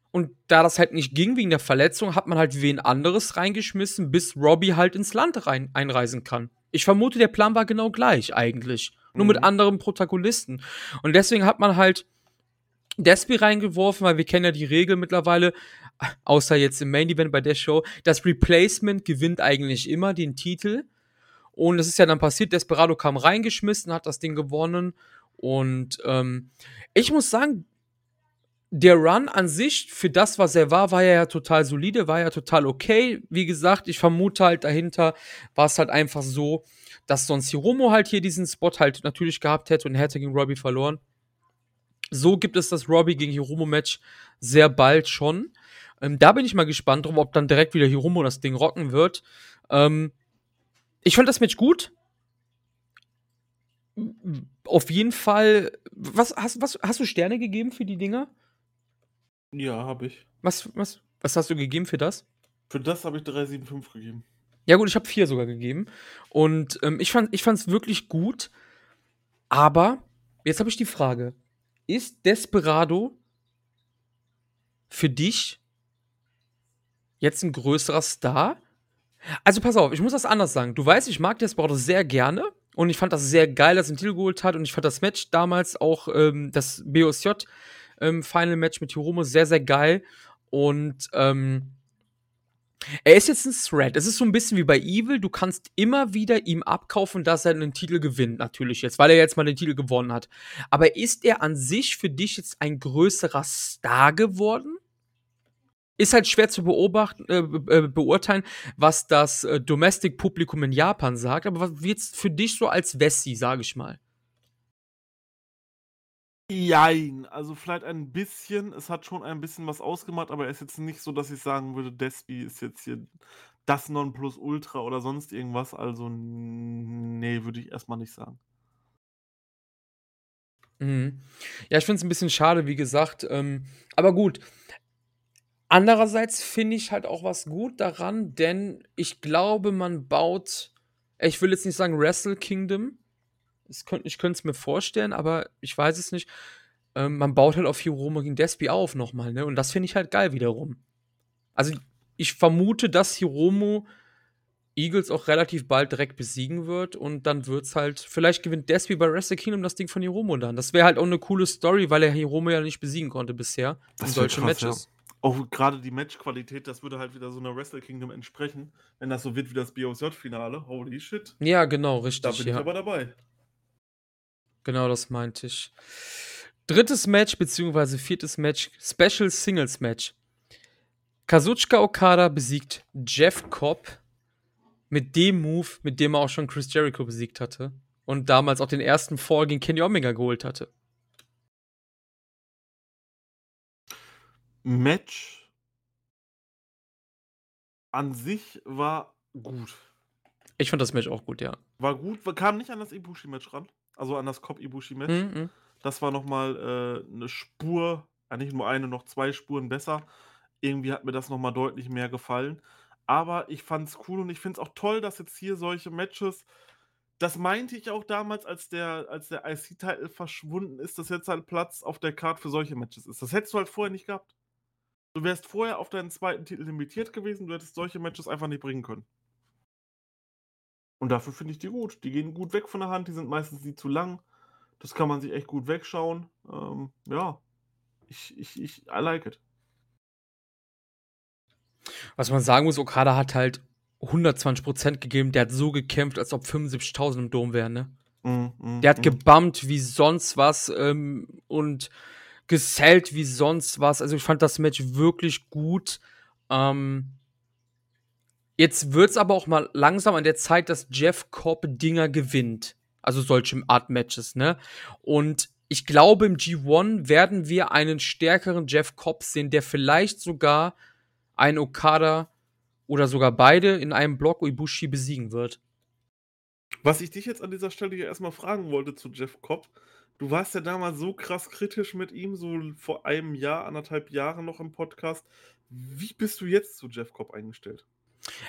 [SPEAKER 1] Und da das halt nicht ging wegen der Verletzung, hat man halt wen anderes reingeschmissen, bis Robbie halt ins Land rein einreisen kann. Ich vermute, der Plan war genau gleich eigentlich. Nur mit
[SPEAKER 2] Mhm.
[SPEAKER 1] anderen Protagonisten. Und deswegen hat man halt Despi reingeworfen, weil wir kennen ja die Regel mittlerweile, außer jetzt im Main Event bei der Show, das Replacement gewinnt eigentlich immer den Titel. Und das ist ja dann passiert, Desperado kam reingeschmissen, hat das Ding gewonnen. Und ähm, ich muss sagen, der Run an sich, für das, was er war, war ja total solide, war ja total okay. Wie gesagt, ich vermute halt dahinter war es halt einfach so, dass sonst Hiromo halt hier diesen Spot halt natürlich gehabt hätte und hätte gegen Robbie verloren. So gibt es das Robbie gegen Hiromo-Match sehr bald schon. Ähm, da bin ich mal gespannt drauf, ob dann direkt wieder Hiromo das Ding rocken wird. Ähm, ich fand das Match gut. Auf jeden Fall. Was hast, was, hast du Sterne gegeben für die Dinger?
[SPEAKER 2] Ja, habe ich.
[SPEAKER 1] Was, was, was hast du gegeben für das?
[SPEAKER 2] Für das habe ich 3,75 gegeben.
[SPEAKER 1] Ja, gut, ich habe vier sogar gegeben. Und ähm, ich fand es wirklich gut. Aber jetzt habe ich die Frage: Ist Desperado für dich jetzt ein größerer Star? Also pass auf, ich muss das anders sagen. Du weißt, ich mag Desperado sehr gerne und ich fand das sehr geil, dass er einen Titel geholt hat und ich fand das Match damals auch ähm, das BOSJ ähm, Final Match mit Hiromo sehr sehr geil und ähm, er ist jetzt ein Thread. Es ist so ein bisschen wie bei Evil. Du kannst immer wieder ihm abkaufen, dass er einen Titel gewinnt, natürlich jetzt, weil er jetzt mal den Titel gewonnen hat. Aber ist er an sich für dich jetzt ein größerer Star geworden? Ist halt schwer zu beobachten, äh, äh, beurteilen, was das äh, Domestic-Publikum in Japan sagt. Aber was jetzt für dich so als Wessi, sage ich mal?
[SPEAKER 2] Jein, also vielleicht ein bisschen. Es hat schon ein bisschen was ausgemacht, aber er ist jetzt nicht so, dass ich sagen würde, Despi ist jetzt hier das Nonplusultra oder sonst irgendwas. Also, nee, würde ich erstmal nicht sagen.
[SPEAKER 1] Mhm. Ja, ich finde es ein bisschen schade, wie gesagt. Ähm, aber gut. Andererseits finde ich halt auch was gut daran, denn ich glaube, man baut, ich will jetzt nicht sagen Wrestle Kingdom, es könnt, ich könnte es mir vorstellen, aber ich weiß es nicht. Ähm, man baut halt auf Hiromo gegen Despi auf nochmal, ne? Und das finde ich halt geil wiederum. Also ich vermute, dass Hiromo Eagles auch relativ bald direkt besiegen wird und dann wird's halt, vielleicht gewinnt Despi bei Wrestle Kingdom das Ding von Hiromo dann. Das wäre halt auch eine coole Story, weil er Hiromo ja nicht besiegen konnte bisher
[SPEAKER 2] Das
[SPEAKER 1] in solchen
[SPEAKER 2] krass, ja. Auch gerade die Matchqualität, das würde halt wieder so einer Wrestle Kingdom entsprechen, wenn das so wird wie das BOSJ-Finale. Holy shit.
[SPEAKER 1] Ja, genau,
[SPEAKER 2] Da
[SPEAKER 1] richtig.
[SPEAKER 2] bin ich
[SPEAKER 1] Ja.
[SPEAKER 2] aber dabei.
[SPEAKER 1] Genau, das meinte ich. Drittes Match, beziehungsweise viertes Match, Special Singles Match. Kazuchika Okada besiegt Jeff Cobb mit dem Move, mit dem er auch schon Chris Jericho besiegt hatte. Und damals auch den ersten Fall gegen Kenny Omega geholt hatte.
[SPEAKER 2] Match an sich war gut.
[SPEAKER 1] Ich fand das Match auch gut, ja.
[SPEAKER 2] War gut, kam nicht an das Ibushi-Match ran. Also an das Cobb-Ibushi-Match.
[SPEAKER 1] Mhm.
[SPEAKER 2] Das war nochmal äh, eine Spur, ja, nicht nur eine, noch zwei Spuren besser. Irgendwie hat mir das nochmal deutlich mehr gefallen. Aber ich fand es cool und ich finde es auch toll, dass jetzt hier solche Matches, das meinte ich auch damals, als der, als der IC-Titel verschwunden ist, dass jetzt halt Platz auf der Card für solche Matches ist. Das hättest du halt vorher nicht gehabt. Du wärst vorher auf deinen zweiten Titel limitiert gewesen, du hättest solche Matches einfach nicht bringen können. Und dafür finde ich die gut. Die gehen gut weg von der Hand, die sind meistens nie zu lang. Das kann man sich echt gut wegschauen. Ähm, ja, ich, ich, ich, I like it.
[SPEAKER 1] Was man sagen muss, Okada hat halt 120% gegeben. Der hat so gekämpft, als ob 75.000 im Dom wären, ne?
[SPEAKER 2] Mm, mm,
[SPEAKER 1] Der hat
[SPEAKER 2] mm.
[SPEAKER 1] gebammt wie sonst was ähm, und gesellt wie sonst was. Also ich fand das Match wirklich gut. Ähm, jetzt wird es aber auch mal langsam an der Zeit, dass Jeff Cobb Dinger gewinnt. Also solche Art Matches, ne? Und ich glaube, im G1 werden wir einen stärkeren Jeff Cobb sehen, der vielleicht sogar einen Okada oder sogar beide in einem Block Ibushi besiegen wird.
[SPEAKER 2] Was ich dich jetzt an dieser Stelle hier erstmal fragen wollte zu Jeff Cobb. Du warst ja damals so krass kritisch mit ihm, so vor einem Jahr, anderthalb Jahren noch im Podcast. Wie bist du jetzt zu Jeff Cobb eingestellt?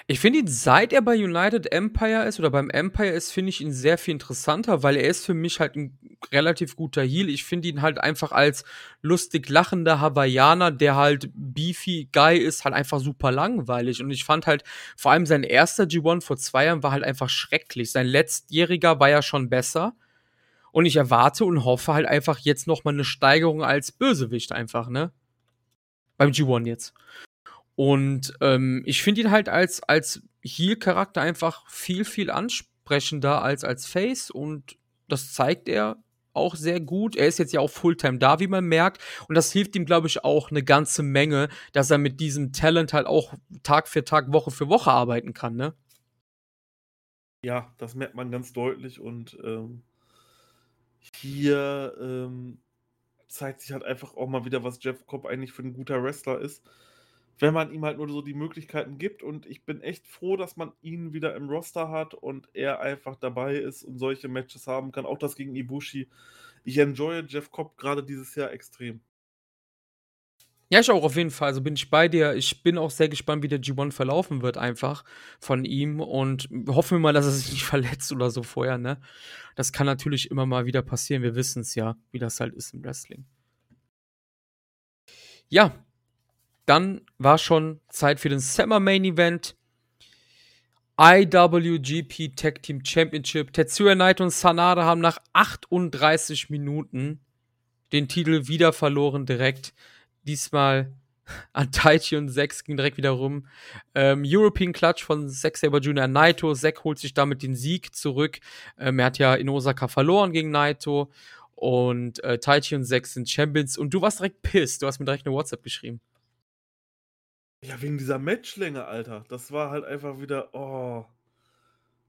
[SPEAKER 1] Ich finde ihn, seit er bei United Empire ist oder beim Empire ist, finde ich ihn sehr viel interessanter, weil er ist für mich halt ein relativ guter Heal. Ich finde ihn halt einfach als lustig lachender Hawaiianer, der halt beefy Guy ist, halt einfach super langweilig. Und ich fand halt, vor allem sein erster G1 vor zwei Jahren war halt einfach schrecklich. Sein letztjähriger war ja schon besser. Und ich erwarte und hoffe halt einfach jetzt noch mal eine Steigerung als Bösewicht einfach, ne? Beim G1 jetzt. Und ähm, ich finde ihn halt als, als Heal-Charakter einfach viel, viel ansprechender als als Face und das zeigt er auch sehr gut. Er ist jetzt ja auch Fulltime da, wie man merkt. Und das hilft ihm, glaube ich, auch eine ganze Menge, dass er mit diesem Talent halt auch Tag für Tag, Woche für Woche arbeiten kann, ne?
[SPEAKER 2] Ja, das merkt man ganz deutlich und ähm, hier ähm, zeigt sich halt einfach auch mal wieder, was Jeff Cobb eigentlich für ein guter Wrestler ist wenn man ihm halt nur so die Möglichkeiten gibt. Und ich bin echt froh, dass man ihn wieder im Roster hat und er einfach dabei ist und solche Matches haben kann. Auch das gegen Ibushi. Ich enjoye Jeff Cobb gerade dieses Jahr extrem.
[SPEAKER 1] Ja, ich auch auf jeden Fall. Also bin ich bei dir. Ich bin auch sehr gespannt, wie der G1 verlaufen wird, einfach von ihm. Und hoffen wir mal, dass er sich nicht verletzt oder so vorher, ne? Das kann natürlich immer mal wieder passieren. Wir wissen es ja, wie das halt ist im Wrestling. Ja, dann war schon Zeit für den Summer Main Event. IWGP Tag Team Championship. Tetsuya Naito und Sanada haben nach 38 Minuten den Titel wieder verloren direkt. Diesmal an Taichi und Sex ging direkt wieder rum. Ähm, European Clutch von Zack Saber Jr. Naito. Zack holt sich damit den Sieg zurück. Ähm, er hat ja in Osaka verloren gegen Naito. Und äh, Taichi und Zack sind Champions. Und du warst direkt pissed. Du hast mir direkt eine WhatsApp geschrieben.
[SPEAKER 2] Ja, wegen dieser Matchlänge, Alter. Das war halt einfach wieder, oh.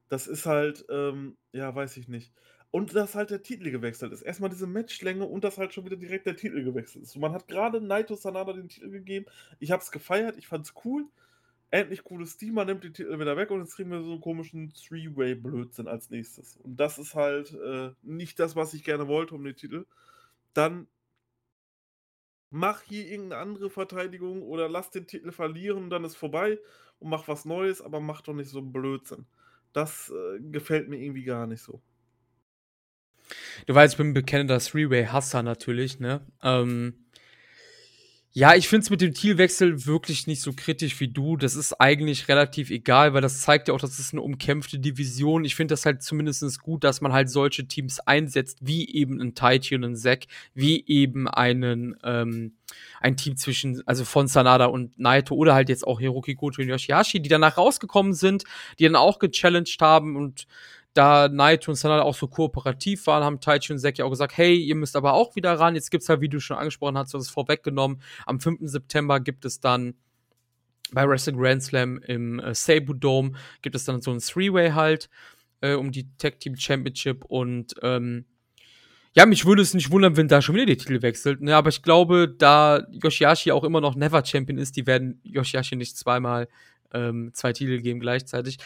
[SPEAKER 2] Das ist halt, ähm, ja, weiß ich nicht. Und dass halt der Titel gewechselt ist. Erstmal diese Matchlänge und dass halt schon wieder direkt der Titel gewechselt ist. Und man hat gerade Naito Sanada den Titel gegeben. Ich hab's gefeiert, ich fand's cool. Endlich cooles Team, man nimmt den Titel wieder weg und jetzt kriegen wir so einen komischen Three-Way-Blödsinn als nächstes. Und das ist halt äh, nicht das, was ich gerne wollte um den Titel. Dann mach hier irgendeine andere Verteidigung oder lass den Titel verlieren, dann ist vorbei und mach was Neues, aber mach doch nicht so einen Blödsinn. Das äh, gefällt mir irgendwie gar nicht so.
[SPEAKER 1] Du weißt, ich bin bekennender Three-Way-Hasser natürlich, ne? Ähm, ja, ich finde es mit dem Zielwechsel wirklich nicht so kritisch wie du. Das ist eigentlich relativ egal, weil das zeigt ja auch, dass es eine umkämpfte Division. Ich finde das halt zumindest gut, dass man halt solche Teams einsetzt, wie eben ein Taichi und ein Zack, wie eben einen, ähm, ein Team zwischen, also von Sanada und Naito oder halt jetzt auch Hiroki Goto und Yoshihashi, die danach rausgekommen sind, die dann auch gechallenged haben und da Naito und Sanada auch so kooperativ waren, haben Taichi und Seki auch gesagt, hey, ihr müsst aber auch wieder ran. Jetzt gibt's halt, wie du schon angesprochen hast, du hast es vorweggenommen. Am 5. September gibt es dann bei Wrestle Grand Slam im äh, Seibu Dome gibt es dann so ein Three-Way halt äh, um die Tag Team Championship und ähm, ja, mich würde es nicht wundern, wenn da schon wieder die Titel wechselt. Ne, aber ich glaube, da Yoshihashi auch immer noch Never Champion ist, die werden Yoshihashi nicht zweimal ähm, zwei Titel geben gleichzeitig.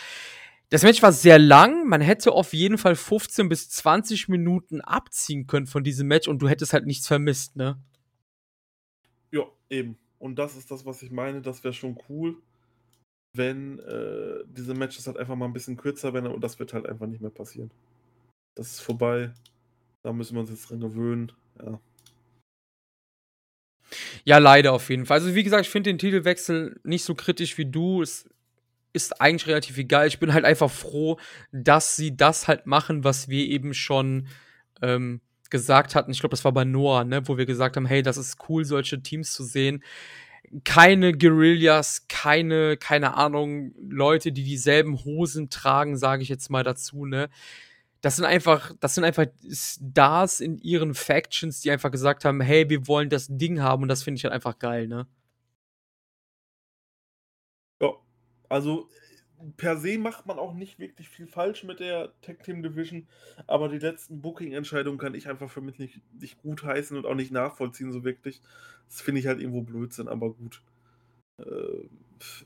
[SPEAKER 1] Das Match war sehr lang. Man hätte auf jeden Fall 15 bis 20 Minuten abziehen können von diesem Match und du hättest halt nichts vermisst, ne?
[SPEAKER 2] Ja, eben. Und das ist das, was ich meine. Das wäre schon cool, wenn äh, diese Matches halt einfach mal ein bisschen kürzer werden und das wird halt einfach nicht mehr passieren. Das ist vorbei. Da müssen wir uns jetzt dran gewöhnen. Ja.
[SPEAKER 1] Ja, leider auf jeden Fall. Also, wie gesagt, ich finde den Titelwechsel nicht so kritisch wie du. Es ist eigentlich relativ egal. Ich bin halt einfach froh, dass sie das halt machen, was wir eben schon ähm, gesagt hatten. Ich glaube, das war bei Noah, ne, wo wir gesagt haben, hey, das ist cool, solche Teams zu sehen. Keine Guerillas, keine, keine Ahnung, Leute, die dieselben Hosen tragen, sage ich jetzt mal dazu, ne. Das sind einfach, das sind einfach Stars in ihren Factions, die einfach gesagt haben, hey, wir wollen das Ding haben und das finde ich halt einfach geil, ne.
[SPEAKER 2] Also per se macht man auch nicht wirklich viel falsch mit der Tag Team Division, aber die letzten Booking-Entscheidungen kann ich einfach für mich nicht, nicht gut heißen und auch nicht nachvollziehen, so wirklich. Das finde ich halt irgendwo Blödsinn, aber gut. Äh,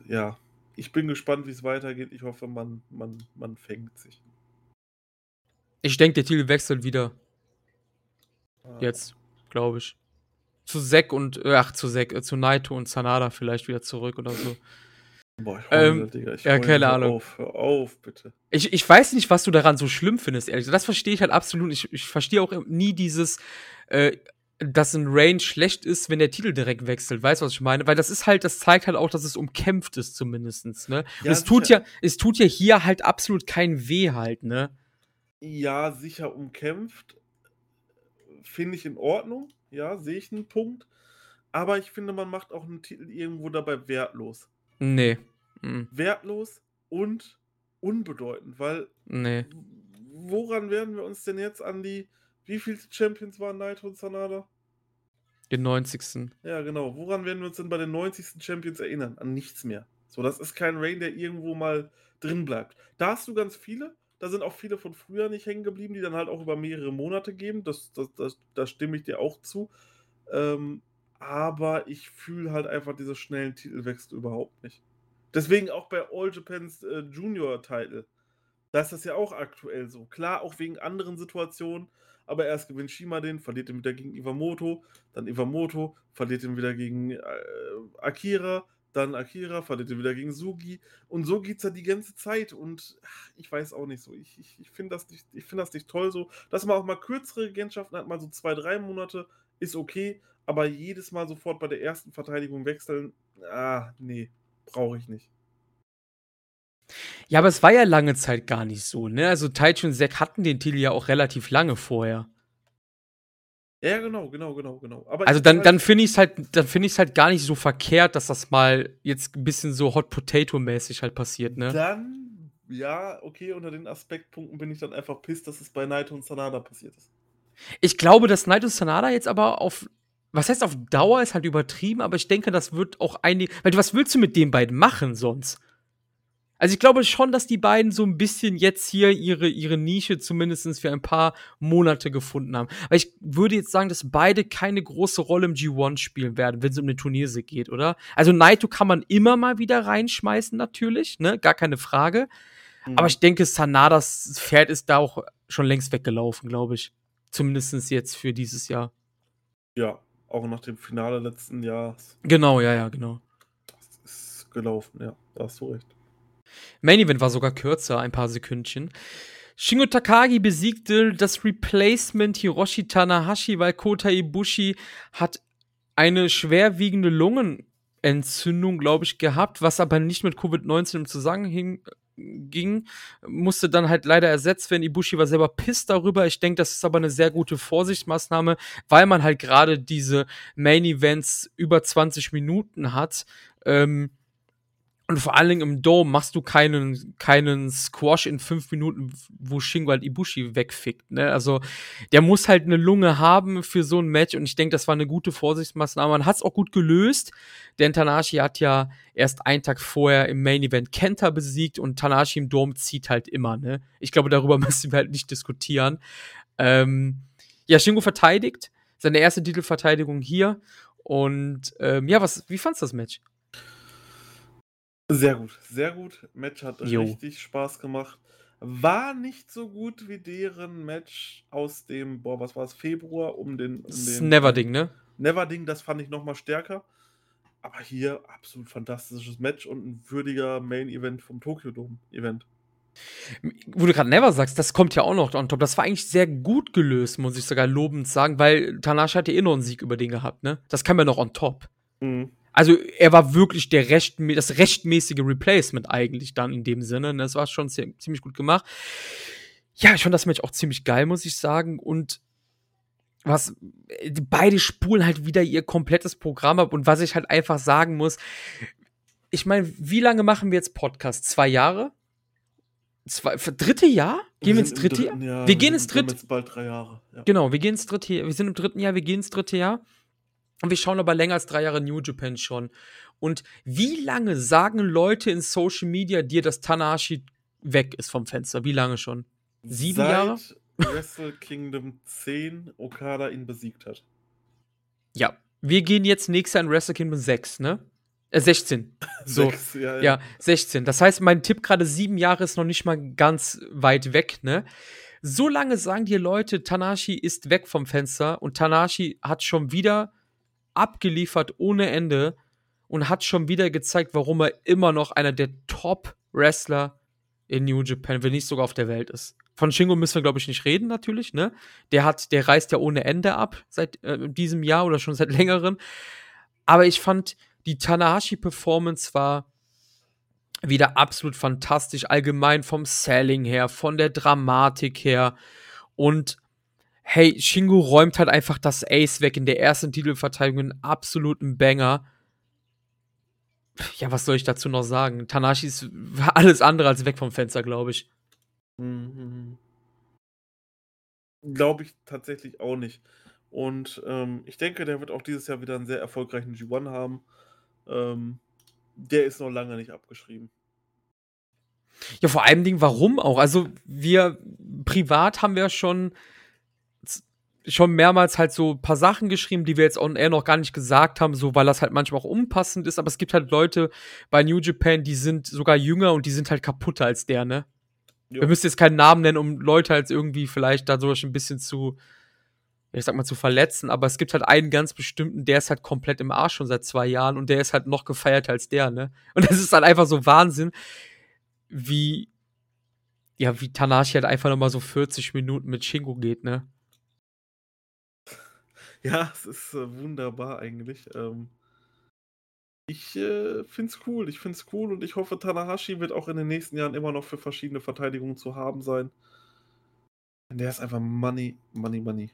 [SPEAKER 2] ja, ich bin gespannt, wie es weitergeht. Ich hoffe, man, man, man fängt sich.
[SPEAKER 1] Ich denke, der Titel wechselt wieder. Ah. Jetzt, glaube ich. Zu Zack und, ach, zu Zack, äh, zu Naito und Sanada vielleicht wieder zurück oder so.
[SPEAKER 2] Boah, ich
[SPEAKER 1] Ähm,
[SPEAKER 2] heule, Digga. Ich
[SPEAKER 1] ja, keine
[SPEAKER 2] Hör
[SPEAKER 1] Ahnung.
[SPEAKER 2] Auf, hör auf, bitte.
[SPEAKER 1] Ich, ich weiß nicht, was du daran so schlimm findest, ehrlich. Das verstehe ich halt absolut. Ich, ich verstehe auch nie dieses, äh, dass ein Range schlecht ist, wenn der Titel direkt wechselt. Weißt du, was ich meine? Weil das ist halt, das zeigt halt auch, dass es umkämpft ist, zumindestens, ne?
[SPEAKER 2] Ja,
[SPEAKER 1] es tut ja, es tut ja hier halt absolut kein Weh halt, ne?
[SPEAKER 2] Ja, sicher umkämpft. Finde ich in Ordnung. Ja, sehe ich einen Punkt. Aber ich finde, man macht auch einen Titel irgendwo dabei wertlos.
[SPEAKER 1] Nee. Mm,
[SPEAKER 2] Wertlos und unbedeutend, weil
[SPEAKER 1] Nee.
[SPEAKER 2] woran werden wir uns denn jetzt an die, wie viele Champions waren Naito und Sanada?
[SPEAKER 1] Den 90.
[SPEAKER 2] Ja, genau. Woran werden wir uns denn bei den 90. Champions erinnern? An nichts mehr. So, das ist kein Reign, der irgendwo mal drin bleibt. Da hast du ganz viele. Da sind auch viele von früher nicht hängen geblieben, die dann halt auch über mehrere Monate geben. Das, das, das, da stimme ich dir auch zu. Ähm, aber ich fühle halt einfach diese schnellen Titelwechsel überhaupt nicht. Deswegen auch bei All Japans äh, Junior-Title. Da ist das ja auch aktuell so. Klar, auch wegen anderen Situationen. Aber erst gewinnt Shima den, verliert ihn wieder gegen Iwamoto, dann Iwamoto, verliert ihn wieder gegen äh, Akira, dann Akira, verliert ihn wieder gegen Sugi. Und so geht es ja die ganze Zeit. Und ach, ich weiß auch nicht so. Ich, ich, ich finde das, find das nicht toll so. Dass man auch mal kürzere Regentschaften hat, mal so zwei, drei Monate, ist okay. Aber jedes Mal sofort bei der ersten Verteidigung wechseln, ah, nee, brauche ich nicht.
[SPEAKER 1] Ja, aber es war ja lange Zeit gar nicht so, ne? Also Taichi und Zack hatten den Titel ja auch relativ lange vorher.
[SPEAKER 2] Ja, genau, genau, genau, genau. Aber
[SPEAKER 1] Also dann, dann finde ich es halt, dann finde ich halt gar nicht so verkehrt, dass das mal jetzt ein bisschen so Hot Potato mäßig halt passiert, ne?
[SPEAKER 2] Dann, ja, okay, unter den Aspektpunkten bin ich dann einfach pisst, dass es bei Naito und Sanada passiert ist.
[SPEAKER 1] Ich glaube, dass Naito Sanada jetzt aber auf, was heißt auf Dauer ist halt übertrieben, aber ich denke, das wird auch einige, weil was willst du mit den beiden machen sonst? Also ich glaube schon, dass die beiden so ein bisschen jetzt hier ihre, ihre Nische zumindest für ein paar Monate gefunden haben. Weil ich würde jetzt sagen, dass beide keine große Rolle im G1 spielen werden, wenn es um den Turniersieg geht, oder? Also Naito kann man immer mal wieder reinschmeißen, natürlich, ne? Gar keine Frage.
[SPEAKER 2] Mhm.
[SPEAKER 1] Aber ich denke, Sanadas Pferd ist da auch schon längst weggelaufen, glaube ich. Zumindest jetzt für dieses Jahr.
[SPEAKER 2] Ja, auch nach dem Finale letzten Jahres.
[SPEAKER 1] Genau, ja, ja, genau.
[SPEAKER 2] Das ist gelaufen, ja, da hast du recht.
[SPEAKER 1] Main Event war sogar kürzer, ein paar Sekündchen. Shingo Takagi besiegte das Replacement Hiroshi Tanahashi, weil Kota Ibushi hat eine schwerwiegende Lungenentzündung, glaube ich, gehabt, was aber nicht mit Covid-19 im Zusammenhang ging, musste dann halt leider ersetzt werden. Ibushi war selber piss darüber. Ich denke, das ist aber eine sehr gute Vorsichtsmaßnahme, weil man halt gerade diese Main Events über 20 Minuten hat. Ähm, und vor allen Dingen im Dome machst du keinen, keinen Squash in fünf Minuten, wo Shingo halt Ibushi wegfickt. Ne? Also der muss halt eine Lunge haben für so ein Match und ich denke, das war eine gute Vorsichtsmaßnahme. Man hat es auch gut gelöst, denn Tanashi hat ja erst einen Tag vorher im Main Event Kenta besiegt und Tanashi im Dome zieht halt immer. Ne? Ich glaube, darüber müssen wir halt nicht diskutieren. Ähm, ja, Shingo verteidigt, seine erste Titelverteidigung hier und ähm, ja, was, wie fandst du das Match?
[SPEAKER 2] Sehr gut, sehr gut. Match hat
[SPEAKER 1] Jo.
[SPEAKER 2] richtig Spaß gemacht. War nicht so gut wie deren Match aus dem, boah, was war es, Februar um den. Um
[SPEAKER 1] Das Never-Ding, ne?
[SPEAKER 2] Never-Ding, das fand ich noch mal stärker. Aber hier absolut fantastisches Match und ein würdiger Main-Event vom Tokyo Dome-Event.
[SPEAKER 1] Wo du gerade Never sagst, das kommt ja auch noch on top. Das war eigentlich sehr gut gelöst, muss ich sogar lobend sagen, weil Tanashi hatte eh noch einen Sieg über den gehabt, ne? Das kam ja noch on top.
[SPEAKER 2] Mhm.
[SPEAKER 1] Also er war wirklich der recht, das rechtmäßige Replacement eigentlich dann in dem Sinne. ne? Das war schon zie- ziemlich gut gemacht. Ja, ich fand das Match auch ziemlich geil, muss ich sagen. Und was beide spulen halt wieder ihr komplettes Programm ab. Und was ich halt einfach sagen muss, ich meine, wie lange machen wir jetzt Podcast? Zwei Jahre? Zwei, dritte Jahr? Gehen wir ins dritte Jahr?
[SPEAKER 2] Jahr,
[SPEAKER 1] Wir gehen ins
[SPEAKER 2] wir haben
[SPEAKER 1] dritte-
[SPEAKER 2] jetzt bald drei Jahre. Ja.
[SPEAKER 1] Genau, wir gehen ins dritte Jahr. Wir sind im dritten Jahr, wir gehen ins dritte Jahr. Und wir schauen aber länger als drei Jahre New Japan schon. Und wie lange sagen Leute in Social Media dir, dass Tanahashi weg ist vom Fenster? Wie lange schon? Sieben
[SPEAKER 2] Seit
[SPEAKER 1] Jahre?
[SPEAKER 2] Wrestle Kingdom 10 Okada ihn besiegt hat.
[SPEAKER 1] Ja. Wir gehen jetzt nächstes Jahr in Wrestle Kingdom 6, ne? Äh, 16. So.
[SPEAKER 2] Sechs, ja,
[SPEAKER 1] Ja, 16. Das heißt, mein Tipp gerade sieben Jahre ist noch nicht mal ganz weit weg, ne? So lange sagen dir Leute, Tanashi ist weg vom Fenster und Tanashi hat schon wieder abgeliefert ohne Ende. und hat schon wieder gezeigt, warum er immer noch einer der Top-Wrestler in New Japan, wenn nicht sogar auf der Welt ist. Von Shingo müssen wir, glaube ich, nicht reden, natürlich, ne? Der hat, der reist ja ohne Ende ab seit äh, diesem Jahr oder schon seit längerem. Aber ich fand, die Tanahashi-Performance war wieder absolut fantastisch, allgemein vom Selling her, von der Dramatik her. Und hey, Shingo räumt halt einfach das Ace weg in der ersten Titelverteidigung, einen absoluten Banger. Ja, was soll ich dazu noch sagen? Tanashi ist alles andere als weg vom Fenster, glaube ich.
[SPEAKER 2] Mhm. Glaube ich tatsächlich auch nicht. Und ähm, ich denke, der wird auch dieses Jahr wieder einen sehr erfolgreichen G1 haben. Ähm, der ist noch lange nicht abgeschrieben.
[SPEAKER 1] Ja, vor allem Dingen, warum auch? Also, wir privat haben wir schon schon mehrmals halt so ein paar Sachen geschrieben, die wir jetzt on air noch gar nicht gesagt haben, so weil das halt manchmal auch unpassend ist, aber es gibt halt Leute bei New Japan, die sind sogar jünger und die sind halt kaputter als der, ne? Jo. Wir müssen jetzt keinen Namen nennen, um Leute halt irgendwie vielleicht dadurch ein bisschen zu, ich sag mal, zu verletzen, aber es gibt halt einen ganz bestimmten, der ist halt komplett im Arsch schon seit zwei Jahren und der ist halt noch gefeiert als der, ne? Und das ist halt einfach so Wahnsinn, wie, ja, wie Tanashi halt einfach nochmal so 40 Minuten mit Shingo geht, ne?
[SPEAKER 2] Ja, es ist äh, wunderbar eigentlich. Ähm, ich äh, finde es cool. Ich finde es cool und ich hoffe, Tanahashi wird auch in den nächsten Jahren immer noch für verschiedene Verteidigungen zu haben sein. Der ist einfach Money, Money, Money.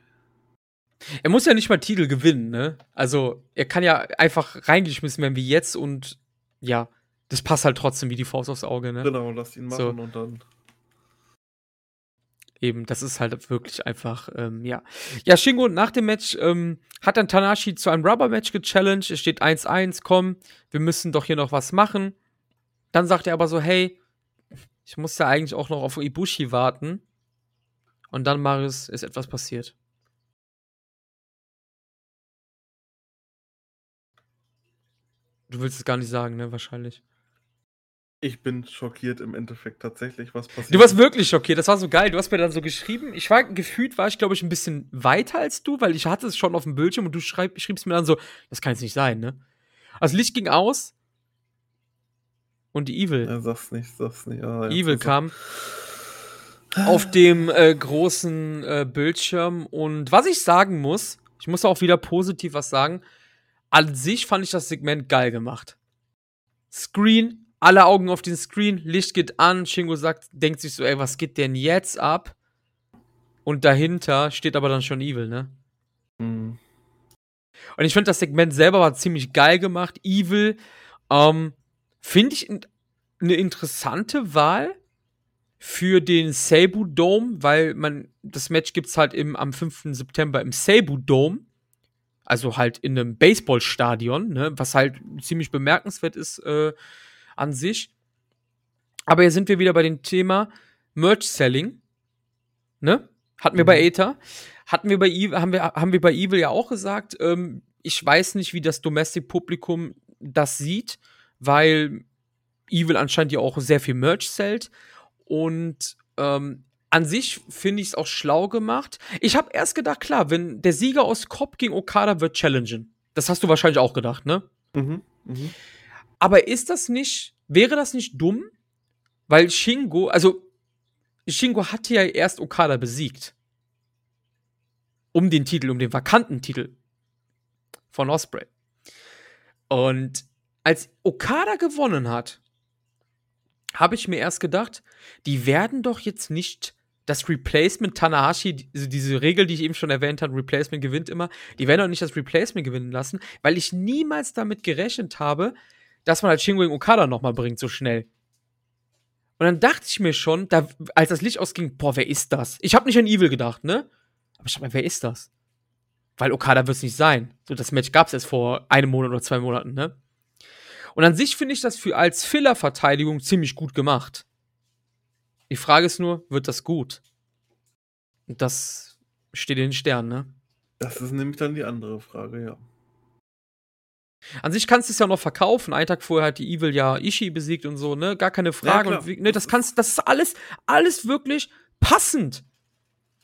[SPEAKER 1] Er muss ja nicht mal Titel gewinnen, ne? Also, er kann ja einfach reingeschmissen werden wie jetzt und ja, das passt halt trotzdem wie die Faust aufs Auge, ne?
[SPEAKER 2] Genau, lass ihn machen so. und dann
[SPEAKER 1] eben, das ist halt wirklich einfach, ähm, ja. Ja, Shingo nach dem Match ähm, hat dann Tanashi zu einem Rubber-Match gechallenged. Es steht 1-1, komm, wir müssen doch hier noch was machen. Dann sagt er aber so, hey, ich muss ja eigentlich auch noch auf Ibushi warten. Und dann, Marius, ist etwas passiert. Du willst es gar nicht sagen, ne? Wahrscheinlich.
[SPEAKER 2] Ich bin schockiert im Endeffekt tatsächlich, was passiert.
[SPEAKER 1] Du warst wirklich schockiert, das war so geil. Du hast mir dann so geschrieben. Ich war gefühlt, war ich glaube ich ein bisschen weiter als du, weil ich hatte es schon auf dem Bildschirm und du schreib, schriebst mir dann so, das kann jetzt nicht sein, ne? Also Licht ging aus und die Evil.
[SPEAKER 2] Ja, sag's nicht, sag's nicht. Ah,
[SPEAKER 1] Evil kam auf dem äh, großen äh, Bildschirm und was ich sagen muss, ich muss auch wieder positiv was sagen. An sich fand ich das Segment geil gemacht. Screen alle Augen auf den Screen, Licht geht an, Shingo sagt, denkt sich so, ey, was geht denn jetzt ab? Und dahinter steht aber dann schon Evil, ne? Mhm. Und ich finde, das Segment selber war ziemlich geil gemacht. Evil, ähm, finde ich eine interessante Wahl für den Seibu Dome, weil man, das Match gibt's halt im, am 5. September im Seibu Dome. Also halt in einem Baseballstadion, ne, was halt ziemlich bemerkenswert ist, äh, an sich. Aber hier sind wir wieder bei dem Thema Merch-Selling. Ne? Hatten wir mhm. bei Ether. Hatten wir bei Evil, haben wir, haben wir bei Evil ja auch gesagt, ähm, ich weiß nicht, wie das Domestic-Publikum das sieht, weil Evil anscheinend ja auch sehr viel Merch zählt. Und ähm, an sich finde ich es auch schlau gemacht. Ich habe erst gedacht, klar, wenn der Sieger aus Kopf gegen Okada wird challengen. Das hast du wahrscheinlich auch gedacht, ne? Mhm. Mhm. Aber ist das nicht, wäre das nicht dumm? Weil Shingo, also Shingo hatte ja erst Okada besiegt. Um den Titel, um den vakanten Titel von Osprey. Und als Okada gewonnen hat, habe ich mir erst gedacht, die werden doch jetzt nicht das Replacement Tanahashi, also diese Regel, die ich eben schon erwähnt habe, Replacement gewinnt immer, die werden doch nicht das Replacement gewinnen lassen, weil ich niemals damit gerechnet habe, dass man halt Shingo Okada nochmal bringt, so schnell. Und dann dachte ich mir schon, da, als das Licht ausging, boah, wer ist das? Ich habe nicht an Evil gedacht, ne? Aber ich hab mir, wer ist das? Weil Okada wird es nicht sein. So, das Match gab es erst vor einem Monat oder zwei Monaten, ne? Und an sich finde ich das für als Filler-Verteidigung ziemlich gut gemacht. Die Frage ist nur, wird das gut? Und das steht in den Sternen, ne?
[SPEAKER 2] Das ist nämlich dann die andere Frage, ja.
[SPEAKER 1] An sich kannst du es ja noch verkaufen. Einen Tag vorher hat die Evil ja Ishii besiegt und so, ne? Gar keine Frage. Ja, und, ne, das kannst, das ist alles, alles wirklich passend.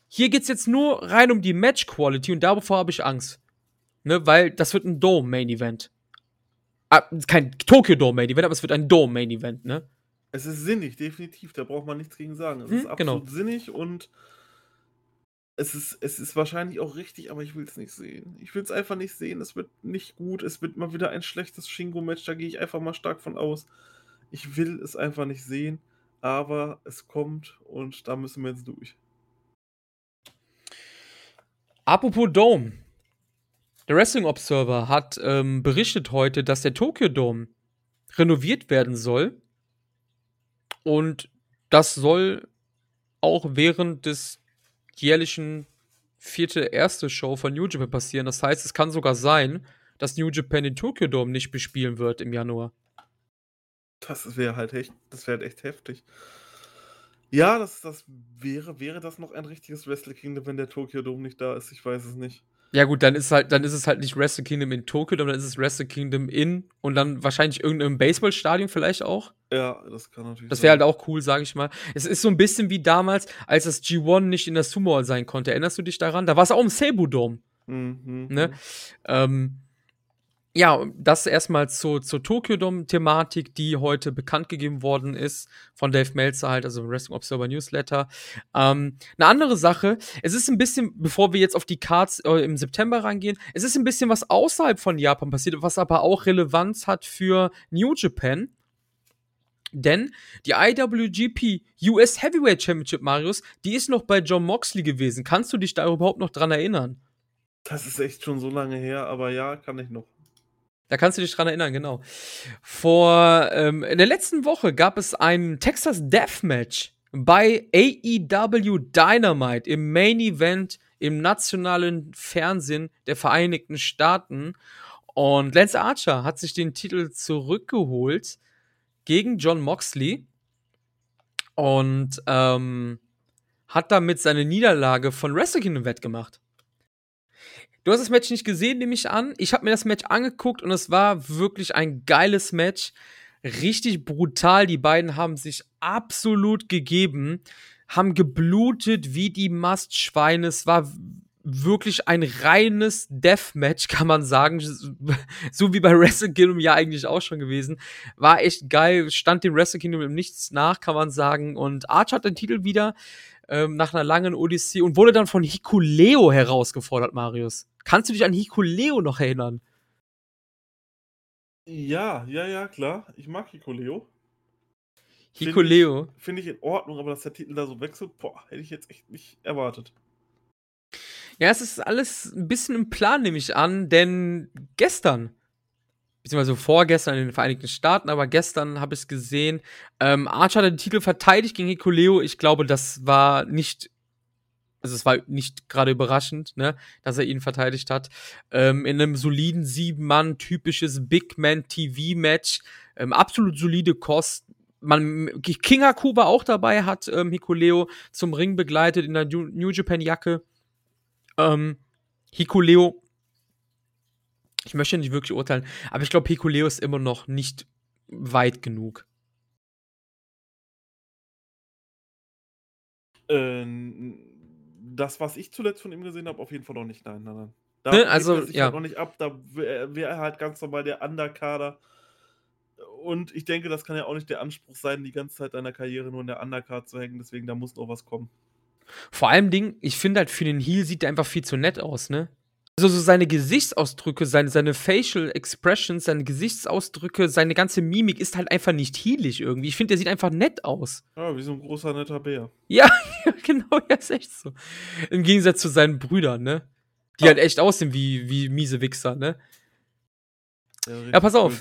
[SPEAKER 1] Hier geht's jetzt nur rein um die Match Quality und davor habe ich Angst. Ne, weil das wird ein Dome Main Event. Ah, kein Tokyo Dome Main Event, aber es wird ein Dome Main Event, ne?
[SPEAKER 2] Es ist sinnig, definitiv. Da braucht man nichts gegen sagen. Es
[SPEAKER 1] Hm,
[SPEAKER 2] ist
[SPEAKER 1] genau.
[SPEAKER 2] absolut sinnig und es ist, es ist wahrscheinlich auch richtig, aber ich will es nicht sehen. Ich will es einfach nicht sehen. Es wird nicht gut. Es wird mal wieder ein schlechtes Shingo-Match. Da gehe ich einfach mal stark von aus. Ich will es einfach nicht sehen, aber es kommt und da müssen wir jetzt durch.
[SPEAKER 1] Apropos Dome. Der Wrestling Observer hat ähm, berichtet heute, dass der Tokyo Dome renoviert werden soll. Und das soll auch während des jährlichen vierte, erste Show von New Japan passieren. Das heißt, es kann sogar sein, dass New Japan den Tokyo Dome nicht bespielen wird im Januar.
[SPEAKER 2] Das wäre halt echt, das wäre halt echt heftig. Ja, das, das wäre, wäre das noch ein richtiges Wrestle Kingdom, wenn der Tokyo Dome nicht da ist? Ich weiß es nicht.
[SPEAKER 1] Ja, gut, dann ist halt, dann ist es halt nicht Wrestle Kingdom in Tokyo, dann ist es Wrestle Kingdom in und dann wahrscheinlich irgendeinem Baseballstadion vielleicht auch.
[SPEAKER 2] Ja, das kann natürlich
[SPEAKER 1] Das wäre halt auch cool, sage ich mal. Es ist so ein bisschen wie damals, als das G1 nicht in der Sumo sein konnte. Erinnerst du dich daran? Da war es auch im Seibu Dome.
[SPEAKER 2] Mhm,
[SPEAKER 1] Ne?
[SPEAKER 2] mhm.
[SPEAKER 1] Ähm, ja, das erstmal zur, zur Tokyo Dome-Thematik, die heute bekannt gegeben worden ist von Dave Meltzer halt, also im Wrestling Observer Newsletter. Ähm, eine andere Sache, es ist ein bisschen, bevor wir jetzt auf die Cards äh, im September reingehen, es ist ein bisschen was außerhalb von Japan passiert, was aber auch Relevanz hat für New Japan. Denn die IWGP US Heavyweight Championship, Marius, die ist noch bei John Moxley gewesen. Kannst du dich da überhaupt noch dran erinnern?
[SPEAKER 2] Das ist echt schon so lange her, aber ja, kann ich noch.
[SPEAKER 1] Da kannst du dich dran erinnern, genau. Vor ähm, in der letzten Woche gab es ein Texas Deathmatch bei AEW Dynamite im Main Event im nationalen Fernsehen der Vereinigten Staaten. Und Lance Archer hat sich den Titel zurückgeholt gegen John Moxley und ähm, hat damit seine Niederlage von Wrestle Kingdom wettgemacht. Du hast das Match nicht gesehen, nehme ich an. Ich habe mir das Match angeguckt und es war wirklich ein geiles Match. Richtig brutal. Die beiden haben sich absolut gegeben, haben geblutet wie die Mastschweine. Es war wirklich ein reines Deathmatch, kann man sagen. So wie bei Wrestle Kingdom ja eigentlich auch schon gewesen. War echt geil. Stand dem Wrestle Kingdom im Nichts nach, kann man sagen. Und Arch hat den Titel wieder ähm, nach einer langen Odyssee und wurde dann von Hikuleo herausgefordert, Marius. Kannst du dich an Hikuleo noch erinnern?
[SPEAKER 2] Ja, ja, ja, klar. Ich mag Hikuleo. Find
[SPEAKER 1] Hikuleo.
[SPEAKER 2] Finde ich in Ordnung, aber dass der Titel da so wechselt, boah, hätte ich jetzt echt nicht erwartet.
[SPEAKER 1] Ja, es ist alles ein bisschen im Plan, nehme ich an, denn gestern, beziehungsweise vorgestern in den Vereinigten Staaten, aber gestern habe ich es gesehen, ähm, Archer hat den Titel verteidigt gegen Hikuleo. Ich glaube, das war nicht, also es war nicht gerade überraschend, ne, dass er ihn verteidigt hat. Ähm, in einem soliden sieben-Mann, typisches Big-Man-TV-Match. Ähm, absolut solide Kost. Man, King Haku war auch dabei, hat ähm, Hikuleo zum Ring begleitet in der New New Japan-Jacke. Ähm, Hikuleo, ich möchte nicht wirklich urteilen, aber ich glaube, Hikuleo ist immer noch nicht weit genug.
[SPEAKER 2] Ähm, das, was ich zuletzt von ihm gesehen habe, auf jeden Fall noch nicht. Nein, nein, nein. Da
[SPEAKER 1] Ne, also,
[SPEAKER 2] er sich
[SPEAKER 1] ja.
[SPEAKER 2] halt noch nicht ab. Da wäre wär er halt ganz normal der Underkader. Und ich denke, das kann ja auch nicht der Anspruch sein, die ganze Zeit deiner Karriere nur in der Undercard zu hängen. Deswegen, da muss noch was kommen.
[SPEAKER 1] Vor allem Ding, ich finde halt für den Heel sieht er einfach viel zu nett aus, ne? Also so seine Gesichtsausdrücke, seine, seine Facial Expressions, seine Gesichtsausdrücke, seine ganze Mimik ist halt einfach nicht heelig irgendwie. Ich finde, der sieht einfach nett aus.
[SPEAKER 2] Ja, wie so ein großer, netter Bär.
[SPEAKER 1] Ja, ja, genau, ja, ist echt so. Im Gegensatz zu seinen Brüdern, ne? Die
[SPEAKER 2] Ja.
[SPEAKER 1] halt echt aussehen wie, wie miese Wichser, ne?
[SPEAKER 2] Der
[SPEAKER 1] Ja, pass auf.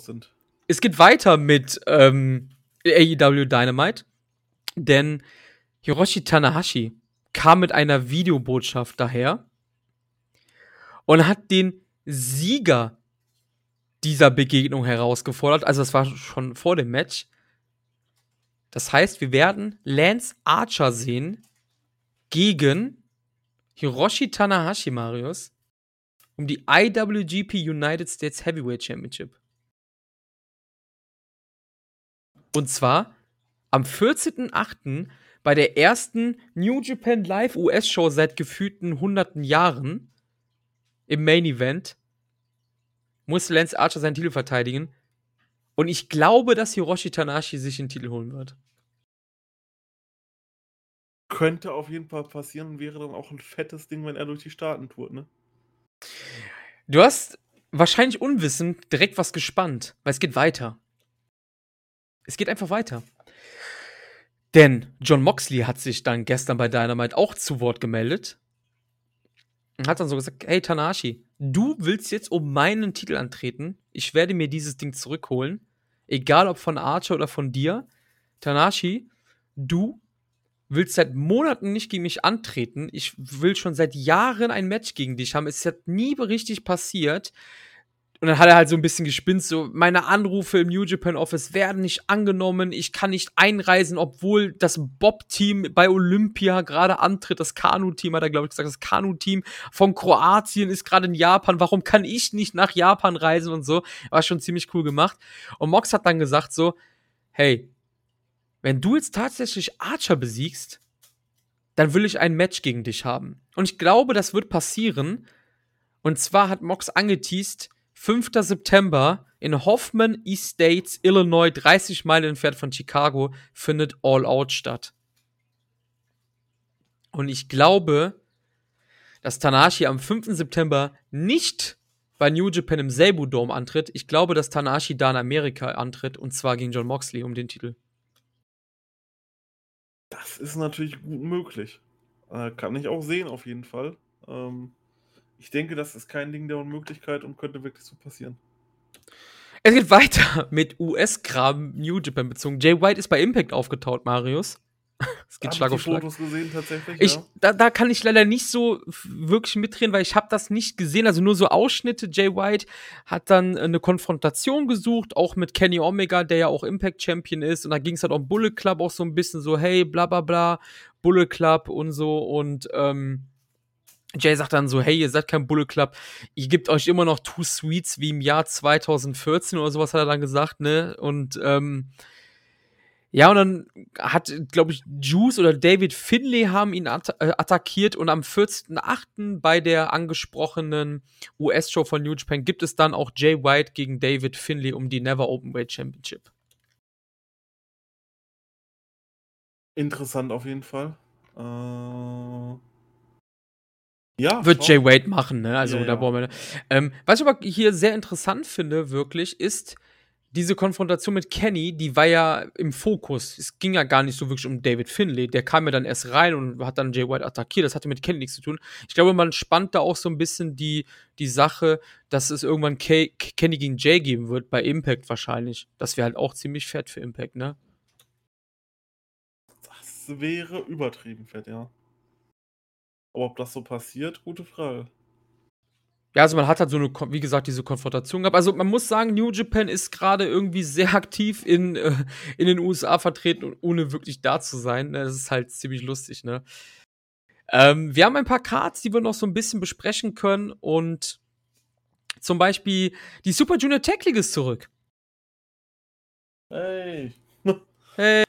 [SPEAKER 2] sind.
[SPEAKER 1] es geht weiter mit ähm, AEW Dynamite, denn Hiroshi Tanahashi kam mit einer Videobotschaft daher und hat den Sieger dieser Begegnung herausgefordert. Also, das war schon vor dem Match. Das heißt, wir werden Lance Archer sehen gegen Hiroshi Tanahashi, Marius, um die IWGP United States Heavyweight Championship. Und zwar am 14.08. bei der ersten New Japan Live US-Show seit gefühlten hunderten Jahren im Main Event muss Lance Archer seinen Titel verteidigen. Und ich glaube, dass Hiroshi Tanashi sich den Titel holen wird.
[SPEAKER 2] Könnte auf jeden Fall passieren, wäre dann auch ein fettes Ding, wenn er durch die Staaten tut, ne?
[SPEAKER 1] Du hast wahrscheinlich unwissend direkt was gespannt, weil es geht weiter. Es geht einfach weiter. Denn John Moxley hat sich dann gestern bei Dynamite auch zu Wort gemeldet und hat dann so gesagt: Hey Tanashi, du willst jetzt um meinen Titel antreten. Ich werde mir dieses Ding zurückholen. Egal ob von Archer oder von dir. Tanashi, du willst seit Monaten nicht gegen mich antreten. Ich will schon seit Jahren ein Match gegen dich haben. Es hat nie richtig passiert. Und dann hat er halt so ein bisschen gespinnt, so, meine Anrufe im New Japan Office werden nicht angenommen, ich kann nicht einreisen, obwohl das Bob-Team bei Olympia gerade antritt, das Kanu-Team, hat er, glaube ich, gesagt, das Kanu-Team von Kroatien ist gerade in Japan, warum kann ich nicht nach Japan reisen und so, war schon ziemlich cool gemacht. Und Mox hat dann gesagt so, hey, wenn du jetzt tatsächlich Archer besiegst, dann will ich ein Match gegen dich haben. Und ich glaube, das wird passieren. Und zwar hat Mox angeteased, 5. September in Hoffman Estates, Illinois, 30 Meilen entfernt von Chicago, findet All Out statt. Und ich glaube, dass Tanashi am 5. September nicht bei New Japan im Seibu Dome antritt. Ich glaube, dass Tanashi da in Amerika antritt und zwar gegen John Moxley um den Titel.
[SPEAKER 2] Das ist natürlich gut möglich. Äh, kann ich auch sehen, auf jeden Fall. Ähm, ich denke, das ist kein Ding der Unmöglichkeit und könnte wirklich so passieren.
[SPEAKER 1] Es geht weiter mit US-Kram New Japan bezogen. Jay White ist bei Impact aufgetaucht, Marius. Es geht
[SPEAKER 2] Hab
[SPEAKER 1] Schlag
[SPEAKER 2] ich
[SPEAKER 1] auf
[SPEAKER 2] die
[SPEAKER 1] Schlag.
[SPEAKER 2] Fotos gesehen, tatsächlich.
[SPEAKER 1] Ich,
[SPEAKER 2] ja.
[SPEAKER 1] da, da kann ich leider nicht so wirklich mitreden, weil ich habe das nicht gesehen, also nur so Ausschnitte. Jay White hat dann äh, eine Konfrontation gesucht, auch mit Kenny Omega, der ja auch Impact Champion ist. Und da ging es halt um Bullet Club auch so ein bisschen so, hey, bla bla bla, Bullet Club und so. Und ähm, Jay sagt dann so, hey, ihr seid kein Bullet Club, ihr gebt euch immer noch Two Sweets wie im Jahr 2014 oder sowas hat er dann gesagt, ne? Und ähm, ja, und dann hat, glaube ich, Juice oder David Finlay haben ihn at äh, attackiert und am 14.8. bei der angesprochenen US-Show von New Japan gibt es dann auch Jay White gegen David Finlay um die Never Openweight Championship.
[SPEAKER 2] Interessant auf jeden Fall. Äh, ja,
[SPEAKER 1] Wird Jay White machen, ne? Also
[SPEAKER 2] Ja,
[SPEAKER 1] da brauchen wir. Ähm, was ich aber hier sehr interessant finde, wirklich, ist diese Konfrontation mit Kenny, die war ja im Fokus. Es ging ja gar nicht so wirklich um David Finlay. Der kam ja dann erst rein und hat dann Jay White attackiert. Das hatte mit Kenny nichts zu tun. Ich glaube, man spannt da auch so ein bisschen die, die Sache, dass es irgendwann Kay, Kenny gegen Jay geben wird, bei Impact wahrscheinlich. Das wäre halt auch ziemlich fett für Impact, ne?
[SPEAKER 2] Das wäre übertrieben fett, ja. Aber ob das so passiert, gute Frage.
[SPEAKER 1] Ja, also man hat halt so eine, wie gesagt, diese Konfrontation gehabt. Also man muss sagen, New Japan ist gerade irgendwie sehr aktiv in, äh, in den USA vertreten, und ohne wirklich da zu sein. ne? Das ist halt ziemlich lustig, ne? Ähm, wir haben ein paar Cards, die wir noch so ein bisschen besprechen können und zum Beispiel die Super Junior Tech League ist zurück.
[SPEAKER 2] Hey.
[SPEAKER 1] Hey.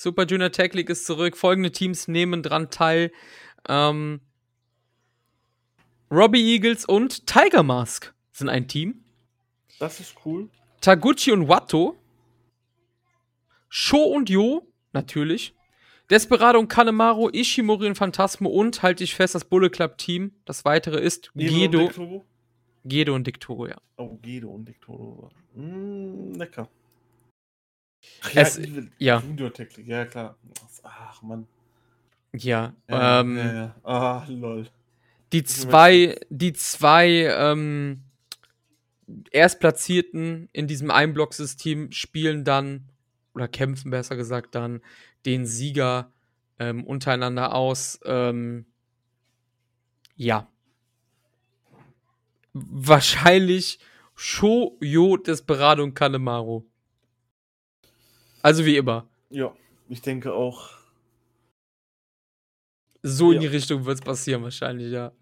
[SPEAKER 1] Super Junior Tech League ist zurück. Folgende Teams nehmen dran teil. Ähm, Robbie Eagles und Tiger Mask sind ein Team.
[SPEAKER 2] Das ist cool.
[SPEAKER 1] Taguchi und Watto. Sho und Yo, natürlich. Desperado und Kanemaru, Ishimori und Phantasmo und, halte ich fest, das Bullet Club Team. Das weitere ist Gedo. Gedo und Diktoro, ja.
[SPEAKER 2] Oh, Gedo und Dick Turbo. Mm, lecker. Ach
[SPEAKER 1] Es-
[SPEAKER 2] Evil-
[SPEAKER 1] ja.
[SPEAKER 2] Junior League, ja klar. Ach, Mann.
[SPEAKER 1] Ja,
[SPEAKER 2] Ja,
[SPEAKER 1] ähm,
[SPEAKER 2] ja, ja. Ah, lol.
[SPEAKER 1] die zwei, die zwei ähm, Erstplatzierten in diesem Einblock-System spielen dann, oder kämpfen besser gesagt dann, den Sieger ähm, untereinander aus. Ähm, ja. Wahrscheinlich Shoyo, Desperado und Kanemaru. Also wie immer.
[SPEAKER 2] Ja, ich denke auch.
[SPEAKER 1] So in
[SPEAKER 2] Ja.
[SPEAKER 1] die Richtung wird es passieren, wahrscheinlich, ja.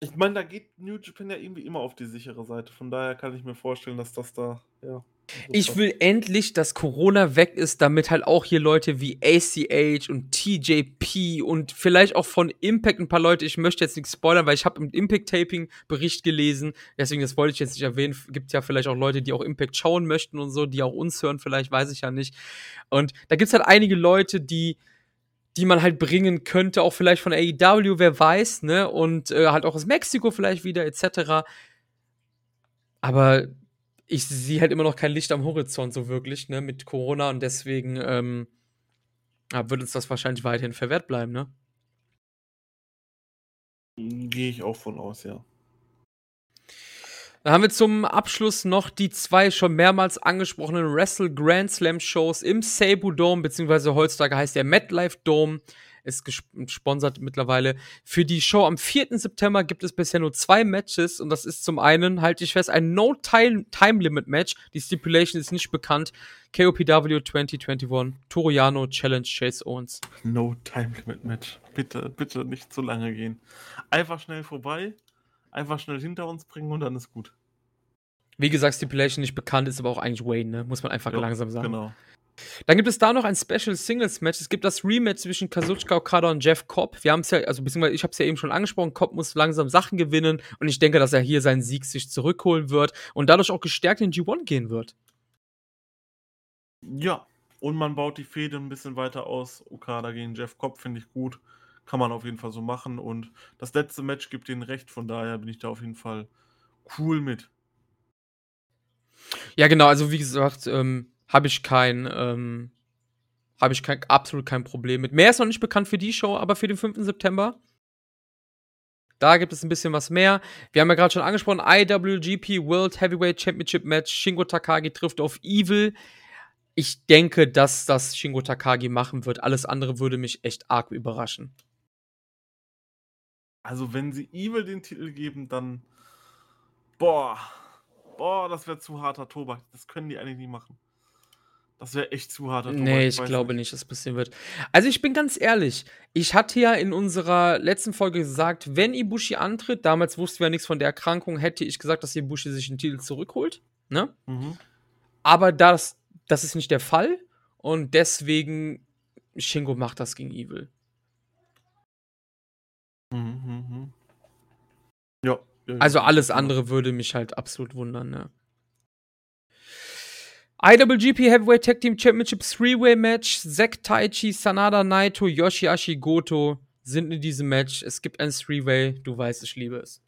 [SPEAKER 2] Ich meine, da geht New Japan ja irgendwie immer auf die sichere Seite. Von daher kann ich mir vorstellen, dass das da, ja.
[SPEAKER 1] Ich will endlich, dass Corona weg ist, damit halt auch hier Leute wie ACH und TJP und vielleicht auch von Impact ein paar Leute, ich möchte jetzt nichts spoilern, weil ich habe im Impact-Taping Bericht gelesen, deswegen das wollte ich jetzt nicht erwähnen, gibt ja vielleicht auch Leute, die auch Impact schauen möchten und so, die auch uns hören, vielleicht weiß ich ja nicht. Und da gibt's halt einige Leute, die die man halt bringen könnte, auch vielleicht von AEW, wer weiß, ne? Und äh, halt auch aus Mexiko vielleicht wieder, etc. Aber ich sehe halt immer noch kein Licht am Horizont so wirklich, ne, mit Corona und deswegen ähm, wird uns das wahrscheinlich weiterhin verwehrt bleiben, ne?
[SPEAKER 2] Gehe ich auch von aus, ja.
[SPEAKER 1] Dann haben wir zum Abschluss noch die zwei schon mehrmals angesprochenen Wrestle Grand Slam Shows im Seibu Dome, beziehungsweise heutzutage heißt der MetLife Dome ist gesponsert mittlerweile. Für die Show am 4. September gibt es bisher nur zwei Matches und das ist zum einen, halte ich fest, ein No-Time-Limit-Match. Die Stipulation ist nicht bekannt. KOPW 2021, Toriano Challenge Chase Owens.
[SPEAKER 2] No-Time-Limit-Match. Bitte, bitte nicht zu lange gehen. Einfach schnell vorbei, einfach schnell hinter uns bringen und dann ist gut.
[SPEAKER 1] Wie gesagt, Stipulation nicht bekannt, ist aber auch eigentlich Wayne, ne? Muss man einfach ja, langsam sagen.
[SPEAKER 2] Genau.
[SPEAKER 1] Dann gibt es da noch ein Special Singles Match. Es gibt das Rematch zwischen Kazuchika Okada und Jeff Cobb. Wir haben es ja, also beziehungsweise ich habe es ja eben schon angesprochen, Cobb muss langsam Sachen gewinnen und ich denke, dass er hier seinen Sieg sich zurückholen wird und dadurch auch gestärkt in G1 gehen wird.
[SPEAKER 2] Ja, und man baut die Fehde ein bisschen weiter aus. Okada gegen Jeff Cobb finde ich gut. Kann man auf jeden Fall so machen. Und das letzte Match gibt ihnen recht, von daher bin ich da auf jeden Fall cool mit.
[SPEAKER 1] Ja, genau, also wie gesagt, ähm, habe ich kein, ähm, habe ich kein, absolut kein Problem mit. Mehr ist noch nicht bekannt für die Show, aber für den 5. September. Da gibt es ein bisschen was mehr. Wir haben ja gerade schon angesprochen, IWGP World Heavyweight Championship Match. Shingo Takagi trifft auf Evil. Ich denke, dass das Shingo Takagi machen wird. Alles andere würde mich echt arg überraschen.
[SPEAKER 2] Also, wenn sie Evil den Titel geben, dann. Boah. Boah, das wäre zu harter Tobak. Das können die eigentlich nie machen. Das wäre echt zu hart.
[SPEAKER 1] Nee, ich, ich glaube nicht, dass es passieren wird. Also ich bin ganz ehrlich, ich hatte ja in unserer letzten Folge gesagt, wenn Ibushi antritt, damals wussten wir ja nichts von der Erkrankung, hätte ich gesagt, dass Ibushi sich den Titel zurückholt. Ne? Mhm. Aber das, das ist nicht der Fall und deswegen Shingo macht das gegen Evil.
[SPEAKER 2] Mhm, mhm. Ja.
[SPEAKER 1] Also alles andere würde mich halt absolut wundern, ne? IWGP Heavyweight Tag Team Championship Three-Way Match. Zack Taichi, Sanada Naito, Yoshihashi Goto sind in diesem Match. Es gibt ein Three-Way. Du weißt, ich liebe es.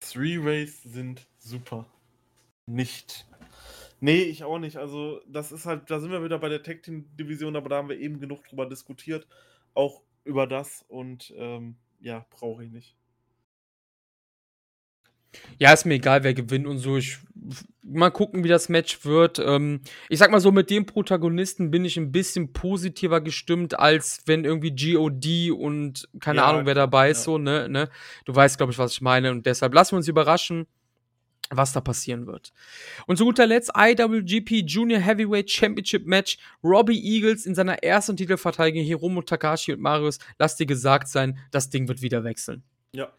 [SPEAKER 2] Three-Ways sind super. Nicht. Nee, ich auch nicht. Also, das ist halt, da sind wir wieder bei der Tag Team Division, aber da haben wir eben genug drüber diskutiert. Auch über das und ähm, ja, brauche ich nicht.
[SPEAKER 1] Ja, ist mir egal, wer gewinnt und so. Ich mal gucken, wie das Match wird. Ähm, ich sag mal so, mit dem Protagonisten bin ich ein bisschen positiver gestimmt, als wenn irgendwie GOD und keine ja, Ahnung, wer dabei ist, ja. so, ne, ne? Du weißt, glaube ich, was ich meine. Und deshalb lassen wir uns überraschen, was da passieren wird. Und zu guter Letzt IWGP Junior Heavyweight Championship Match. Robbie Eagles in seiner ersten Titelverteidigung Hiromu Takashi und Marius. Lass dir gesagt sein, das Ding wird wieder wechseln.
[SPEAKER 2] Ja,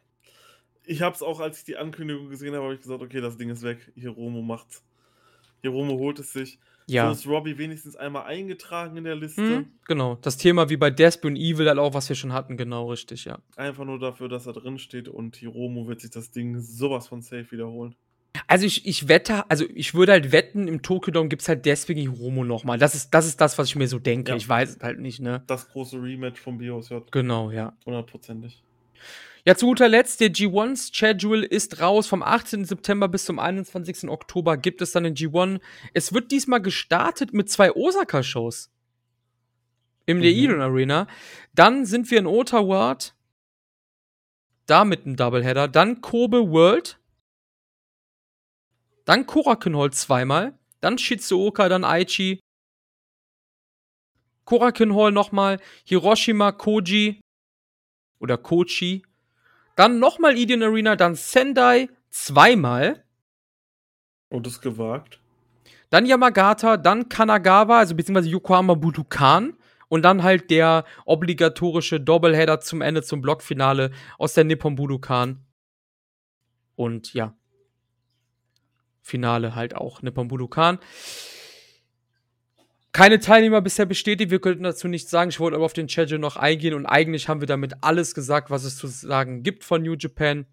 [SPEAKER 2] ich habe es auch, als ich die Ankündigung gesehen habe, habe ich gesagt, okay, das Ding ist weg. Hiromo macht's. Hiromo holt es sich.
[SPEAKER 1] Ja.
[SPEAKER 2] So ist Robbie wenigstens einmal eingetragen in der Liste.
[SPEAKER 1] Hm, genau. Das Thema wie bei Desp und Evil halt auch, was wir schon hatten, genau richtig, ja.
[SPEAKER 2] Einfach nur dafür, dass er drin steht und Hiromo wird sich das Ding sowas von safe wiederholen.
[SPEAKER 1] Also ich, ich wette, also ich würde halt wetten, im Tokyo Dome gibt es halt deswegen Hiromo nochmal. Das ist, das ist das, was ich mir so denke. Ja. Ich weiß halt nicht, ne?
[SPEAKER 2] Das große Rematch vom BOSJ.
[SPEAKER 1] Genau, ja.
[SPEAKER 2] Hundertprozentig.
[SPEAKER 1] Ja, zu guter Letzt, der G1-Schedule ist raus. Vom 18. September bis zum 21. Oktober gibt es dann den G1. Es wird diesmal gestartet mit zwei Osaka-Shows. Im mhm. Leidon Arena. Dann sind wir in Ottawa. Da mit einem Doubleheader. Dann Kobe World. Dann Korakuen Hall zweimal. Dann Shizuoka, dann Aichi. Korakuen Hall nochmal. Hiroshima, Koji. Oder Kochi. Dann nochmal Ideon Arena, dann Sendai zweimal.
[SPEAKER 2] Und ist gewagt.
[SPEAKER 1] Dann Yamagata, dann Kanagawa, also beziehungsweise Yokohama Budokan. Und dann halt der obligatorische Doubleheader zum Ende, zum Blockfinale aus der Nippon Budokan. Und ja. Finale halt auch Nippon Budokan. Keine Teilnehmer bisher bestätigt, wir könnten dazu nichts sagen. Ich wollte aber auf den Schedule noch eingehen und eigentlich haben wir damit alles gesagt, was es zu sagen gibt von New Japan.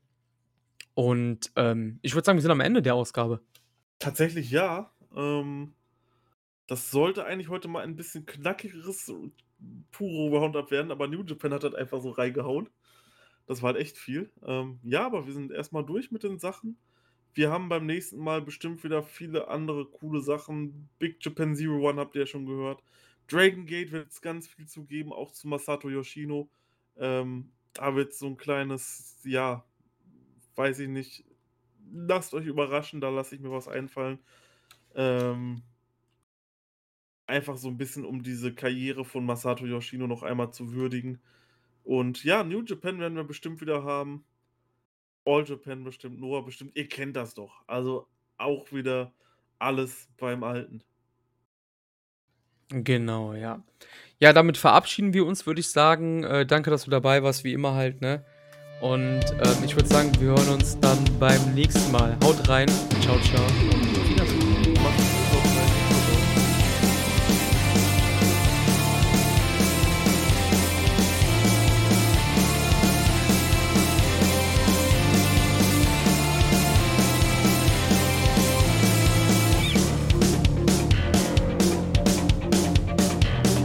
[SPEAKER 1] Und ähm, ich würde sagen, wir sind am Ende der Ausgabe.
[SPEAKER 2] Tatsächlich ja. Ähm, das sollte eigentlich heute mal ein bisschen knackigeres puro Roundup werden, aber New Japan hat halt einfach so reingehauen. Das war halt echt viel. Ähm, ja, aber wir sind erstmal durch mit den Sachen. Wir haben beim nächsten Mal bestimmt wieder viele andere coole Sachen. Big Japan Zero One habt ihr ja schon gehört. Dragon Gate wird es ganz viel zu geben, auch zu Masato Yoshino. Ähm, da wird so ein kleines, ja, weiß ich nicht. Lasst euch überraschen, da lasse ich mir was einfallen. Ähm, einfach so ein bisschen, um diese Karriere von Masato Yoshino noch einmal zu würdigen. Und ja, New Japan werden wir bestimmt wieder haben. All Japan bestimmt, Noah bestimmt. Ihr kennt das doch. Also auch wieder alles beim Alten.
[SPEAKER 1] Genau, ja. Ja, damit verabschieden wir uns, würde ich sagen. Äh, danke, dass du dabei warst, wie immer halt, ne? Und äh, ich würde sagen, wir hören uns dann beim nächsten Mal. Haut rein. Ciao, ciao.